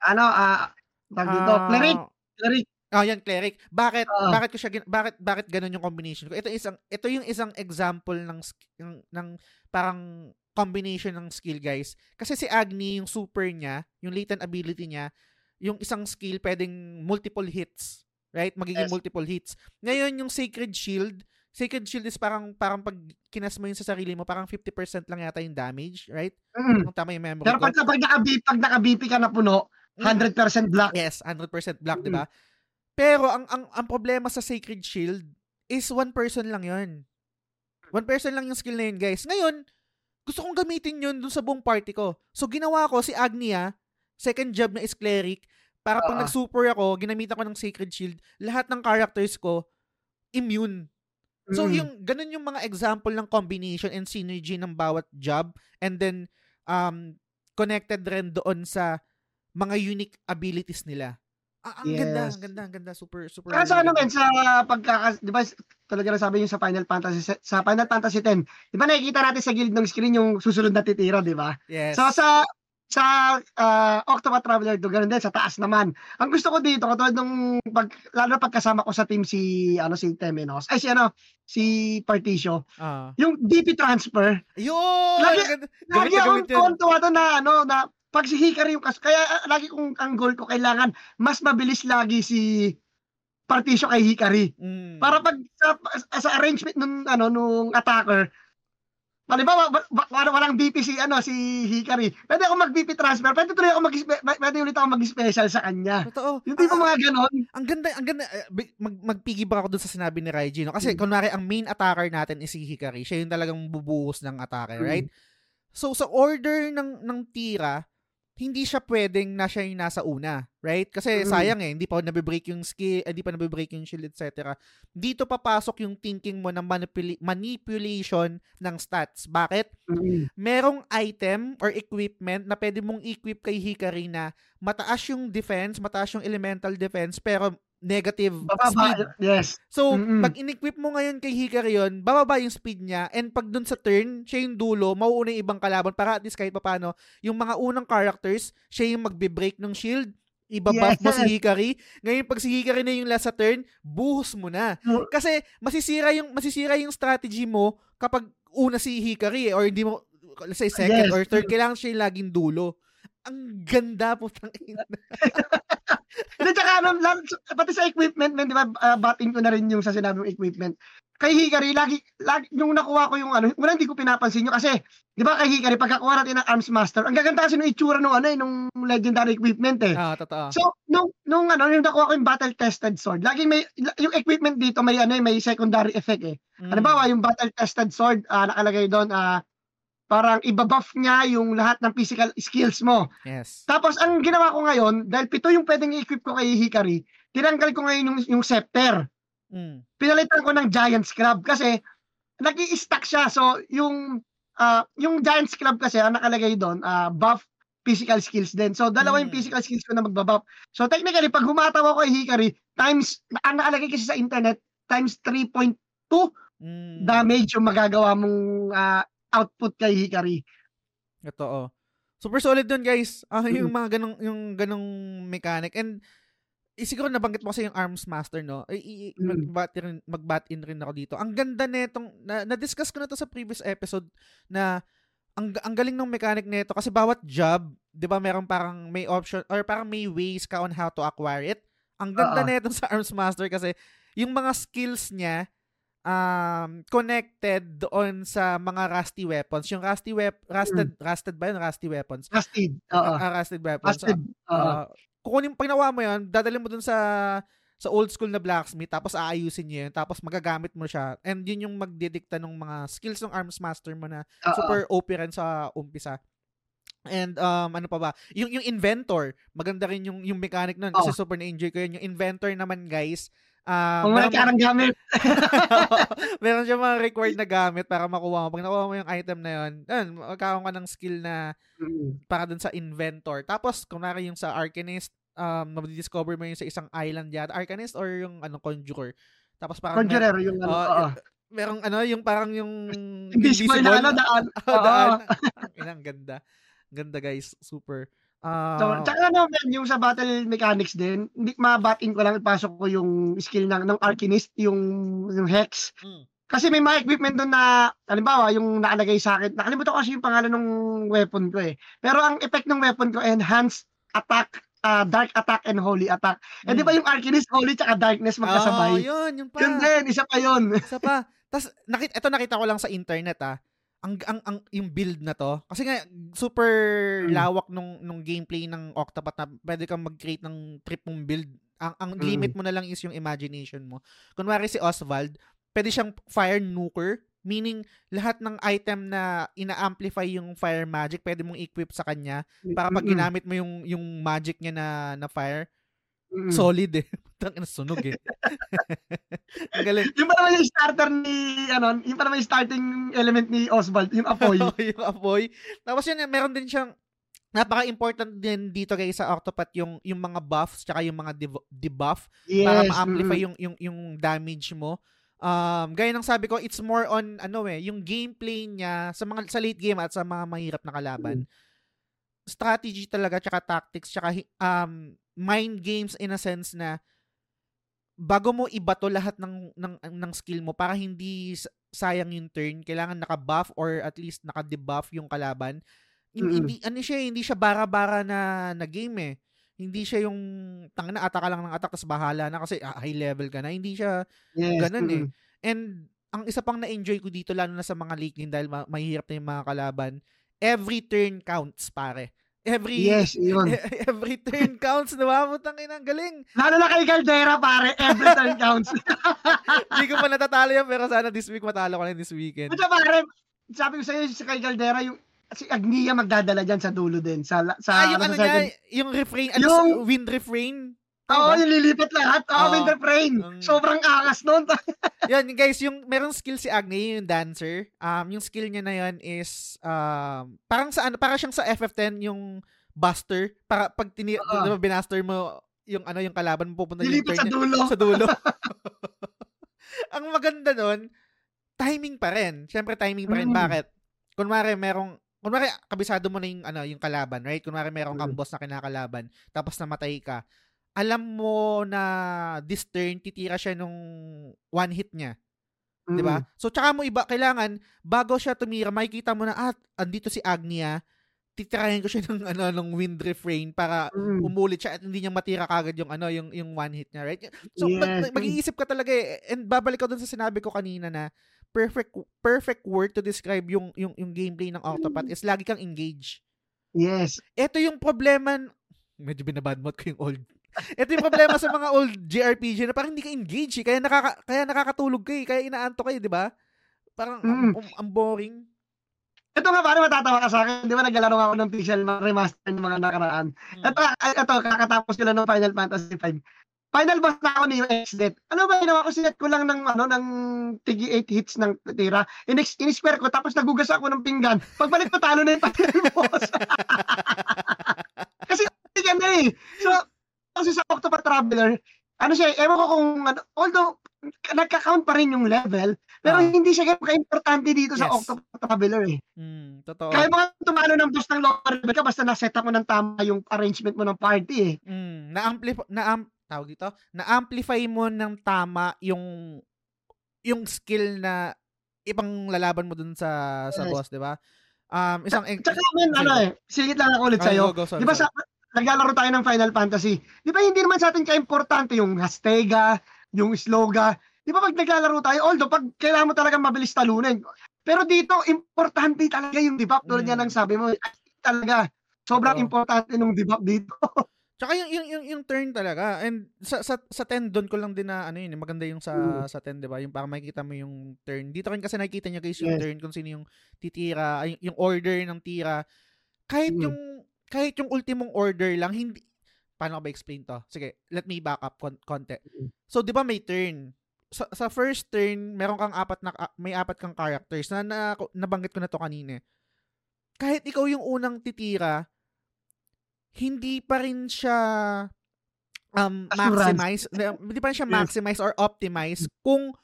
Ano, ah, tag dito,
Ah,
cleric, cleric.
Oh, yan cleric. Bakit
Oo.
bakit ko siya bakit bakit ganun yung combination ko? Ito isang ito yung isang example ng ng, ng parang combination ng skill guys. Kasi si Agni yung super niya, yung latent ability niya, yung isang skill pwedeng multiple hits, right? Magiging
Yes.
multiple hits. Ngayon yung sacred shield, sacred shield is parang parang pag kinas mo yun sa sarili mo, parang 50% lang yata yung damage, right?
Mm.
Kung tama yung memory
Pero
ko.
pag, pag naka-BP, pag naka-BP ka na puno,
Mm.
100% black.
Yes, 100% black,
Mm.
'di ba? Pero ang ang ang problema sa Sacred Shield is one person lang 'yon. One person lang yung skill na yun, guys. Ngayon, gusto kong gamitin 'yun dun sa buong party ko. So ginawa ko si Agnia, second job na is cleric, para pag
Oo.
nag-super ako, ginamitan ko ng Sacred Shield, lahat ng characters ko immune. So
Mm.
yung ganun yung mga example ng combination and synergy ng bawat job and then um connected rin doon sa mga unique abilities nila. Ah, ang ganda,
Yes.
ang ganda, ang ganda, super super.
Kaya sa ano men, sa pagka, di ba, talaga na sabi yung sa Final Fantasy, sa Final Fantasy 10, di ba nakikita natin sa gilid ng screen yung susunod na titira, di ba?
Yes.
So sa sa uh, Octopath Traveler 2, ganun din, sa taas naman. Ang gusto ko dito, katulad nung, pag, lalo pagkasama ko sa team si, ano, si Temenos, ay si ano, si Particio,
Ah.
yung DP transfer,
Yun!
Lagi-
ganda.
lagi akong kontuwa to na, ano, na, pag si Hikari yung kas, kaya ah, lagi kong, ang goal ko, kailangan, mas mabilis lagi si Particio kay Hikari.
Mm.
Para pag sa, sa arrangement nung ano nung attacker, halimbawa ba, ba, wala- walang BP si ano si Hikari. Pwede ako mag-BP transfer. Pwede tuloy ako mag pwede ulit ako mag-special sa kanya.
Totoo.
Yung tipo
Ah,
mga ganon.
ang ganda, ang ganda, eh, mag, magpigibak ako dun sa sinabi ni Raiji, no? Kasi,
Mm.
kunwari, ang main attacker natin is si Hikari. Siya yung talagang bubuhos ng atake,
Mm.
right? So, sa order ng, ng tira, hindi siya pwedeng na siya yung nasa una, right? Kasi
Mm.
sayang eh, hindi pa nabibreak yung skill, eh, hindi pa nabibreak yung shield, etc. Dito papasok yung thinking mo ng manipula- manipulation ng stats. Bakit? merong item or equipment na pwede mong equip kay Hikari na mataas yung defense, mataas yung elemental defense, pero negative speed.
Bababa, yes.
So,
Mm-mm.
pag in-equip mo ngayon kay Hikari yun, bababa yung speed niya, and pag dun sa turn, siya yung dulo, mauuna yung ibang kalaban, para at least kahit papano, yung mga unang characters, siya yung magbe-break ng shield, ibabuff mo si
Yes.
Hikari. Ngayon, pag si Hikari na yung last sa turn, buhos mo na. Kasi, masisira yung, masisira yung strategy mo kapag una si Hikari, eh, or hindi mo, let's say second
Yes.
or third, kailangan siya yung laging dulo. Ang ganda po ina.
Hindi, tsaka ano, lang- pati sa equipment, man, di ba, uh, bating ko na rin yung sa sinabi mong equipment. Kay Hikari, lagi, lagi, yung nakuha ko yung ano, una hindi ko pinapansin yun kasi, di ba kay Hikari, pagkakuha natin ng Arms Master, ang gaganda kasi nung itsura nung ano eh, nung legendary equipment eh.
Ah, totoo.
So, nung, nung ano, yung nakuha ko yung battle-tested sword, laging may, yung equipment dito may ano eh, may secondary effect eh.
Mm.
Halimbawa, yung battle-tested sword, ah, nakalagay doon, ah, parang ibabuff niya yung lahat ng physical skills mo.
Yes.
Tapos ang ginawa ko ngayon, dahil pito yung pwedeng i-equip ko kay Hikari, tinanggal ko ngayon yung, yung scepter.
Mm.
Pinalitan ko ng giant scrub kasi nag stack siya. So yung uh, yung giant scrub kasi ang nakalagay doon, uh, buff physical skills din. So dalawa yung
Mm.
physical skills ko na magbabuff. So technically pag humataw ako kay Hikari, times ang nakalagay kasi sa internet times 3.2
Mm.
damage yung magagawa mong ah, output kay Hikari.
Totoo. Super solid dun, guys. Ah, yung mga ganong yung ganong mechanic and eh, siguro nabanggit mo kasi yung Arms Master, no? I, i, i- magbat, rin, magbat in rin ako dito. Ang ganda netong, na, na-discuss ko na to sa previous episode na ang, ang galing ng mechanic nito kasi bawat job, di ba, meron parang may option or parang may ways ka on how to acquire it. Ang ganda
Oo.
netong sa Arms Master kasi yung mga skills niya, um, connected doon sa mga rusty weapons. Yung rusty wep rusted rusted ba yun? Rusty weapons.
Rusted. Oo.
Ah, rusted weapons.
Rusted. Oo.
Ah, kukunin pag mo yun, dadalhin mo dun sa sa old school na blacksmith tapos aayusin niya yun tapos magagamit mo siya and yun yung magdidikta ng mga skills ng arms master mo na
Oo.
super OP rin sa umpisa. And um ano pa ba? Yung yung inventor, maganda rin yung yung mechanic nun kasi
Oo.
super na-enjoy ko yun. Yung inventor naman guys, ah
Kung
meron-
ka ng gamit.
meron siya mga required na gamit para makuha mo. Pag nakuha mo yung item na yun, yun, magkakaroon ka ng skill na
Mm.
para dun sa inventor. Tapos, kunwari yung sa Arcanist, um, mabidiscover mo yung sa isang island yata. Arcanist or yung ano, Conjurer. Tapos parang
Conjurer yung ano.
Oo. y- merong ano, yung parang yung
Invisible na ano, daan.
Oh, daan. Ang ganda. Ang Ganda guys, super. Ah,
So, tsaka ano, man, yung sa battle mechanics din, hindi mabatin ko lang ipasok ko yung skill ng, ng Arcanist, yung, yung Hex.
mm,
Kasi may mga equipment doon na, halimbawa, yung nakalagay sa akin, nakalimutan ko kasi yung pangalan ng weapon ko eh. Pero ang effect ng weapon ko, enhanced attack, ah, dark attack and holy attack. Eh di ba
mm.
yung Arcanist, holy tsaka darkness
Oh,
magkasabay?
yun, yun pa.
Yun din, isa pa yun.
Isa pa. Tapos, nakita, ito nakita ko lang sa internet ah. Ang, ang, ang, yung build na to. Kasi nga, super
Mm.
lawak nung, nung gameplay ng Octopath na pwede kang mag-create ng trip mong build. Ang, ang
Mm.
limit mo na lang is yung imagination mo. Kunwari si Oswald, pwede siyang fire nuker. Meaning, lahat ng item na ina-amplify yung fire magic, pwede mong equip sa kanya para pag ginamit mo yung, yung magic niya na, na fire,
Mm-mm.
solid eh. Tangina, sunog eh. ang galing.
Yung pa naman yung starter ni, ano, yung pa naman yung starting element ni Oswald, yung apoy.
yung apoy. Tapos yun, meron din siyang napaka-important din dito guys sa Octopath yung yung mga buffs tsaka yung mga dev- debuff
yes.
para ma-amplify
mm.
yung yung yung damage mo. Um, gaya ng sabi ko, it's more on ano eh, yung gameplay niya sa mga sa late game at sa mga mahirap na kalaban. Strategy talaga tsaka tactics tsaka um mind games in a sense na bago mo ibato lahat ng ng ng skill mo para hindi sayang yung turn, kailangan naka-buff or at least naka-debuff yung kalaban. Hin-. Hindi ano siya, eh, hindi siya bara-bara na na game eh. Hindi siya yung tanga na attack ka lang ng attack tapos bahala na kasi ah, high level ka na. Hindi siya
Yes.
ganun eh.
mm.
And ang isa pang na-enjoy ko dito lalo na sa mga late game dahil ma- mahirap na yung mga kalaban, every turn counts pare. Every
Yes, yun.
every turn counts, di ba? Putang ina, ang galing.
Lalo na kay Caldera, pare. Every turn counts.
Hindi ko pa natatalo yan, pero sana this week matalo ko na this weekend.
At pare, sabi ko sa'yo, si kay Caldera, yung si Agnia magdadala dyan sa dulo din. Sa, sa,
ah, yung ano
sa
niya, yung refrain, ano,
Yung-
sa- wind refrain.
Oo,
Tama ba?
yung lilipat lahat. Oo,
Oo.
winter frame.
Ang-
Sobrang angas nun.
yan, guys, yung merong skill si Agni, yung dancer. Um, yung skill niya na yan is um, parang sa ano, para siyang sa FF10 yung buster. Para pag tini ba, binaster mo yung ano yung kalaban mo pupunta yung
Lilipat
turn
sa
niya
dulo.
sa dulo. Ang maganda nun, timing pa rin. Siyempre timing pa rin.
Mm.
Bakit? Kunwari merong kunwari kabisado mo na yung ano yung kalaban, right? Kunwari merong
Mm.
kang boss na kinakalaban, tapos namatay ka. Alam mo na this turn titira siya nung one hit niya. 'di ba? So tsaka mo iba kailangan bago siya tumira, makikita mo na ah, andito si Agnia. Titirahin ko siya ng ano ng wind refrain para
Mm.
umulit siya at hindi niya matira kagad yung ano yung yung one hit niya, right? So mag-
Yes.
mag-iisip ka talaga eh. and babalik ko dun sa sinabi ko kanina na perfect perfect word to describe yung yung yung gameplay ng Octopath is lagi kang engage.
Yes.
Ito yung problema medyo binabadmot ko yung old ito yung problema sa mga old JRPG na parang hindi ka engage eh. Kaya, nakaka, kaya nakakatulog ka eh. Kaya inaanto kayo, di ba? Parang ang,
Mm.
ang- ang boring.
ito nga, para matatawa ka sa akin. Di ba naglalaro ako ng pixel remaster ng mga nakaraan. Hmm. Ito, ito, kakatapos ko lang ng Final Fantasy 5. Final boss na ako ni X-Death. Ano ba ginawa ko? Sinet ko lang ng, ano, ng tigi 8 hits ng tira. In-square in ko, tapos nagugas ako ng pinggan. Pagbalik ko, talo na yung final boss. Kasi, yan na eh. So, kasi sa Octopath Traveler, ano siya, ewan ko kung, ano, although, nagka-count pa rin yung level, pero uh, hindi siya ganun ka-importante dito yes. sa Octopath Traveler eh.
Mm, totoo.
Kaya mo tumalo ng boss ng lower level ka basta na-set up mo ng tama yung arrangement mo ng party eh.
Mm, na-amplify, na tawag dito, na-amplify mo ng tama yung yung skill na ibang lalaban mo dun sa sa yes. boss, 'di ba? Um, isang
Tsaka man, ano eh, sigit lang ako ulit sa iyo. 'Di ba sa naglalaro tayo ng Final Fantasy. 'Di ba hindi naman sa atin ka-importante yung Hastega, yung Sloga. 'Di ba pag naglalaro tayo, although pag kailangan mo talaga mabilis talunin. Pero dito, importante talaga yung debuff. Tulad mm. yan ang sabi mo, talaga. Sobrang oh. importante nung debuff dito.
Tsaka yung, yung, yung, yung turn talaga. And sa, sa, sa 10, doon ko lang din na, ano yun, maganda yung sa, mm. sa 10, di ba? Yung para makikita mo yung turn. Dito rin kasi nakikita niya guys yung yes. turn, kung sino yung titira, yung, yung order ng tira. Kahit mm. yung, kahit yung ultimong order lang, hindi, paano ko ba explain to? Sige, let me back up kon- konti. So, di ba may turn? Sa, sa first turn, meron kang apat na, may apat kang characters na, na nabanggit ko na to kanina. Kahit ikaw yung unang titira, hindi pa rin siya um maximize, hindi pa rin siya maximize or optimize kung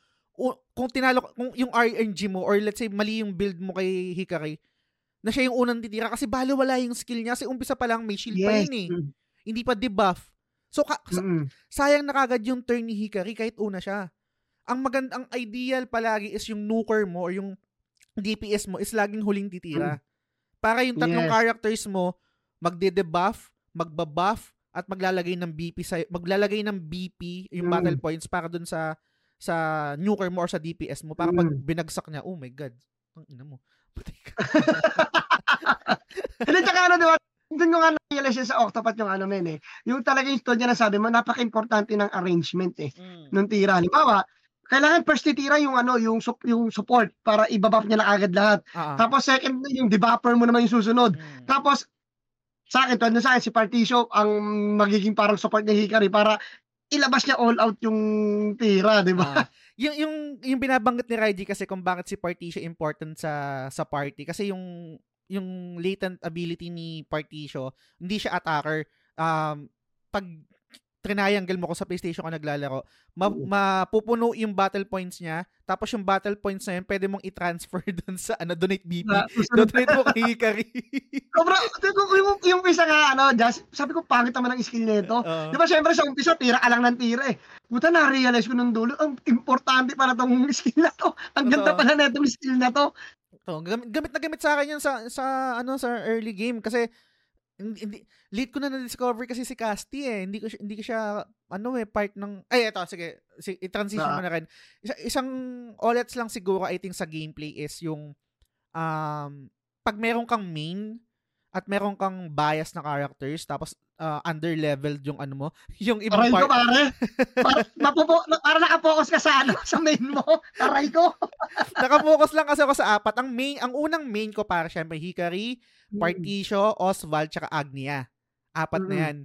kung tinalo kung yung RNG mo or let's say mali yung build mo kay Hikari na siya yung unang titira kasi balo wala yung skill niya kasi umpisa pa lang may shield yes. pa yun eh. Mm. Hindi pa debuff. So, ka- mm-hmm. sayang na kagad yung turn ni Hikari kahit una siya. Ang magand ang ideal palagi is yung nuker mo or yung DPS mo is laging huling titira. Mm. Para yung tatlong yes. characters mo magde-debuff, magba-buff at maglalagay ng BP sa maglalagay ng BP yung mm. battle points para dun sa sa nuker mo or sa DPS mo para mm. pag binagsak niya, oh my god. Ang ina mo. Ka.
Hindi, tsaka ano, diba? Doon ko nga na-realize sa Octopath yung ano men eh. Yung talaga yung story niya na sabi mo, napaka-importante ng arrangement eh. Mm. Nung tira. Halimbawa, kailangan first titira yung ano, yung yung support para ibabuff niya na agad lahat. Uh-huh. Tapos second yung debuffer mo naman yung susunod. Mm. Tapos sa akin, tuwan sa akin, si Partisyo ang magiging parang support ni Hikari para ilabas niya all out yung tira, di ba? Uh,
yung yung yung binabanggit ni Raiji kasi kung bakit si Partisyo important sa sa party kasi yung yung latent ability ni Partisyo, hindi siya attacker. Um, pag trinayangle mo ko sa PlayStation ka naglalaro, ma- mapupuno yung battle points niya, tapos yung battle points na yun, pwede mong i-transfer dun sa, ano, donate BP. Na, donate mo kay Hikari.
Sobra, yung, yung isa nga, ano, just, sabi ko, pangit naman ang skill nito. Uh, Di ba, syempre, sa umpisa, tira ka lang ng tira eh. Buta, na-realize ko nung dulo, ang importante pala tong skill na to. Ang ganda pala na itong skill na to.
To, gamit, gamit na gamit sa akin yun sa sa ano sa early game kasi hindi, hindi late ko na na-discover kasi si Casti eh. Hindi ko hindi ko siya ano eh part ng ay eto sige, si, i-transition uh mo na rin. Isa, isang olets lang siguro I think sa gameplay is yung um pag meron kang main at meron kang bias na characters tapos uh, under leveled yung ano mo, yung
ibang Aray part. ko pare. para, mapupo, para naka-focus ka sa ano, sa main mo. Aray ko.
naka-focus lang kasi ako sa apat. Ang main, ang unang main ko para syempre Hikari, hmm. Particio, Oswald, tsaka Agnia. Apat mm. na yan.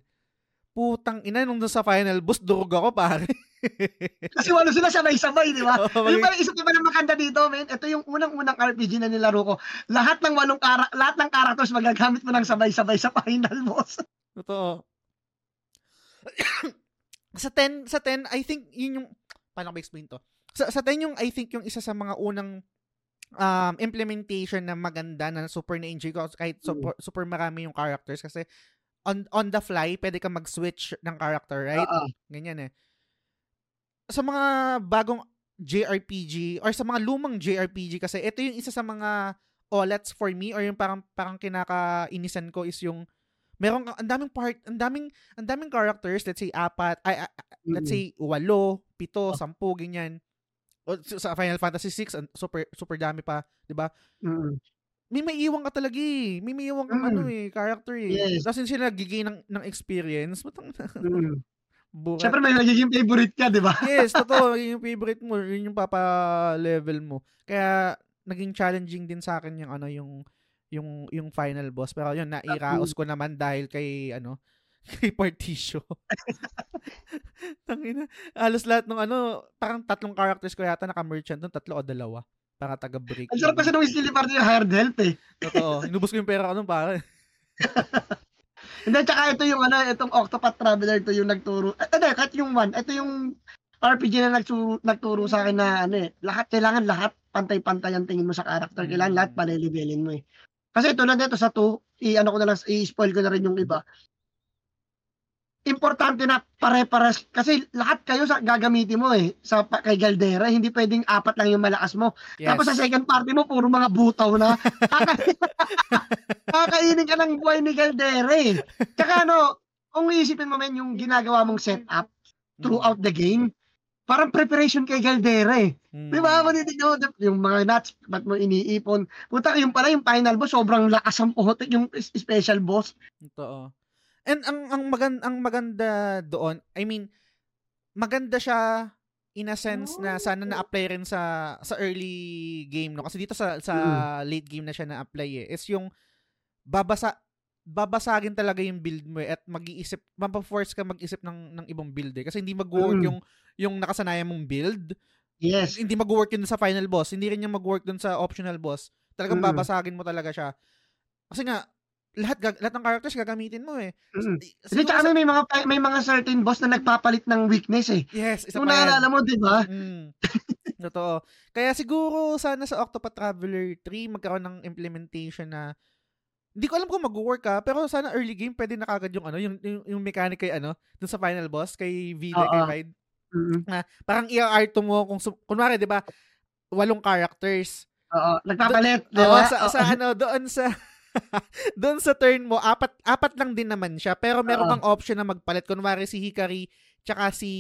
Putang ina, nung sa final boss, durog ako, pare.
Kasi walo sila sabay-sabay, di ba? Oh, yung parang isip ba ng makanda dito, men? Ito yung unang-unang RPG na nilaro ko. Lahat ng walong kara lahat ng characters magagamit mo ng sabay-sabay sa final boss.
Totoo. sa 10, sa 10, I think yun yung paano ko explain to? Sa, sa 10 yung I think yung isa sa mga unang um, implementation na maganda na super na-enjoy ko kahit super, super marami yung characters kasi on on the fly, pwede ka mag-switch ng character, right? Uh-uh. Ganyan eh. Sa mga bagong JRPG or sa mga lumang JRPG kasi ito yung isa sa mga olets for me or yung parang parang kinakainisan ko is yung meron ang daming part, ang daming ang daming characters, let's say apat, ay, ay let's say walo, pito, oh. sampu ganyan. O, sa Final Fantasy 6 super super dami pa, 'di ba? Mm may maiiwan ka talaga eh. May maiiwan kang mm. ano eh, character eh. Yes. Tapos sila nagiging ng, ng experience. Matang mm.
Burat. Siyempre may nagiging favorite ka, di ba?
yes, totoo. Yung favorite mo. Yun yung papa-level mo. Kaya, naging challenging din sa akin yung ano yung yung yung final boss pero yun nairaos ko naman dahil kay ano kay Particio. Tangina. Halos lahat ng ano, parang tatlong characters ko yata naka-merchant doon, tatlo o dalawa. Para taga-break.
Ang sarap kasi nung Steely Party yung hired health eh.
Totoo. Inubos ko yung pera ko nun, pare.
Hindi, tsaka ito yung ano, itong Octopath Traveler, ito yung nagturo. Eh, hindi, kahit yung one, ito yung RPG na nagturo, nagturo sa akin na ano eh, lahat, kailangan lahat pantay-pantay ang tingin mo sa character. Kailangan lahat palilivelin mo eh. Kasi ito lang dito sa 2, i-ano ko na lang, i-spoil ko na rin yung iba importante na pare-pares. Kasi lahat kayo sa gagamitin mo eh sa kay Galdera hindi pwedeng apat lang yung malakas mo. Yes. tapos sa second party mo puro mga butaw na. Kakainin ka ng buhay ni Galdera eh. Tsaka ano kung iisipin mo men yung ginagawa mong setup throughout the game parang preparation kay Galdera eh. Mm. di ba? Matitignan mo yung mga nuts ba't mo iniipon? Puta yung pala yung final boss sobrang lakas ang putik yung special boss.
Totoo And ang ang maganda ang maganda doon, I mean, maganda siya in a sense na sana na-apply rin sa sa early game no? Kasi dito sa sa mm. late game na siya na-apply eh. Is yung babasa babasagin talaga yung build mo eh, at mag-iisip mapaforce ka mag-isip ng ng ibang build eh. Kasi hindi mag-work mm. yung yung nakasanayan mong build.
Yes.
Hindi mag-work yun sa final boss. Hindi rin yung mag-work dun sa optional boss. Talagang mm. babasagin mo talaga siya. Kasi nga lahat lahat ng characters gagamitin mo eh.
Mm. Kasi tsaka sa... may mga may mga certain boss na nagpapalit ng weakness eh.
Yes,
isa Kung pa naalala mo, 'di ba?
Mm. Totoo. Kaya siguro sana sa Octopath Traveler 3 magkaroon ng implementation na hindi ko alam kung mag-work ka, pero sana early game pwede na kagad yung ano, yung yung, yung mechanic kay ano, dun sa final boss kay Vida kay Ride. Mm-hmm. Na, parang i-art mo kung kunwari 'di ba, walong characters.
Oo, nagpapalit, 'di ba?
Sa, sa ano, doon sa doon sa turn mo, apat apat lang din naman siya, pero meron kang option na magpalit. Kunwari si Hikari tsaka si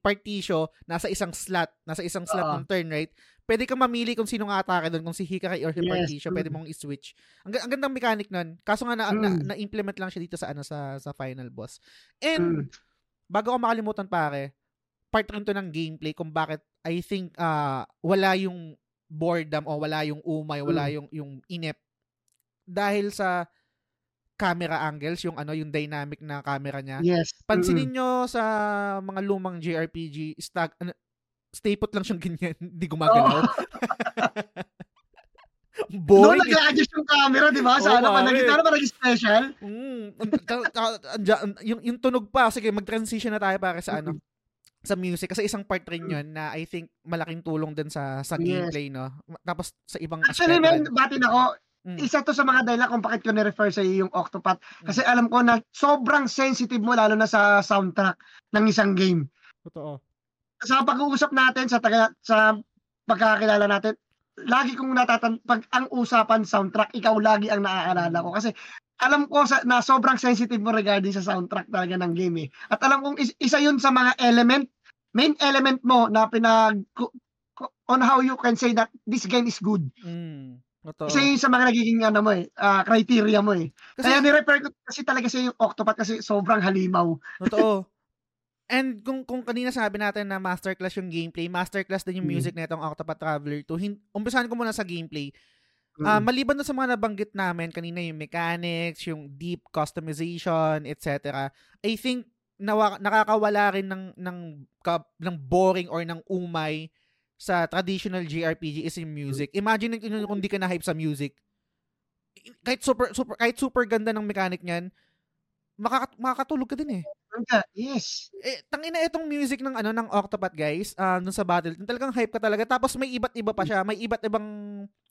Particio nasa isang slot, nasa isang slot uh ng turn, right? Pwede kang mamili kung sino nga atake doon, kung si Hikari or si yes. Particio, pwede mong i-switch. Ang, ang gandang mechanic nun. Kaso nga na, mm. na, na-implement lang siya dito sa ano sa sa final boss. And mm. bago ko makalimutan pare, part rin to ng gameplay kung bakit I think uh, wala yung boredom o wala yung umay, wala mm. yung yung inep dahil sa camera angles, yung ano, yung dynamic na camera niya.
Yes.
Pansinin mm-hmm. nyo sa mga lumang JRPG, stag, ano, stay put lang siyang ganyan, hindi gumagalaw. Oh.
Boring. Doon nag-adjust yung camera, di ba? Sana oh, pa naging, sana pa naging special.
Mm, yung, yung tunog pa, sige, mag-transition na tayo para sa ano, sa music kasi isang part rin yun na I think malaking tulong din sa sa yes. gameplay no tapos sa ibang
Actually man bati na ako Mm. Isa to sa mga dahilan kung bakit ko ni-refer sa iyo yung Octopath. Kasi mm. alam ko na sobrang sensitive mo lalo na sa soundtrack ng isang game.
Totoo.
Sa pag-uusap natin, sa taga, sa pagkakilala natin, lagi kong natatan pag ang usapan soundtrack, ikaw lagi ang naaalala ko. Kasi alam ko sa, na sobrang sensitive mo regarding sa soundtrack talaga ng game eh. At alam kong is, isa yun sa mga element, main element mo na pinag on how you can say that this game is good.
Mm. Totoo.
Kasi yung sa mga nagiging ano mo eh, uh, criteria mo eh. Kasi, Kaya ni-refer ko kasi talaga sa yung Octopath kasi sobrang halimaw.
Totoo. And kung kung kanina sabi natin na masterclass yung gameplay, masterclass din yung hmm. music mm. nitong Octopath Traveler 2. Hin- umpisahan ko muna sa gameplay. Mm. Uh, maliban na sa mga nabanggit namin kanina yung mechanics, yung deep customization, etc. I think nawa- nakakawala rin ng ng ka- ng boring or ng umay sa traditional JRPG is yung music. Imagine kung, kung di ka na-hype sa music. Kahit super, super, kahit super ganda ng mechanic niyan, makakat- makakatulog ka din eh.
Yes.
Eh, tangina itong music ng ano ng Octopath guys, uh, dun sa battle, talagang hype ka talaga. Tapos may iba't iba pa siya, may iba't ibang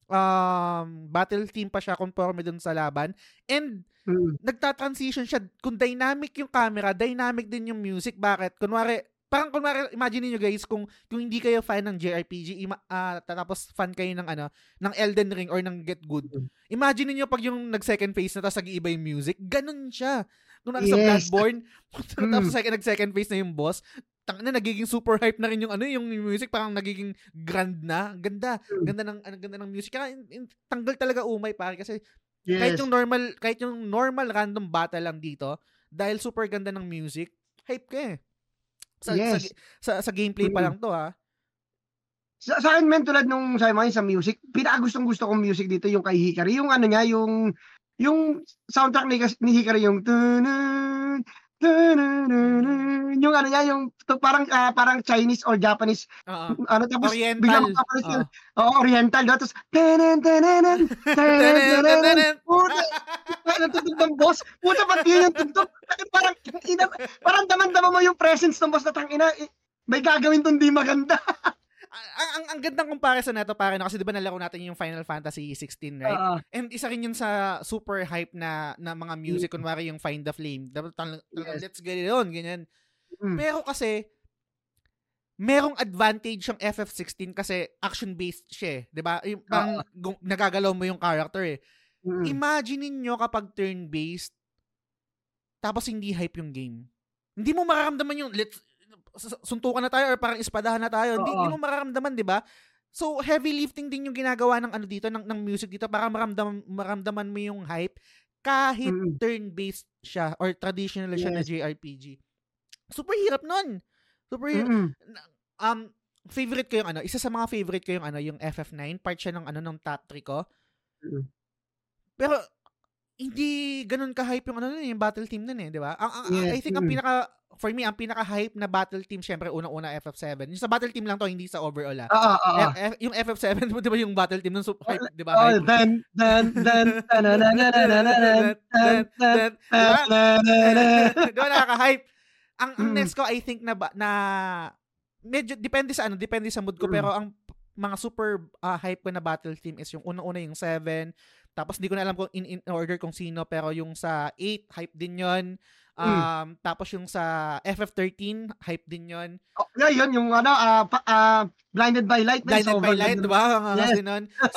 um, battle team pa siya conforme dun sa laban. And mm. nagta-transition siya. Kung dynamic yung camera, dynamic din yung music. Bakit? Kunwari, parang kung imagine niyo guys kung kung hindi kayo fan ng JRPG ima, uh, tapos fan kayo ng ano ng Elden Ring or ng Get Good. Mm. Imagine niyo pag yung nag second phase na tapos nag-iiba yung music, ganun siya. Nung nasa yes. Bloodborne, tapos mm. second nag second phase na yung boss, tang na nagiging super hype na rin yung ano yung music parang nagiging grand na. Ganda. Mm. Ganda ng ano, ganda ng music. Kaya in, in, tanggal talaga umay pare kasi yes. kahit yung normal kahit yung normal random battle lang dito dahil super ganda ng music, hype ka eh. Sa, yes. sa, sa, sa gameplay pa lang to ha.
sa, sa akin men tulad nung sabi mo sa music, pinakagustong gusto kong music dito yung kay Hikari, yung ano niya, yung yung soundtrack ni, ni Hikari yung tunun, yung ano niya, yung to, parang uh, parang Chinese or Japanese.
Uh
ano tapos
oriental.
biglang papalit uh oh, oriental no? tapos tenen tenen tenen tenen puta! Natutog ng boss. Puta pati yung tugtog parang ina, parang daman-dama mo yung presence ng boss na tangina eh, may gagawin tong di maganda
ang, ang, ang gandang comparison nito pare no kasi 'di ba nalaro natin yung Final Fantasy 16 right? Uh, And isa rin yun sa super hype na na mga music mm. kunwari yung Find the Flame. Yes. Let's get it on ganyan. Mm. Pero kasi merong advantage yung FF16 kasi action-based siya, eh, 'di ba? Yung parang uh, nagagalaw mo yung character eh. Mm. Imagine niyo kapag turn-based tapos hindi hype yung game. Hindi mo mararamdaman yung let's suntukan na tayo or parang ispadahan na tayo. Hindi, mo mararamdaman, 'di ba? So heavy lifting din yung ginagawa ng ano dito ng ng music dito para maramdaman maramdaman mo yung hype kahit mm. turn-based siya or traditional yes. siya na JRPG. Super hirap nun. Super hirap. Mm. Um favorite ko yung ano, isa sa mga favorite ko yung ano, yung FF9, part siya ng ano ng top 3 ko. Mm. Pero hindi ganun ka-hype yung ano yung battle team nun eh, di ba? Ang, ang, yes. I think ang pinaka for me, ang pinaka-hype na battle team, syempre, unang-una FF7. Yung sa battle team lang to, hindi sa overall ah.
Oo, oo.
Yung FF7, di ba yung battle team nun, so, hype, di ba?
Oh, then, then, then,
Di ba nakaka-hype? Ang, ang next ko, I think na, na medyo, depende sa ano, depende sa mood ko, pero ang mga super uh, hype ko na battle team is yung unang-una yung 7, tapos di ko na alam kung in, in order kung sino, pero yung sa 8, hype din yon Hmm. Um, mm. tapos yung sa FF13, hype din yon.
Oh, yeah, yun, yung ano, uh, uh, Blinded by Light.
Blinded by Light, di ba? Yes.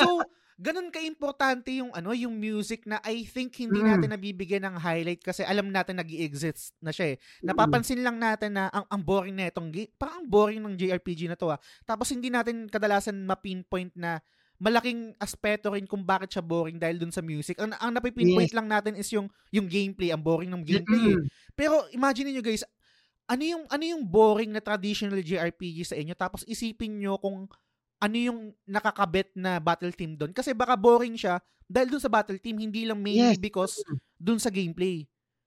So, ganun ka-importante yung ano, yung music na I think hindi mm. natin nabibigyan ng highlight kasi alam natin nag exist na siya eh. Napapansin lang natin na ang, ang boring na itong. Parang ang boring ng JRPG na to ah. Tapos hindi natin kadalasan ma-pinpoint na malaking aspeto rin kung bakit siya boring dahil dun sa music. Ang, ang napipinpoint yes. lang natin is yung yung gameplay, ang boring ng gameplay. Mm-hmm. Eh. Pero imagine niyo guys, ano yung ano yung boring na traditional JRPG sa inyo tapos isipin niyo kung ano yung nakakabet na battle team doon kasi baka boring siya dahil dun sa battle team hindi lang mainly yes. because dun sa gameplay.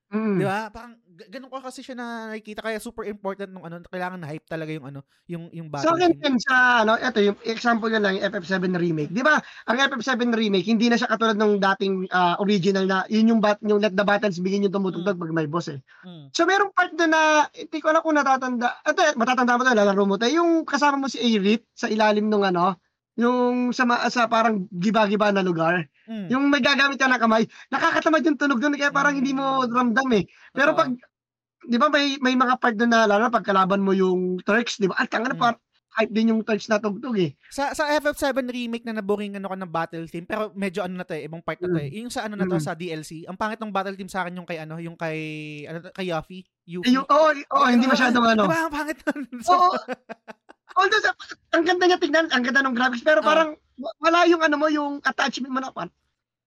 Mm. 'Di ba? Parang ganun ko kasi siya na nakikita kaya super important nung ano kailangan na hype talaga yung ano yung yung battle.
So akin din sa ano ito yung example na lang yung FF7 remake. 'Di ba? Ang FF7 remake hindi na siya katulad ng dating uh, original na yun yung bat yung let the battles begin yung tumutugtog mm. pag may boss eh. Mm. So merong part doon na hindi ko alam kung natatanda. Ito matatanda mo to lalaro mo to yung kasama mo si Aerith sa ilalim ng ano yung sa, sa parang giba-giba na lugar. Mm. Yung may gagamit ka ng kamay, nakakatamad yung tunog doon kaya parang mm. hindi mo hmm. ramdam eh. Pero pag 'di ba may may mga part doon na lalo pag kalaban mo yung Turks, 'di ba? At tanga na mm. hype din yung Turks na tugtog eh.
Sa sa FF7 remake na naboring ano ka ng battle team, pero medyo ano na to eh, ibang part na to eh. Yung sa ano na to mm. sa DLC, ang pangit ng battle team sa akin yung kay ano, yung kay ano kay Yuffie,
Yuffie. Yung, oh, oh, hindi masyadong ano.
Diba, ang pangit nun.
Oo. Although, sa, ang ganda niya tignan, ang ganda ng graphics, pero parang uh, wala yung ano mo, yung attachment mo na pan.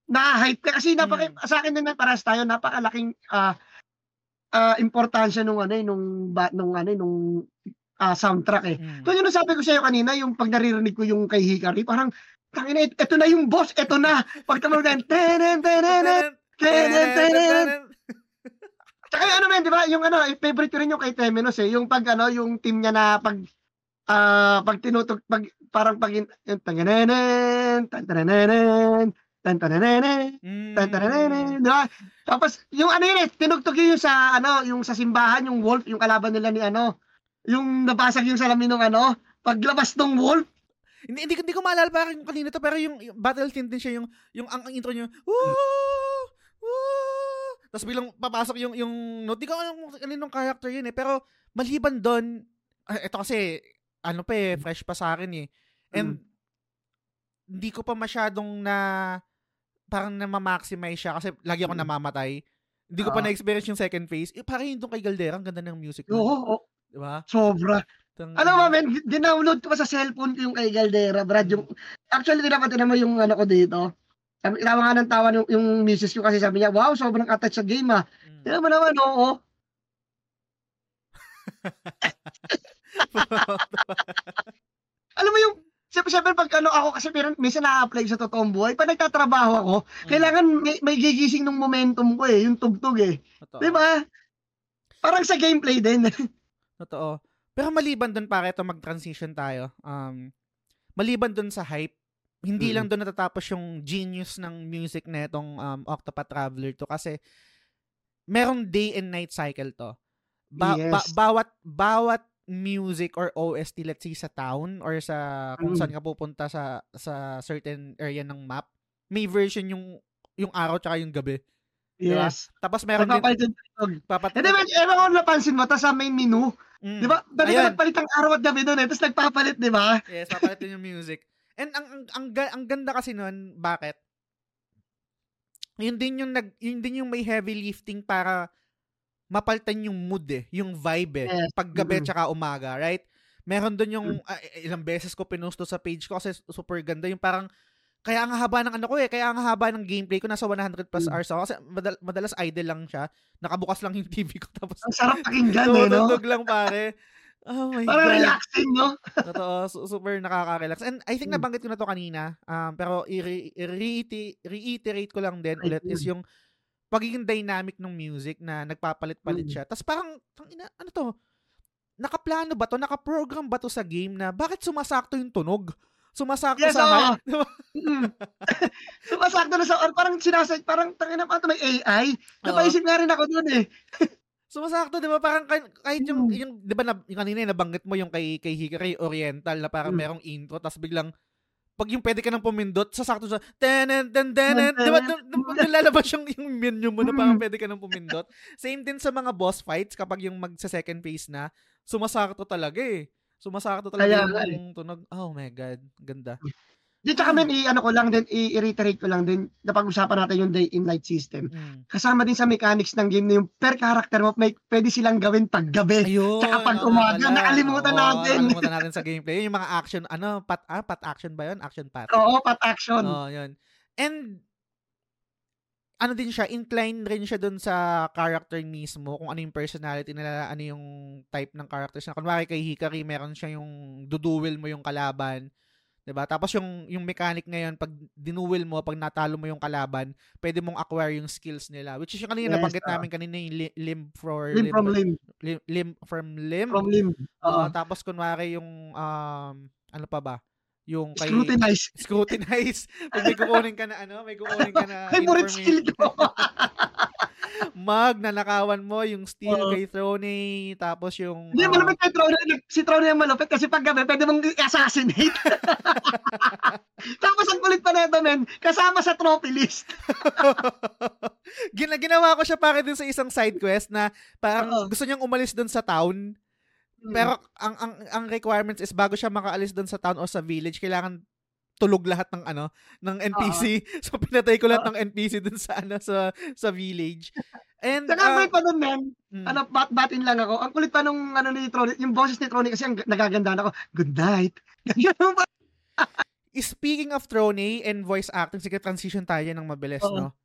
Na-hype ka kasi napaka mm. sa akin din paras tayo napakalaking uh, uh, importansya nung ano eh, nung ba, nung ano eh, nung uh, soundtrack eh. Mm. So yun ang sabi ko sa iyo kanina, yung pag naririnig ko yung kay Hikari, parang tangina ito na yung boss, ito na. Pag tumunog na tenen tenen tenen tenen. Tsaka ano men, di ba? Yung ano, favorite ko rin yung kay Temenos eh. Yung pag ano, yung team niya na pag ah, pag tinutug pag parang pag yung tanganenen, tantanenen, tantanenen, mm. tantanenen, di ba? Tapos yung ano yun eh, tinugtog yun sa ano, yung sa simbahan, yung wolf, yung kalaban nila ni ano, yung nabasag yung salamin ng ano, paglabas ng wolf,
hindi, hindi, hindi ko maalala parang kanina to, pero yung, yung battle theme din siya, yung, yung ang, ang intro niyo, woo, tapos bilang papasok yung, yung note, di ko alam kung kaninong character yun eh, pero maliban doon, ito kasi, ano pa eh, fresh pa sa akin eh. And, mm. hindi ko pa masyadong na, parang na-maximize siya kasi lagi ako mm. namamatay. Hindi ko uh, pa ah. na-experience yung second phase. Eh, parang yung kay Galdera, ang ganda ng music.
Oo, oh, oh.
Diba?
Sobra. Tang, ano ba, men, dinownload ko pa sa cellphone ko yung kay Galdera, Brad. Yung, actually, dinapatan mo yung ano ko dito. Sabi, tawa nga ng tawa yung, yung misis ko kasi sabi niya, wow, sobrang attached sa game ah. Mm. Tignan mo naman, oo. Alam mo yung Siyempre, siyempre pag ano ako, kasi meron, minsan na-apply sa totoong buhay, pag nagtatrabaho ako, mm. kailangan may, may gigising ng momentum ko eh, yung tugtog eh. Totoo. Di ba? Parang sa gameplay din.
Totoo. Pero maliban doon pare, ito mag-transition tayo. Um, maliban doon sa hype, hindi mm. lang doon natatapos yung genius ng music na itong um, Octopath Traveler to kasi merong day and night cycle to. Ba- yes. ba- bawat bawat music or OST let's say sa town or sa kung mm. saan ka pupunta sa sa certain area ng map, may version yung yung araw tsaka yung gabi.
Diba? Yes.
Tapos meron
din papalit. Hindi man, ewan ko napansin mo, tapos sa main menu, mm. di ba? Dali ka nagpalit ang araw at gabi doon eh, tapos nagpapalit, di ba?
Yes, papalit din yung music. And ang ang ang, ang ganda kasi noon, bakit? Yun din yung nag yun din yung may heavy lifting para mapalitan yung mood eh, yung vibe eh, yes. paggabi mm-hmm. tsaka umaga, right? Meron doon yung uh, ilang beses ko pinusto sa page ko kasi super ganda yung parang kaya ang haba ng ano ko eh, kaya ang haba ng gameplay ko nasa 100 plus mm. hours ako kasi madal- madalas idle lang siya. Nakabukas lang yung TV ko tapos
Ang sarap pakinggan eh, no?
Tutugtog lang pare. Oh my
Parang God. relaxing, no?
Totoo, super nakaka-relax. And I think mm. nabanggit ko na to kanina, um, pero i-reiterate, reiterate ko lang din ulit is yung pagiging dynamic ng music na nagpapalit-palit mm. siya. Tapos parang, ina, ano to, nakaplano ba to, nakaprogram ba to sa game na bakit sumasakto yung tunog? Sumasakto yes, sa
oh. Sumasakto na sa or parang sinasay parang tangina pa may AI. Napaisip nga rin ako doon eh.
Sumasakto, 'di ba? Parang kahit yung, mm. yung 'di ba na, yung kanina nabanggit mo yung kay kay Hikari Oriental na parang mm. merong intro tapos biglang pag yung pwede ka nang pumindot, sasakto sa tenen ten tenen, 'di ba? Lalabas yung yung menu mo na parang pwede ka nang pumindot. Same din sa mga boss fights kapag yung magsa second phase na, sumasakto talaga eh. Sumasakto talaga Kaya, yung tunog. Oh my god, ganda.
Di tsaka men, i-ano ko lang din, i-reiterate ko lang din, napag-usapan natin yung day in night system. Mm. Kasama din sa mechanics ng game na yung per character mo, may, pwede silang gawin pag gabi. Ayun, tsaka pag umaga, pala. nakalimutan Oo, natin.
Nakalimutan natin sa gameplay. Yung mga action, ano, pat, ah, pat action ba yun? Action pat.
Oo, pat action.
Oo, yun. And, ano din siya, incline rin siya dun sa character mismo, kung ano yung personality nila, ano yung type ng characters. Kunwari kay Hikari, meron siya yung duduel mo yung kalaban 'Di ba? Tapos yung yung mechanic ngayon pag dinuwil mo, pag natalo mo yung kalaban, pwede mong acquire yung skills nila. Which is yung kanina yes, nabanggit uh, namin kanina yung li- limb for
limb, limb from limb.
limb. Limb from limb.
From limb.
Uh, uh, tapos kunwari yung um ano pa ba? Yung
kay scrutinize.
Scrutinize. pag may kukunin ka na ano, may kukunin ka na
Favorite skill ko.
Mag, nanakawan mo yung steel uh, kay Throne, tapos yung...
Hindi, uh, malupit kay Throne. Si Throne yung malupit kasi pag gabi, pwede mong assassinate. tapos ang kulit pa neto, men, kasama sa trophy list.
Gina, ginawa ko siya para din sa isang side quest na parang uh, gusto niyang umalis doon sa town. Hmm. Pero ang ang ang requirements is bago siya makaalis doon sa town o sa village, kailangan tulog lahat ng ano ng NPC. Uh-huh. So pinatay ko lahat uh-huh. ng NPC dun sa ano sa sa village. And
Saka uh, pa dun, men. Mm. Ano, bat batin lang ako. Ang kulit pa nung ano ni Tronic, yung boses ni Tronic kasi ang nagagandaan ako. Good night.
Speaking of Trony and voice acting, sige transition tayo ng mabilis, uh-huh. no?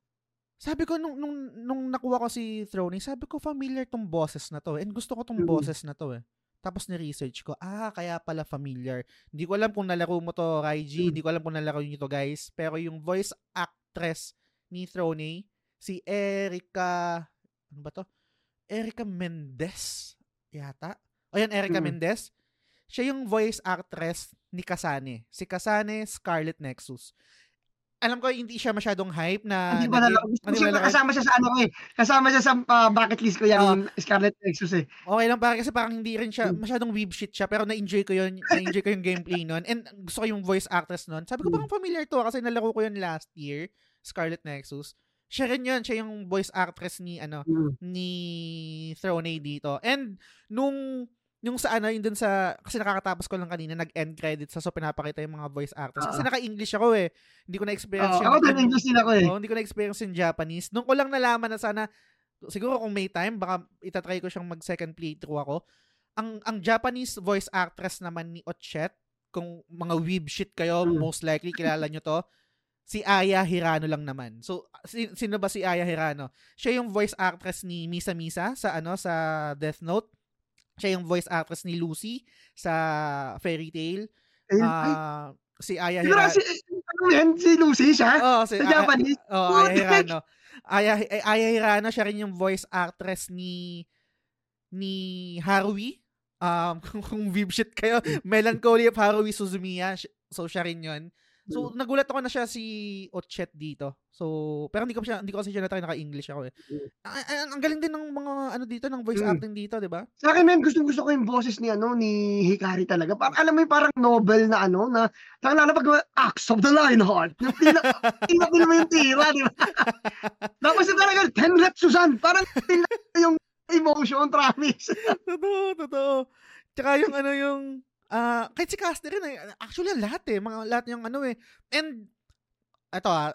Sabi ko, nung, nung, nung nakuha ko si Throny, sabi ko, familiar tong boses na to. And gusto ko tong mm. boses na to eh. Tapos ni-research ko, ah, kaya pala familiar. Hindi ko alam kung nalaro mo to, Raiji. Mm. Hindi ko alam kung nalaro niyo to, guys. Pero yung voice actress ni Throne, si Erica, ano ba to? Erica Mendez, yata. O yan, Erica mm. Mendez. Siya yung voice actress ni Kasane. Si Kasane Scarlet Nexus alam ko hindi siya masyadong hype na
hindi ba na Siyempre kasama siya sa ano ko eh. Kasama siya sa uh, bucket list ko yan uh, Scarlet Nexus eh.
Okay lang para kasi parang hindi rin siya hmm. masyadong weeb shit siya pero na-enjoy ko yun, na-enjoy ko yung gameplay noon and gusto ko yung voice actress noon. Sabi ko hmm. parang familiar to kasi nalaro ko yun last year, Scarlet Nexus. Siya rin yun, siya yung voice actress ni ano hmm. ni Throne dito. And nung yung sa ano, yung dun sa, kasi nakakatapos ko lang kanina, nag-end credit sa so pinapakita yung mga voice actors. Kasi uh, naka-English ako eh. Hindi ko na-experience
uh, yung... Ako din English din ako eh.
Oh, hindi ko na-experience yung Japanese. Nung ko lang nalaman na sana, siguro kung may time, baka itatry ko siyang mag-second playthrough ako. Ang ang Japanese voice actress naman ni Ochet, kung mga weeb shit kayo, hmm. most likely kilala nyo to, si Aya Hirano lang naman. So, sino ba si Aya Hirano? Siya yung voice actress ni Misa Misa sa ano sa Death Note. Siya yung voice actress ni Lucy sa Fairy Tail.
Ayun, ay.
Ah, si Aya Hirano.
si ano yan, si Lucy siya?
Oo, si
Sa
Aya-
Japanese?
Oo,
Putik.
Aya Hirano. Aya, eh, Aya Hirano, siya rin yung voice actress ni ni Haruhi. Um, kung, kung Vibshit kayo, Melancholy of Haruhi Suzumiya. So, siya rin yun. So, nagulat ako na siya si Ochet dito. So, pero hindi ko siya, hindi ko kasi siya natry naka-English ako eh. Ang, ang, ang galing din ng mga ano dito, ng voice
Mm.
acting dito, di ba?
Sa akin, men, gusto gusto ko yung boses ni ano ni Hikari talaga. Parang, alam mo yung parang novel na ano, na, tanga na pag Axe of the Lionheart. Yung tila, tila, mo yung tira, di ba? Tapos talaga, Ten Rep Susan, parang tila yung emotion, promise.
totoo, totoo. Tsaka yung ano yung, ah kahit si Caster rin eh. Actually, lahat eh. Mga lahat yung ano eh. And, eto ah,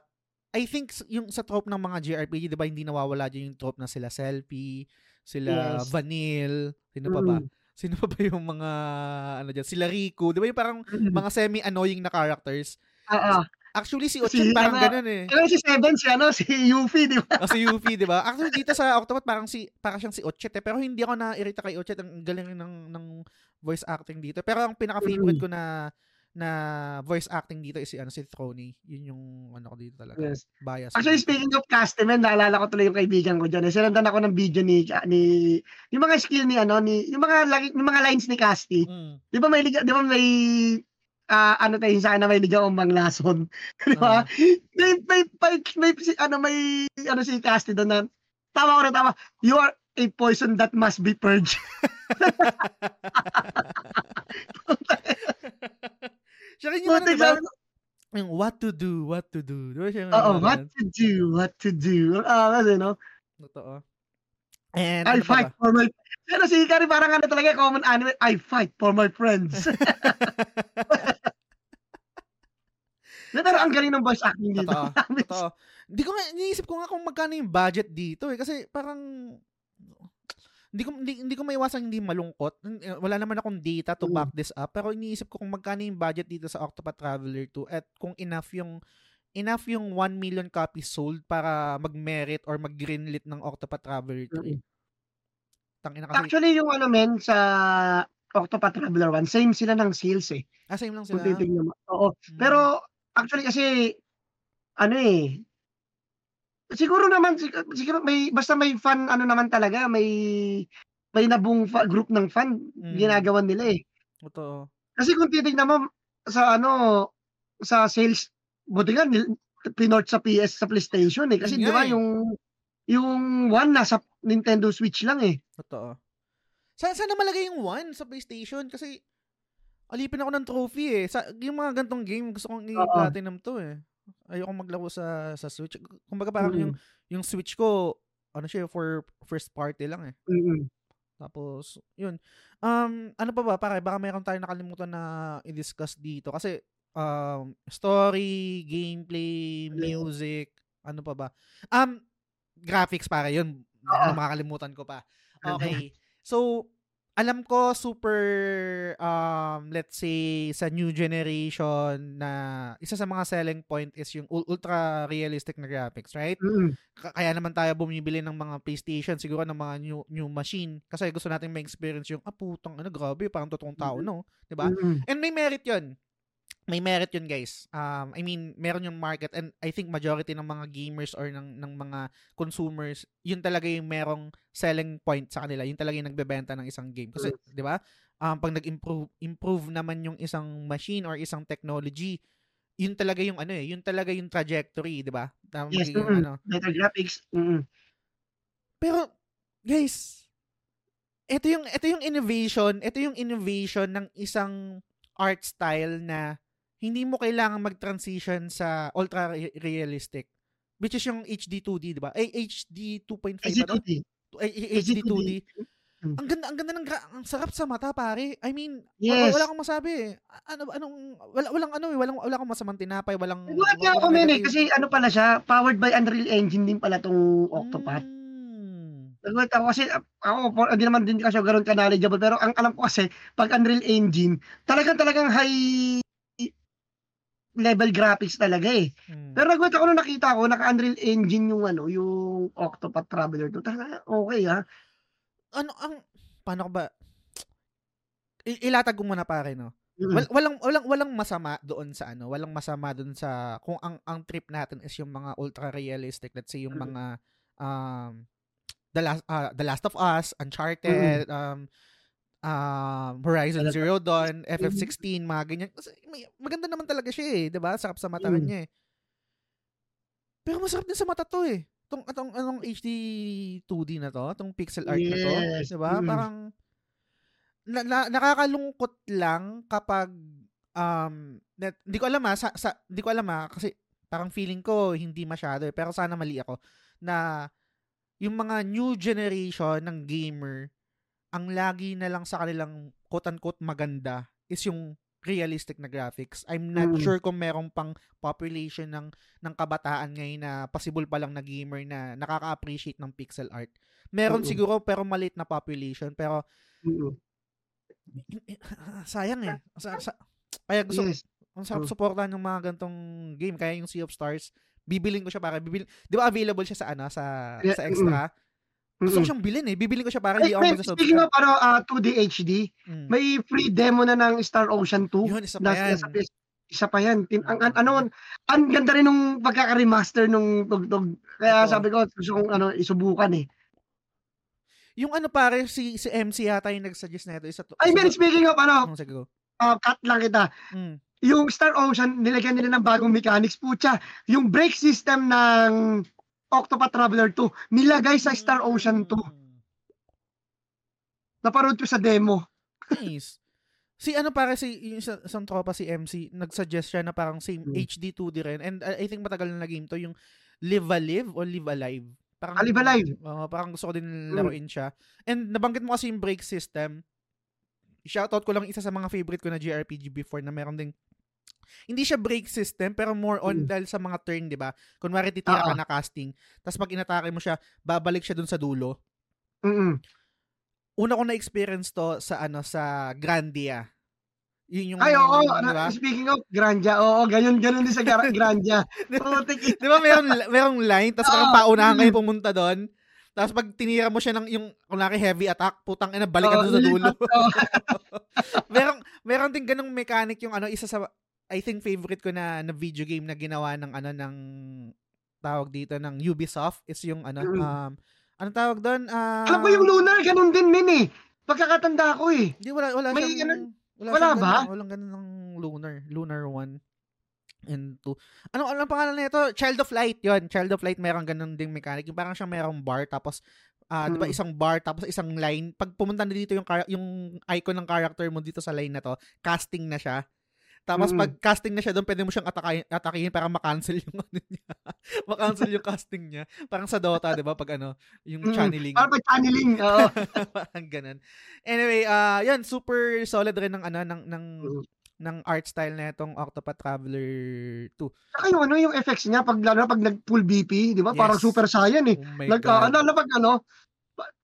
I think yung sa trope ng mga JRPG, di ba, hindi nawawala dyan yung trope na sila selfie, sila
Yes.
Vanille, sino pa ba?
Mm.
Sino pa ba yung mga, ano dyan, sila Riku, di ba yung parang
Mm.
mga semi-annoying na characters?
Oo.
Actually, si
Si,
Ochet parang
ano,
ganun eh.
Kaya si Seven, si ano, si Yuffie, di ba?
O si Yuffie, di ba? Actually, dito sa Octopath, parang si parang siyang si Ochet eh. Pero hindi ako na-irita kay Ochet. Ang galing ng, ng voice acting dito. Pero ang pinaka-favorite ko na na voice acting dito is si ano si Throny. Yun yung ano ko dito talaga.
Yes.
Bias.
Actually, speaking of customer, naalala ko tuloy yung kaibigan ko dyan. Eh, sinundan ako ng video ni, ni, yung mga skill ni, ano, ni, yung mga, yung mga lines ni Casti.
Mm.
Di ba may, di ba may, ah, ano tayo sa na may ligaw ang banglason. di ba? may, may, may, may, ano, may, ano si Casti doon na, tawa ko na tawa, you are a poison that must be purged.
Siya rin yung ano, Yung what to do, what to do. Di ba siya yung
Oo, what to do, what to do. Ah, kasi, no?
Totoo. And
I
ano
fight for my, pero si Ikari parang ano talaga, common anime, I fight for my friends. Pero ang galing ng voice acting dito.
Totoo. Hindi ko nga, iniisip ko nga kung magkano yung budget dito eh. Kasi parang, hindi ko, hindi, hindi ko maiwasan hindi malungkot. Eh, Wala naman akong data to back this up. Pero iniisip ko kung magkano yung budget dito sa Octopath Traveler 2 at kung enough yung enough yung 1 million copies sold para mag-merit or mag-greenlit ng Octopath Traveler 2.
Mm.
Tangina kasi.
Actually, yung ano men, sa Octopath Traveler 1, same sila ng sales eh.
Ah, same lang
Kung
sila.
mo. Oo.
Mm.
Pero, actually kasi, ano eh, siguro naman, sig- siguro may, basta may fan, ano naman talaga, may, may nabung fa- group ng fan,
Mm.
ginagawan nila eh.
Totoo.
Kasi kung titignan mo, sa ano, sa sales, buti nga, pinort sa PS, sa PlayStation eh. Kasi
Yun
di ba,
eh.
yung, yung one nasa Nintendo Switch lang eh.
Totoo. Sa sana malagay yung 1 sa PlayStation kasi alipin ako ng trophy eh. Sa yung mga gantong game gusto kong i-platinum to eh. Ayoko maglaro sa sa Switch. Kumbaga parang
Mm.
yung yung Switch ko ano siya for first party lang eh.
Mm-mm.
Tapos yun. Um ano pa ba para baka mayroon tayong nakalimutan na i-discuss dito kasi um story, gameplay, music, ano pa ba? Um graphics para yun. Ano
Oo.
makakalimutan ko pa. Okay. So, alam ko super um let's say sa new generation na isa sa mga selling point is yung ul- ultra realistic na graphics, right?
Mm-mm.
Ka- Kaya naman tayo bumibili ng mga PlayStation, siguro ng mga new new machine kasi gusto nating ma-experience yung ah putang ano grabe, parang totoong tao no, 'di ba?
Mm-mm.
And may merit 'yun. May merit 'yun, guys. Um I mean, meron yung market and I think majority ng mga gamers or ng ng mga consumers, yun talaga yung merong selling point sa kanila. Yun talaga yung nagbebenta ng isang game. Kasi, 'di ba? Um pag nag-improve improve naman yung isang machine or isang technology, yun talaga yung ano eh, yun talaga yung trajectory, 'di ba?
Yes,
magiging
mm-mm.
ano.
Better graphics. Mm-mm.
Pero guys, ito yung ito yung innovation, ito yung innovation ng isang art style na hindi mo kailangan mag-transition sa ultra re- realistic which is yung HD 2D, 'di ba? Ay HD 2.5 ba to?
HDTV.
Ay, HD 2D.
Mm.
Ang ganda ang ganda ng gra- ang sarap sa mata, pare. I mean,
Yes.
wala akong masabi. eh. Ano anong wala walang ano eh, walang wala akong masamang tinapay, walang
nga ako
negative.
kasi ano pala siya, powered by Unreal Engine din pala tong Octopath.
Mm.
Nagulat ako kasi ah, ako, hindi naman din kasi ako ganun ka knowledgeable, pero ang alam ko kasi, pag Unreal Engine, talagang talagang high level graphics talaga eh.
Mm.
Pero nagulat ako nung nakita ko, naka-Unreal Engine yung ano, yung Octopath Traveler 2. Talaga, okay ah.
ano ang paano ko ba I- ilatag ko muna pare no. Wal, walang walang walang masama doon sa ano, walang masama doon sa kung ang ang trip natin is yung mga ultra realistic, let's say yung mga um The Last uh, The Last of Us, Uncharted, mm-hmm. um um Horizon Zero Dawn, FF16, mga ganyan. Maganda naman talaga siya eh, 'di ba? Sarap sa mata mm. niya eh. Pero masarap din sa mata to eh. Tong atong anong HD 2D na to, tong pixel art yes. na to, 'di ba? Mm. Parang na, na, nakakalungkot lang kapag um net, hindi ko alam ah, sa, sa hindi ko alam ah, kasi parang feeling ko hindi masyado eh, pero sana mali ako na yung mga new generation ng gamer ang lagi na lang sa kanilang quote-unquote maganda is yung realistic na graphics. I'm not mm. sure kung merong pang population ng ng kabataan ngayon na possible pa lang na gamer na nakaka-appreciate ng pixel art. Meron mm-hmm. siguro pero maliit na population pero mm-hmm. sayang eh. Sa, sa, kaya gusto yes. ang sarap suportahan ng mga gantong game kaya yung Sea of Stars bibiling ko siya para bibil 'di ba available siya sa ano sa yeah, sa extra mm gusto ko siyang bilhin eh. Bibilin ko siya para hindi ako
magsasubscribe. Speaking of ano, uh, 2D HD, mm. may free demo na ng Star Ocean 2.
Yun, isa pa yan. Nasa,
isa pa yan. Tin, ang, ang, ano, ang ganda rin nung pagkaka-remaster nung tugtog. Kaya Ito. sabi ko, gusto kong ano, isubukan eh.
Yung ano pare, si, si MC yata yung nag-suggest na ito. Isa to,
I mean, speaking of ano, oh. Uh, cut lang kita. Mm. Yung Star Ocean, nilagyan nila ng bagong mechanics. Pucha, yung brake system ng Octopath Traveler 2, nilagay sa Star Ocean 2. Naparod ko sa demo.
Nice. Si ano para si yung isang tropa si MC, nag-suggest siya na parang same hmm. HD 2D rin. And uh, I think matagal na game to yung Live Alive o Live Alive.
Parang, ah, Live Alive.
Uh, parang gusto ko din hmm. laruin siya. And nabanggit mo kasi yung brake system. Shoutout ko lang isa sa mga favorite ko na JRPG before na meron ding hindi siya break system, pero more on mm. dahil sa mga turn, di ba? Kunwari titira uh-huh. ka na casting, tapos pag inatake mo siya, babalik siya dun sa dulo.
Mm-mm.
Una ko na-experience to sa ano sa Grandia.
Yun yung Ay, oo, diba? speaking of Grandia, oo, ganyan ganun din sa Grandia. di
ba meron merong line tapos parang paunahan kayo pumunta doon. Tapos pag tinira mo siya ng yung kunwari heavy attack, putang ina balikan oh, sa dulo. meron meron din ganung mechanic yung ano isa sa I think favorite ko na na video game na ginawa ng ano ng tawag dito ng Ubisoft is yung ano mm. um ano tawag doon? Uh,
Alam ko yung Lunar, ganun din min eh. Pagkakatanda ko eh.
Hindi wala wala
May, siyang, wala, wala ba?
Ganun, walang ganun ng Lunar, Lunar 1 and 2. Ano ano pangalan nito? Child of Light 'yon. Child of Light meron ganun ding mechanic. Yung parang siya merong bar tapos uh, mm. 'di ba isang bar tapos isang line. Pag pumunta na dito yung yung icon ng character mo dito sa line na to, casting na siya. Tapos mm. pag casting na siya doon, pwede mo siyang atakayin, atakihin para ma-cancel yung ano niya. ma-cancel yung casting niya. Parang sa Dota, 'di ba? Pag ano, yung mm. channeling.
Parang pag channeling, oo.
parang ganun. Anyway, uh, 'yan super solid rin ng ano ng ng mm. ng art style na itong Octopath Traveler 2.
Saka yung ano, yung effects niya pag lalo pag nag-full BP, 'di ba? Yes. Parang super saiyan eh. Oh Nag uh, ano, pag ano,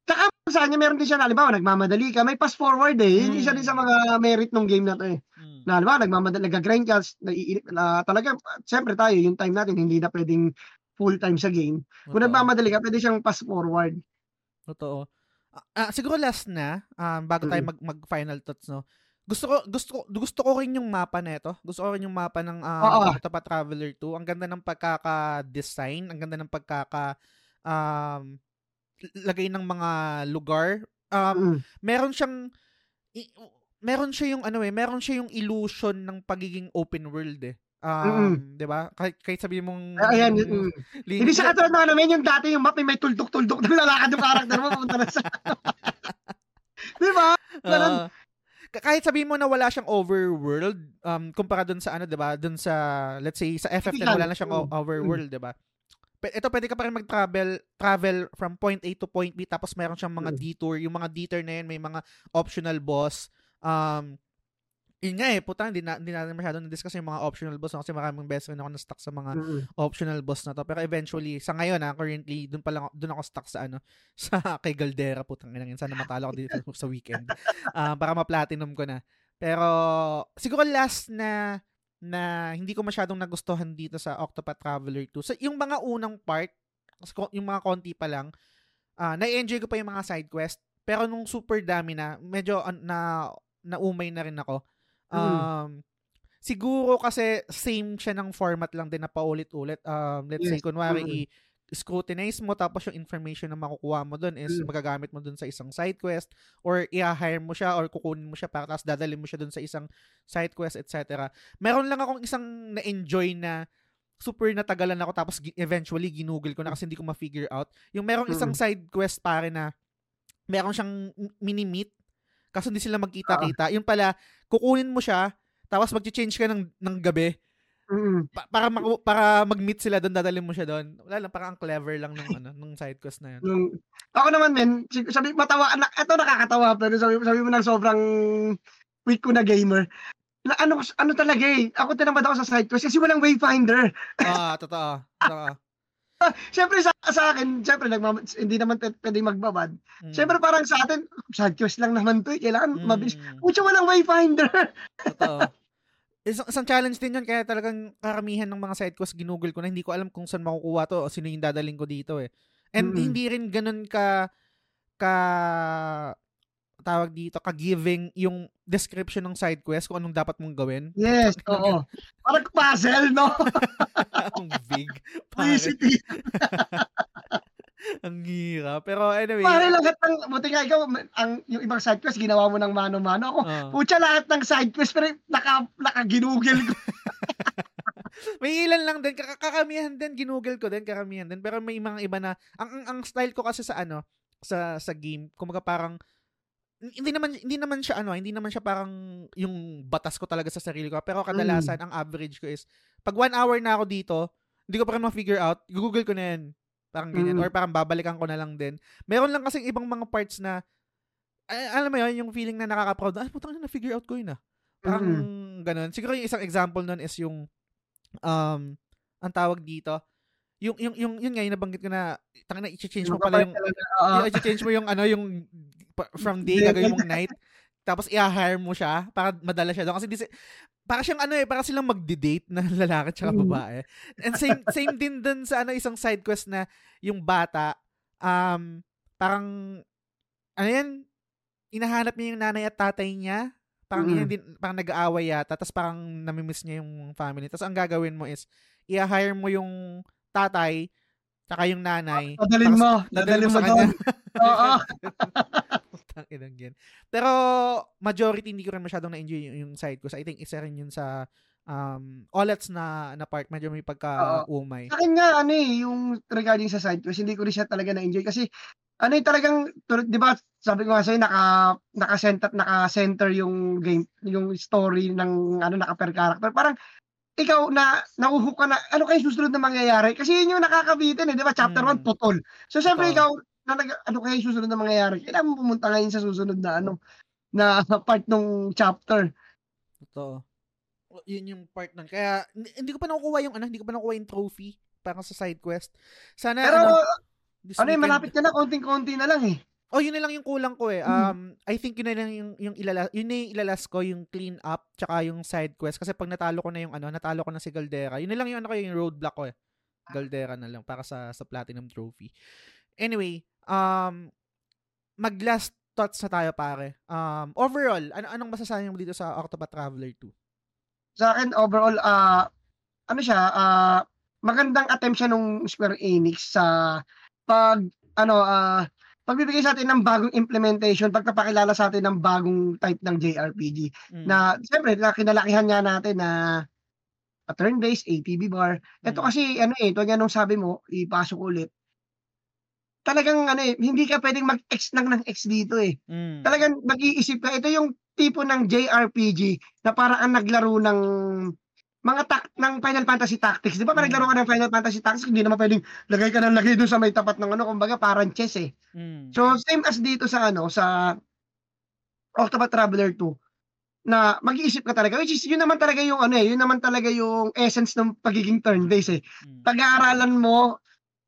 Saka sa kanya meron din siya na, halimbawa, nagmamadali ka, may pass forward eh. Mm. Isa din sa mga merit ng game na to eh. Na, halimbawa, nagmamadali, nag-grind ka, naiinip, na, talaga, siyempre tayo, yung time natin, hindi na pwedeng full time sa game. Totoo. Kung nagmamadali ka, pwede siyang pass forward.
Totoo. Ah, siguro last na, um, bago tayo mag, mag final thoughts, no? Gusto ko gusto ko gusto ko rin yung mapa nito. Gusto ko rin yung mapa ng uh, Octopath Traveler 2. Ang ganda ng pagkaka-design, ang ganda ng pagkaka um lagay ng mga lugar. Um, mm. meron siyang meron siya yung ano eh, meron siya yung illusion ng pagiging open world eh. Um, mm 'di ba? Kahit, kahit sabihin mong
Ayan, mm. Hindi siya katulad ng ano, yung dati yung map may tuldok-tuldok na lalakad yung character mo pumunta na sa 'Di ba? Uh,
kahit sabihin mo na wala siyang overworld um kumpara doon sa ano 'di ba doon sa let's say sa FF10 wala na siyang mm. overworld 'di ba ito pwede ka pa rin mag-travel travel from point A to point B tapos meron siyang mga mm. detour. Yung mga detour na yan may mga optional boss. Um, yun nga eh, puta, hindi, na, hindi natin masyado na-discuss yung mga optional boss no? kasi maraming beses rin ako na-stuck sa mga mm-hmm. optional boss na to. Pero eventually, sa ngayon ha, ah, currently, doon pa lang doon ako stuck sa ano, sa kay Galdera, putang ina, sana matalo ako dito sa weekend. Uh, para ma-platinum ko na. Pero siguro last na na hindi ko masyadong nagustuhan dito sa Octopath Traveler 2. So, yung mga unang part, yung mga konti pa lang, uh, na-enjoy ko pa yung mga side quest. Pero nung super dami na, medyo uh, na naumay na rin ako. Um, mm. siguro kasi same siya ng format lang din na paulit-ulit. Um, let's yes. say, kunwari, mm. i- scrutinize mo tapos yung information na makukuha mo doon is mm. magagamit mo doon sa isang side quest or i-hire mo siya or kukunin mo siya para tapos dadalhin mo siya doon sa isang side quest etc. Meron lang akong isang na-enjoy na super natagalan ako tapos eventually ginugol ko na kasi hindi ko ma-figure out. Yung merong isang mm. side quest pare na meron siyang mini-meet kaso hindi sila magkita-kita. Uh-huh. Yung pala kukunin mo siya tapos mag-change ka ng ng gabi
Mm.
Pa- para mag- para mag-meet sila doon, dadalhin mo siya doon. Wala lang, parang ang clever lang ng ano, ng side quest na 'yon.
Mm. Ako naman men, sabi matawa, na, ito nakakatawa pero sabi, sabi mo nang sobrang weak ko na gamer. Na, ano ano talaga eh. Ako tinamad ako sa side quest kasi walang wayfinder.
Ah, totoo. Totoo.
Siyempre sa, sa akin, siyempre nagmam- hindi naman p- pwedeng magbabad. Mm. Siyempre parang sa atin, side quest lang naman 'to, eh. kailangan mm. mabilis. Pucha walang wayfinder.
Totoo. Isang, isang challenge din yun, kaya talagang karamihan ng mga side quests ginugol ko na hindi ko alam kung saan makukuha to o sino yung dadaling ko dito eh. And mm-hmm. hindi rin ganun ka ka tawag dito, ka-giving yung description ng side quest kung anong dapat mong gawin.
Yes, oo. Parang puzzle, no?
Ang big. ang hirap. Pero anyway.
Pare lahat ng, buti nga ikaw, ang, yung ibang side quest, ginawa mo ng mano-mano. Ako, uh. putya lahat ng side quest, pero naka, nakaginugel ko.
may ilan lang din, kakamihan din, ginugel ko din, kakamihan din. Pero may mga iba na, ang, ang, ang style ko kasi sa ano, sa sa game, kumaga parang, hindi naman hindi naman siya ano, hindi naman siya parang yung batas ko talaga sa sarili ko. Pero kadalasan mm. ang average ko is pag one hour na ako dito, hindi ko pa rin ma-figure out, google ko na yan. Parang ganyan. Mm. Or parang babalikan ko na lang din. Meron lang kasing ibang mga parts na, ay, alam mo yun, yung feeling na nakaka-proud na, ay, putang na, na-figure out ko yun ah. Parang mm. ganun. Siguro yung isang example nun is yung, um, ang tawag dito, yung yung yung yun nga yung nabanggit ko na tanga na i-change mo pala yung uh, i-change mo yung ano yung from day gagawin mong night tapos i-hire mo siya para madala siya doon kasi di, para siyang ano eh, para silang magde-date na lalaki at mm. babae. And same same din dun sa ano isang side quest na yung bata um parang ano yan inahanap niya yung nanay at tatay niya. Parang mm. din parang nag-aaway yata tapos parang namimiss niya yung family. Tapos ang gagawin mo is i-hire mo yung tatay Tsaka yung nanay.
Dadalin mo. Dadalin mo sa kanya. Oo.
Putang inang yan. Pero majority hindi ko rin masyadong na-enjoy yung, yung side ko. So I think isa rin yun sa um Olets na na part medyo may pagka-umay.
Sa akin nga ano eh yung regarding sa side quest hindi ko rin siya talaga na-enjoy kasi ano yung talagang 'di ba sabi ko nga sa'yo naka naka-center naka-center yung game yung story ng ano naka per character parang ikaw na nauhook ka na, ano kayo susunod na mangyayari? Kasi yun yung nakakabitin eh, di ba? Chapter 1, mm. putol. So, syempre, ikaw, na, ano kayo susunod na mangyayari? Kailangan mo pumunta ngayon sa susunod na ano, na part ng chapter.
Totoo. Yun yung part nun. Kaya, hindi ko pa nakukuha yung, ano, hindi ko pa nakukuha yung trophy para sa side quest. Sana,
Pero, ano, ano eh, malapit ka na, konting-konti na lang eh.
Oh, yun na lang yung kulang ko eh. Um, mm. I think yun na lang yung, yung ilala, yun na yung ilalas ko, yung clean up, tsaka yung side quest. Kasi pag natalo ko na yung ano, natalo ko na si Galdera, yun na lang yung ano ko, yung roadblock ko eh. Galdera na lang para sa sa Platinum Trophy. Anyway, um, mag last thoughts na tayo pare. Um, overall, ano anong masasabi mo dito sa Octopath Traveler 2?
Sa akin overall uh, ano siya, uh, magandang attempt siya nung Square Enix sa pag ano uh, pagbibigay sa atin ng bagong implementation, pagpapakilala sa atin ng bagong type ng JRPG. Mm. Na, siyempre, na kinalakihan nga natin na a turn-based ATB bar. Ito mm. kasi, ano eh, ito nga nung sabi mo, ipasok ulit. Talagang, ano eh, hindi ka pwedeng mag-X lang ng X dito eh. Mm. Talagang mag-iisip ka. Ito yung tipo ng JRPG na parang naglaro ng mga tak ng Final Fantasy Tactics. Di ba mm. naglaro ka ng Final Fantasy Tactics, hindi naman pwedeng lagay ka ng lagay doon sa may tapat ng ano, kumbaga parang chess eh. Mm. So same as dito sa ano, sa Octopath Traveler 2 na mag-iisip ka talaga which is yun naman talaga yung ano eh yun naman talaga yung essence ng pagiging turn-based eh mm. pag-aaralan mo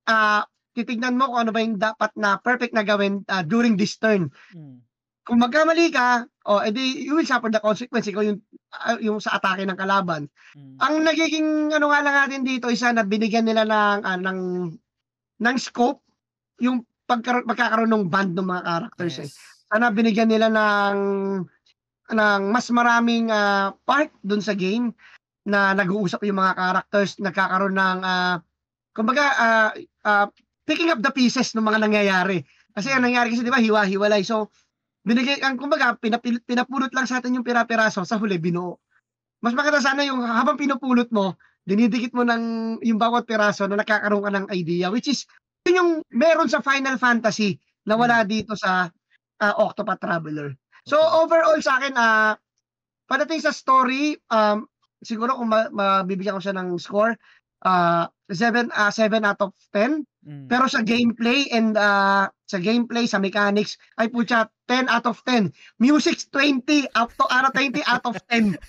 uh, titignan mo kung ano ba yung dapat na perfect na gawin uh, during this turn mm. kung magkamali ka oh edi you will suffer the consequence ikaw yung uh, yung sa atake ng kalaban. Mm. Ang nagiging ano nga lang natin dito isa na binigyan nila ng uh, ng ng scope yung pagkaroon magkakaroon ng band ng mga characters eh. yes. eh. Sana binigyan nila ng ng mas maraming uh, part dun sa game na nag-uusap yung mga characters, nagkakaroon ng uh, kumbaga uh, uh, picking up the pieces ng mga nangyayari. Kasi ang nangyari kasi 'di ba hiwa-hiwalay. So binigay ang kumbaga pinapil, pinapulot lang sa atin yung pira-piraso sa huli binuo. Mas maganda sana yung habang pinupulot mo, dinidikit mo ng yung bawat piraso na nakakaroon ka ng idea which is yun yung meron sa Final Fantasy na wala hmm. dito sa uh, Octopath Traveler. So overall sa akin uh, pagdating sa story um siguro kung ma- mabibigyan ko siya ng score, uh, 7 uh, 7 out of 10. Mm. Pero sa gameplay and uh, sa gameplay, sa mechanics, ay po siya 10 out of 10. Music 20 out to out 20 out of 10.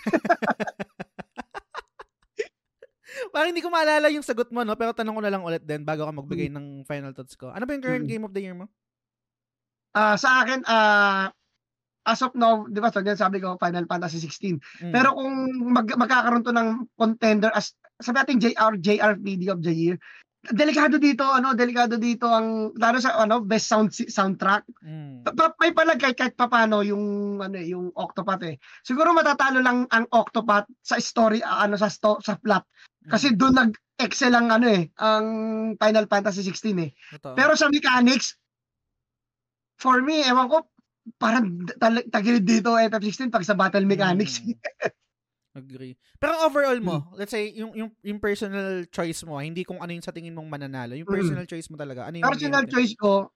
Parang hindi ko maalala yung sagot mo, no? Pero tanong ko na lang ulit din bago ka magbigay mm. ng final thoughts ko. Ano ba yung current mm. game of the year mo?
Uh, sa akin, uh, as of now, 'di ba, so sabi ko Final Fantasy 16. Mm. Pero kung mag, magkakaroon to ng contender as sabi natin JR JRPG of the year, delikado dito, ano, delikado dito ang lalo sa ano, best sound soundtrack. Mm. Pa, may palagay kahit papaano yung ano eh, yung Octopath eh. Siguro matatalo lang ang Octopath sa story uh, ano sa sto, sa plot. Kasi mm. doon nag-excel ang ano eh, ang Final Fantasy 16 eh. Ito. Pero sa mechanics for me, ewan ko, parang tagilid dito FF16 pag sa battle mechanics. Mm.
Agree. Pero overall mo, hmm. let's say yung yung yung personal choice mo, hindi kung ano yung sa tingin mong mananalo, yung personal hmm. choice mo talaga. Ano yung
Personal choice ko,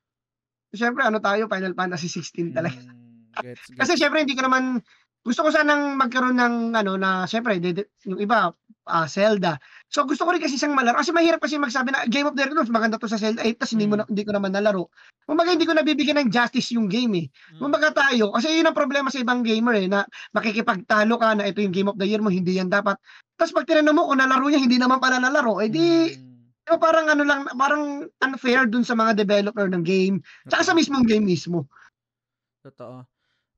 syempre ano tayo, Final Fantasy 16 talaga. Hmm, gets, gets. Kasi syempre hindi ko naman gusto ko sanang magkaroon ng ano na syempre yung iba uh, Zelda. So gusto ko rin kasi siyang malaro kasi mahirap kasi magsabi na Game of the Year maganda to sa Zelda 8 tapos hindi mo na, hindi ko naman nalaro. Kumbaga hindi ko nabibigyan ng justice yung game eh. Mm. Kumbaga tayo kasi yun ang problema sa ibang gamer eh na makikipagtalo ka na ito yung Game of the Year mo hindi yan dapat. Tapos pag tinanong mo kung nalaro niya hindi naman pala nalaro eh di mm. diba, parang ano lang parang unfair dun sa mga developer ng game tsaka sa mismong game mismo.
Totoo.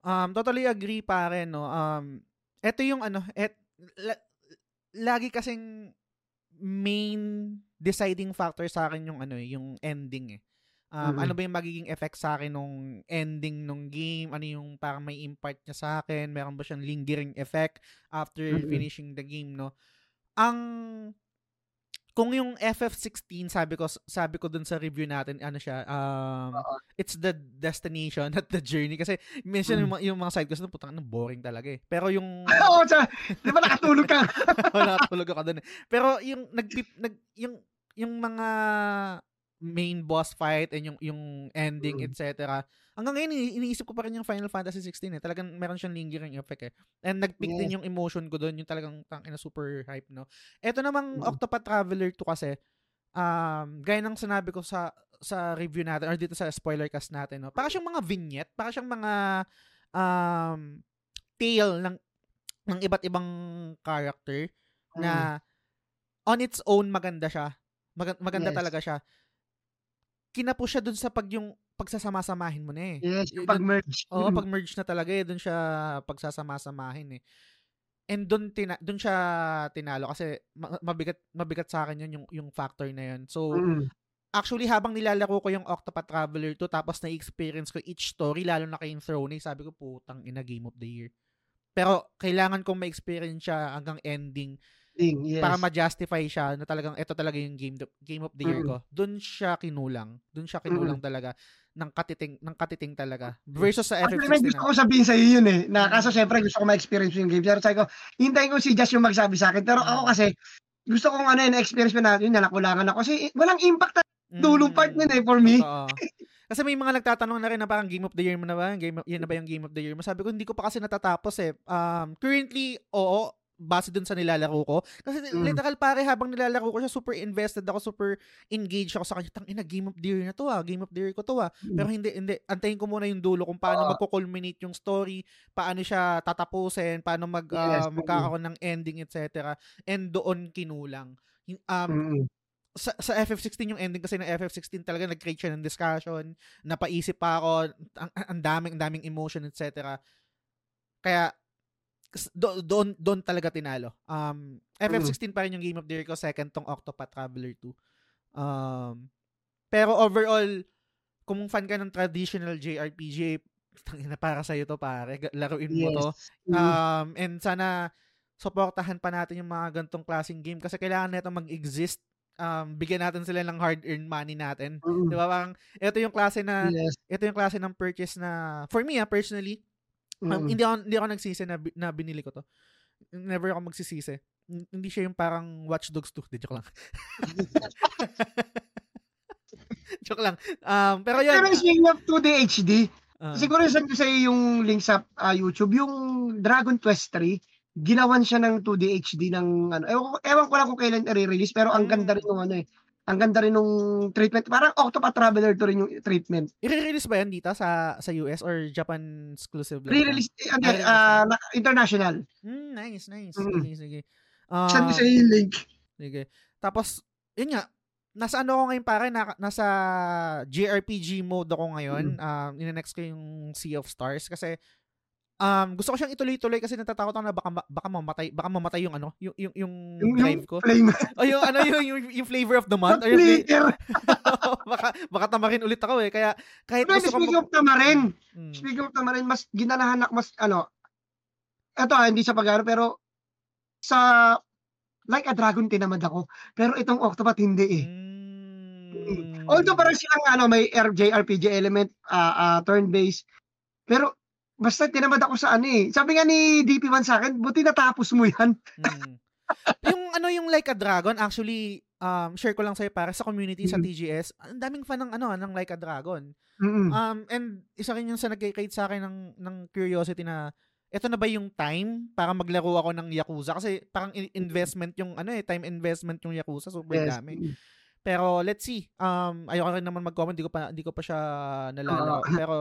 Um, totally agree pare, no. Um, ito yung ano, et, la, lagi kasing main deciding factor sa akin yung ano, eh, yung ending eh. Um, mm-hmm. ano ba yung magiging effect sa akin nung ending nung game? Ano yung parang may impact niya sa akin? Meron ba siyang lingering effect after mm-hmm. finishing the game, no? Ang kung yung FF16 sabi ko sabi ko dun sa review natin ano siya um uh-huh. it's the destination not the journey kasi minsan mm. yung, yung mga side quests no putang boring talaga eh pero yung
Oo, oh, di ba nakatulog ka
wala nakatulog ako dun eh. pero yung nag, nag yung yung mga main boss fight and yung yung ending mm. etc hanggang ngayon, iniisip ko pa rin yung Final Fantasy 16 eh. Talagang meron siyang lingering effect eh. And nag-pick yeah. din yung emotion ko doon, yung talagang tangin na super hype, no? Ito namang mm-hmm. Octopath Traveler 2 kasi, um, gaya ng sinabi ko sa sa review natin or dito sa spoiler cast natin, no? Para siyang mga vignette, para siyang mga um, tale ng ng iba't ibang character mm. na on its own maganda siya. Mag- maganda yes. talaga siya. Kinapo siya dun sa pag yung pagsasama-samahin mo na eh.
Yes, yung pag-merge.
Oo, pag-merge na talaga eh. Doon siya pagsasama-samahin eh. And doon tina doon siya tinalo kasi mabigat mabigat sa akin yun yung yung factor na yun. So mm. actually habang nilalaro ko yung Octopath Traveler 2 tapos na-experience ko each story lalo na kay Throne, sabi ko putang ina game of the year. Pero kailangan kong ma-experience siya hanggang ending
yes.
para ma-justify siya na talagang ito talaga yung game game of the year mm. ko. Doon siya kinulang. Doon siya kinulang mm. talaga ng katiting ng katiting talaga versus sa FF16
gusto ko sabihin sa iyo yun eh na kaso syempre gusto ko ma-experience yung game. Pero sabi ko hintayin ko si Josh yung magsabi sa akin pero ako kasi gusto kong ano yung experience pa natin na nakulangan ako. Kasi walang impact na dulong part nun eh for me.
Kasi may mga nagtatanong na rin na parang game of the year mo na ba? Game, yan na ba yung game of the year mo? Sabi ko, hindi ko pa kasi natatapos eh. Um, currently, oo, base dun sa nilalaro ko. Kasi mm. literal pare habang nilalaro ko siya super invested ako, super engaged ako sa kanya. Tang ina game of the year na to ah, game of the year ko to ah. Mm. Pero hindi hindi antayin ko muna yung dulo kung paano uh, magko-culminate yung story, paano siya tatapusin, paano mag yes, uh, magkakaroon ng ending etc. And doon kinulang. Um mm. sa, sa FF16 yung ending kasi ng FF16 talaga nag-create siya ng discussion, napaisip pa ako, ang, ang daming daming emotion etc. Kaya do, doon doon talaga tinalo. Um FF16 mm. pa rin yung game of the year ko, second tong Octopath Traveler 2. Um pero overall kung fan ka ng traditional JRPG, tangina para sa to pare. Laruin mo
Yes.
to.
Mm.
Um, and sana suportahan pa natin yung mga gantong klaseng game kasi kailangan nito mag-exist. Um, bigyan natin sila ng hard-earned money natin.
Mm.
Di ba? Parang, ito yung klase na,
Yes.
ito yung klase ng purchase na, for me ah, personally, um,
Mm.
hindi ako, hindi ako nagsisi na, na binili ko to. Never ako magsisisi. Hin- Hindi siya yung parang Watch Dogs 2. Di, joke lang. joke lang. Um, pero yun.
Pero speaking of 2D HD,
ah,
siguro send ko sa yung link sa ah, YouTube, yung Dragon Quest 3, ginawan siya ng 2D HD ng ano. Ewan, ewan ko lang kung kailan i-release pero ang ganda rin ng ano eh. Ang ganda rin nung treatment. Parang Octopath Traveler to rin yung treatment.
i-release ba yan dito sa sa US or Japan exclusive?
Re-release, eh, ano,
re-release
ah, na- international.
Mm, nice, nice.
Mm.
Sige, sige.
Send ko
Ah,
sa yung link.
sige. Tapos, yun nga, nasa ano ako ngayon pare, na, nasa JRPG mode ako ngayon. Um, ina-next ko yung Sea of Stars kasi um, gusto ko siyang ituloy-tuloy kasi natatakot ako na baka, ma- baka mamatay, baka mamatay yung ano, yung, yung, yung,
Yung,
drive ko.
flame.
O yung ano, yung, yung, yung flavor of the month. Or yung fla-
Flicker.
baka, baka tamarin ulit ako eh. Kaya, kahit
Pero
gusto ko...
speaking of tamarin,
Mm.
speaking of tamarin, mas ginanahan ako, mas ano, eto ah, hindi sa pag pero sa like a dragon tinamad ako. Pero itong Octopath hindi eh.
Mm.
Although parang silang ano, may RJRPG element, ah ah, turn-based. Pero basta tinamad ako sa ano eh. Sabi nga ni DP1 sa akin, buti natapos mo yan.
Mm. yung ano yung Like a Dragon actually um share ko lang sa'yo para sa community sa
Mm.
TGS ang daming fan ng ano ng Like a Dragon
Mm-mm.
um and isa rin yung sa nagkikate sa akin ng ng curiosity na eto na ba yung time para maglaro ako ng Yakuza kasi parang in- investment yung ano eh time investment yung Yakuza super
Yes.
dami pero let's see um ayoko rin naman mag-comment hindi ko pa hindi ko pa siya nalalaro
Oo.
pero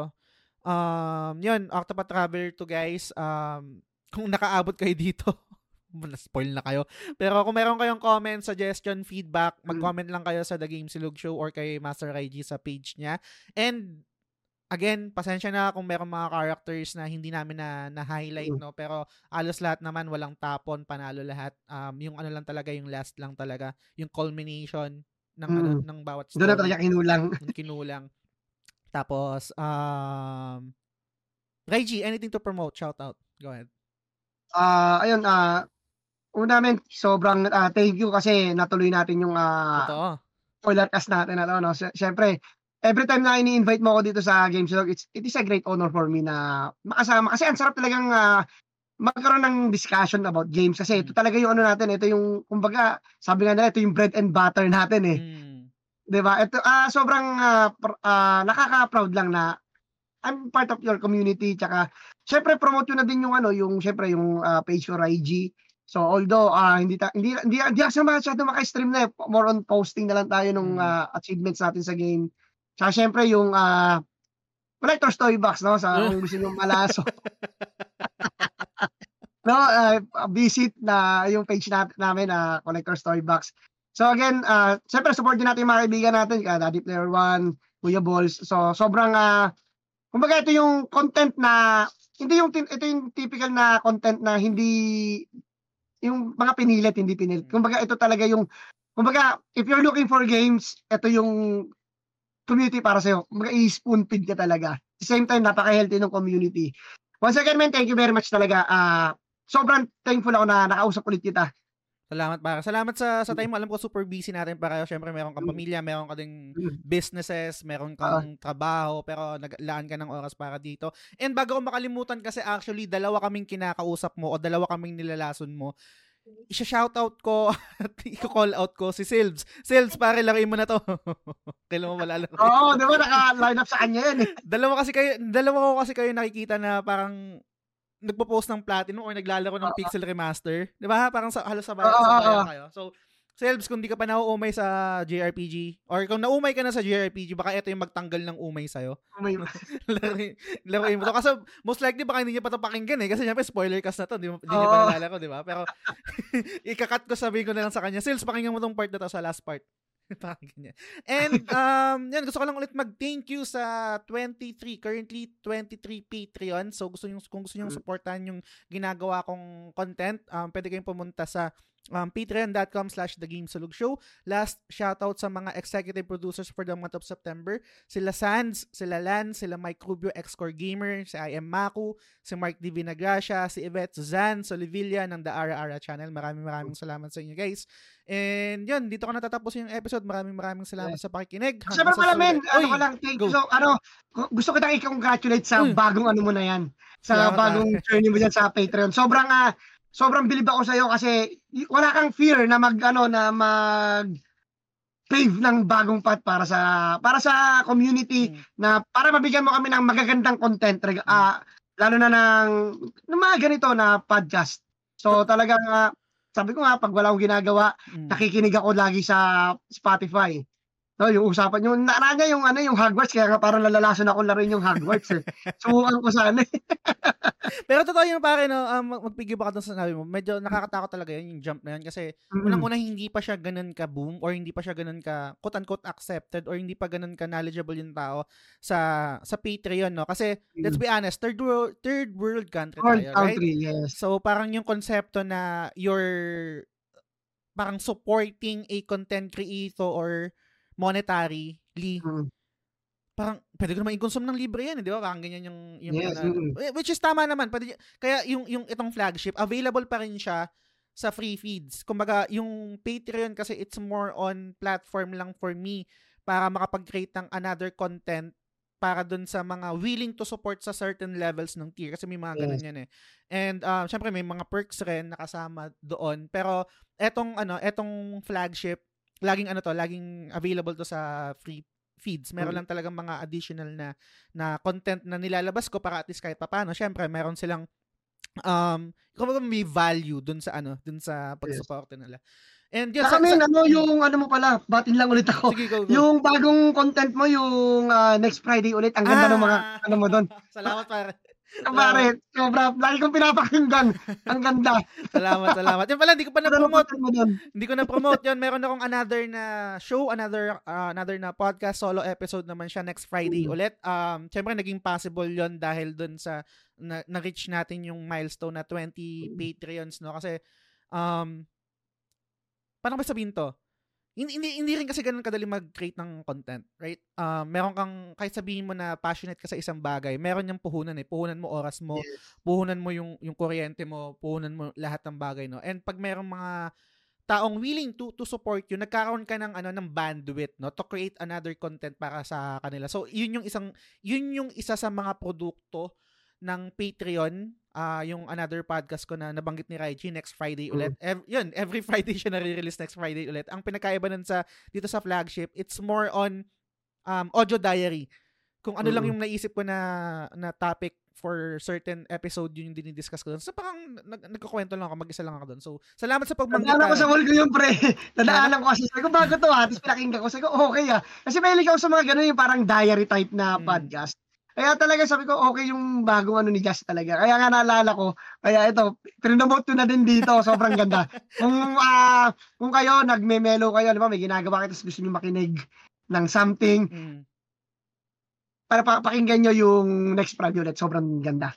um yun Octopath Traveler to guys um kung nakaabot kayo dito na-spoil na kayo. Pero kung meron kayong comment, suggestion, feedback,
Mm.
mag-comment lang kayo sa The Game Silog Show or kay Master IG sa page niya. And again, pasensya na kung meron mga characters na hindi namin na na-highlight,
Mm.
no? Pero alos lahat naman, walang tapon, panalo lahat. Um, yung ano lang talaga, yung last lang talaga. Yung culmination ng, ano,
Mm.
ng bawat
Doon na
story.
talaga kinulang.
Kinulang. Tapos, um, Reggie, anything to promote? Shout out. Go ahead.
Ah, ayun, ah, una men, sobrang ah, thank you kasi natuloy natin yung ah,
Totoo.
spoiler cast natin ano no. Syempre, every time na ini-invite mo ako dito sa Games Log, it's it is a great honor for me na makasama kasi ang sarap talagang ah, magkaroon ng discussion about games kasi ito
Mm.
talaga yung ano natin, ito yung kumbaga, sabi nga nila ito yung bread and butter natin eh.
Mm.
'Di ba? Ito ah sobrang ah, pr- ah, nakaka-proud lang na I'm part of your community tsaka syempre promote yun na din yung ano, yung syempre yung ah, page ko IG. So although ah, hindi ta, hindi hindi hindi ako masyado maka-stream na eh. more on posting na lang tayo
Mm.
nung ah, achievements natin sa game. Tsaka syempre yung ah Collector's Toy Box no sa kung gusto niyo malaso. no, ah, visit na yung page natin namin na Collector's Toy Box. So again, uh, siyempre support din natin yung mga kaibigan natin, ka Daddy Player One, Kuya Balls. So sobrang ah kumbaga ito yung content na hindi yung ito yung typical na content na hindi yung mga pinilit, hindi pinilit. Kumbaga ito talaga yung kumbaga if you're looking for games, ito yung community para sa'yo. Kumbaga i-spoon feed ka talaga. At the same time, napaka-healthy ng community. Once again, man, thank you very much talaga. Ah, sobrang thankful ako na nakausap ulit kita.
Salamat para. Salamat sa sa time mo. Alam ko super busy natin para syempre meron kang pamilya, meron ka ding businesses, meron kang trabaho, pero naglaan ka ng oras para dito. And bago ko makalimutan kasi actually dalawa kaming kinakausap mo o dalawa kaming nilalason mo. Isha-shoutout ko at i-call out ko si Silves. Silves, pare, laruin mo na to. Kailan mo malalaro?
Oo, di ba? Naka-line up sa kanya yan eh.
dalawa kasi kayo, dalawa ko kasi kayo nakikita na parang nagpo-post ng platinum or naglalaro ng
Oo.
pixel remaster. 'Di ba? Parang sa halos sabay, sabayan
oo.
kayo. So, Selbs, kung di ka pa nauumay sa JRPG or kung naumay ka na sa JRPG, baka ito yung magtanggal ng umay sa'yo.
Oh my
laruin, mo to. Kasi most likely baka hindi niya pa ito pakinggan eh. Kasi syempre spoiler cast na to. Di, mo- di niya pa
Oo.
nalalaro, di ba? Pero ikakat ko sabihin ko na lang sa kanya, Sales, pakinggan mo tong part na to sa last part. And um yan gusto ko lang ulit mag-thank you sa 23 currently 23 Patreon. So gusto niyo kung gusto niyo mm. suportahan yung ginagawa kong content, um pwede kayong pumunta sa um, patreon.com slash The Game Sulog Show. Last shoutout sa mga executive producers for the month of September. Sila Sands, sila Lan, sila Mike Rubio, X-Core Gamer, si I Am Maku, si Mark D. Vinagracia, si Yvette Suzanne Solivilla ng The Ara Ara Channel. Maraming maraming salamat sa inyo guys. And yun, dito ko natatapos yung episode. Maraming maraming salamat yeah. sa pakikinig.
Siyempre pala men, ano ko lang, thank you. So, ano, gusto ko tayong i-congratulate sa mm. bagong ano mo na yan. Sa yeah, bagong journey mo dyan sa Patreon. Sobrang uh, sobrang bilib ako sa iyo kasi wala kang fear na mag ano na mag pave ng bagong path para sa para sa community mm. na para mabigyan mo kami ng magagandang content uh, lalo na ng, ng mga ganito na podcast. So talagang uh, sabi ko nga pag wala akong ginagawa, mm. nakikinig ako lagi sa Spotify. No, yung usapan yung naara niya yung ano yung Hogwarts kaya nga parang lalalason ako laruin yung Hogwarts eh. Subukan ko sana. Eh.
Pero totoo yun pare no, um, magpigibak ka sa sinabi mo. Medyo nakakatakot talaga yun yung jump na yun kasi mm-hmm. unang-una hindi pa siya ganun ka boom or hindi pa siya ganun ka quote unquote accepted or hindi pa ganun ka knowledgeable yung tao sa sa Patreon no kasi mm-hmm. let's be honest third world third world country
world tayo, country, right? Yes.
So parang yung konsepto na you're parang supporting a content creator or monetarily, mm. parang pwede ko naman i-consume ng libre yan, eh, di ba? Parang ganyan yung, yung
yes, ano, mm.
which is tama naman. Pwede, kaya yung, yung itong flagship, available pa rin siya sa free feeds. Kumbaga, yung Patreon kasi it's more on platform lang for me para makapag-create ng another content para dun sa mga willing to support sa certain levels ng tier kasi may mga ganun yes. yan eh. And uh, syempre may mga perks rin nakasama doon. Pero etong ano, etong flagship laging ano to, laging available to sa free feeds. Meron mm. lang talagang mga additional na na content na nilalabas ko para at least kahit papaano. Syempre, meron silang um, kumbaga may value dun sa ano, dun sa pagsuporta yes. nila. And
yun, sa, sa, ano yung ano mo pala, batin lang ulit ako. Sige, go, go. Yung bagong content mo, yung uh, next Friday ulit, ang ganda ah, ng mga ano mo doon.
Salamat pare.
Pare, sobra. Lagi kong pinapakinggan. Ang ganda.
salamat, salamat. Yan pala, hindi ko pa na-promote. hindi ko na-promote yun. Meron akong another na show, another uh, another na podcast, solo episode naman siya next Friday mm. ulit. Um, Siyempre, naging possible yon dahil dun sa na, na-reach natin yung milestone na 20 mm. Patreons, no? Kasi, um, paano ba sabihin to? Hindi, hindi, hindi rin kasi ganun kadali mag-create ng content, right? Uh, meron kang, kahit sabihin mo na passionate ka sa isang bagay, meron yung puhunan eh. Puhunan mo oras mo, yes. puhunan mo yung, yung kuryente mo, puhunan mo lahat ng bagay, no? And pag merong mga taong willing to to support you, nagkakaroon ka ng ano ng bandwidth, no, to create another content para sa kanila. So, yun yung isang yun yung isa sa mga produkto ng Patreon uh, yung another podcast ko na nabanggit ni Raiji next Friday ulit. Mm. Ev- yun, every Friday siya na-release next Friday ulit. Ang pinakaiba nun sa dito sa flagship, it's more on um, audio diary. Kung ano mm. lang yung naisip ko na na topic for certain episode yun yung dinidiscuss ko doon. So parang nag nagkukwento lang ako, mag-isa lang ako doon. So salamat sa pagbanggit.
Nadaanan ko sa wall ko yung pre. Nadaanan ko kasi sabi ko bago to ha. Tapos pinakinggan ko. Sabi ko okay ah. Kasi may ako sa mga ganun yung parang diary type na mm. podcast. Kaya talaga sabi ko, okay yung bagong ano ni Jazz talaga. Kaya nga naalala ko, kaya ito, pinomote ko na din dito, sobrang ganda. kung, uh, kung kayo, nagme-melo kayo, di ba, may ginagawa kayo, tapos gusto nyo makinig ng something, mm. para pakinggan nyo yung next preview ulit, sobrang ganda.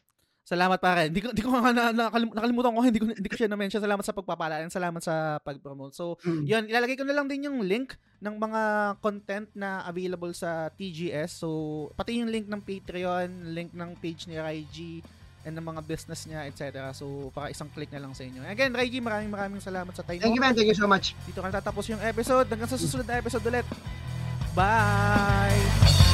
Salamat pare. Hindi ko hindi ko na, na, nakalimutan ko hindi ko hindi ko siya na-mention. Salamat sa pagpapala and salamat sa pag-promote. So, mm. 'yun, ilalagay ko na lang din yung link ng mga content na available sa TGS. So, pati yung link ng Patreon, link ng page ni Raiji and ng mga business niya, etc. So, para isang click na lang sa inyo. Again, Raiji, maraming maraming salamat sa time
Thank you, man. Thank you so much.
Dito ka natatapos yung episode. Hanggang sa susunod na episode ulit. Bye!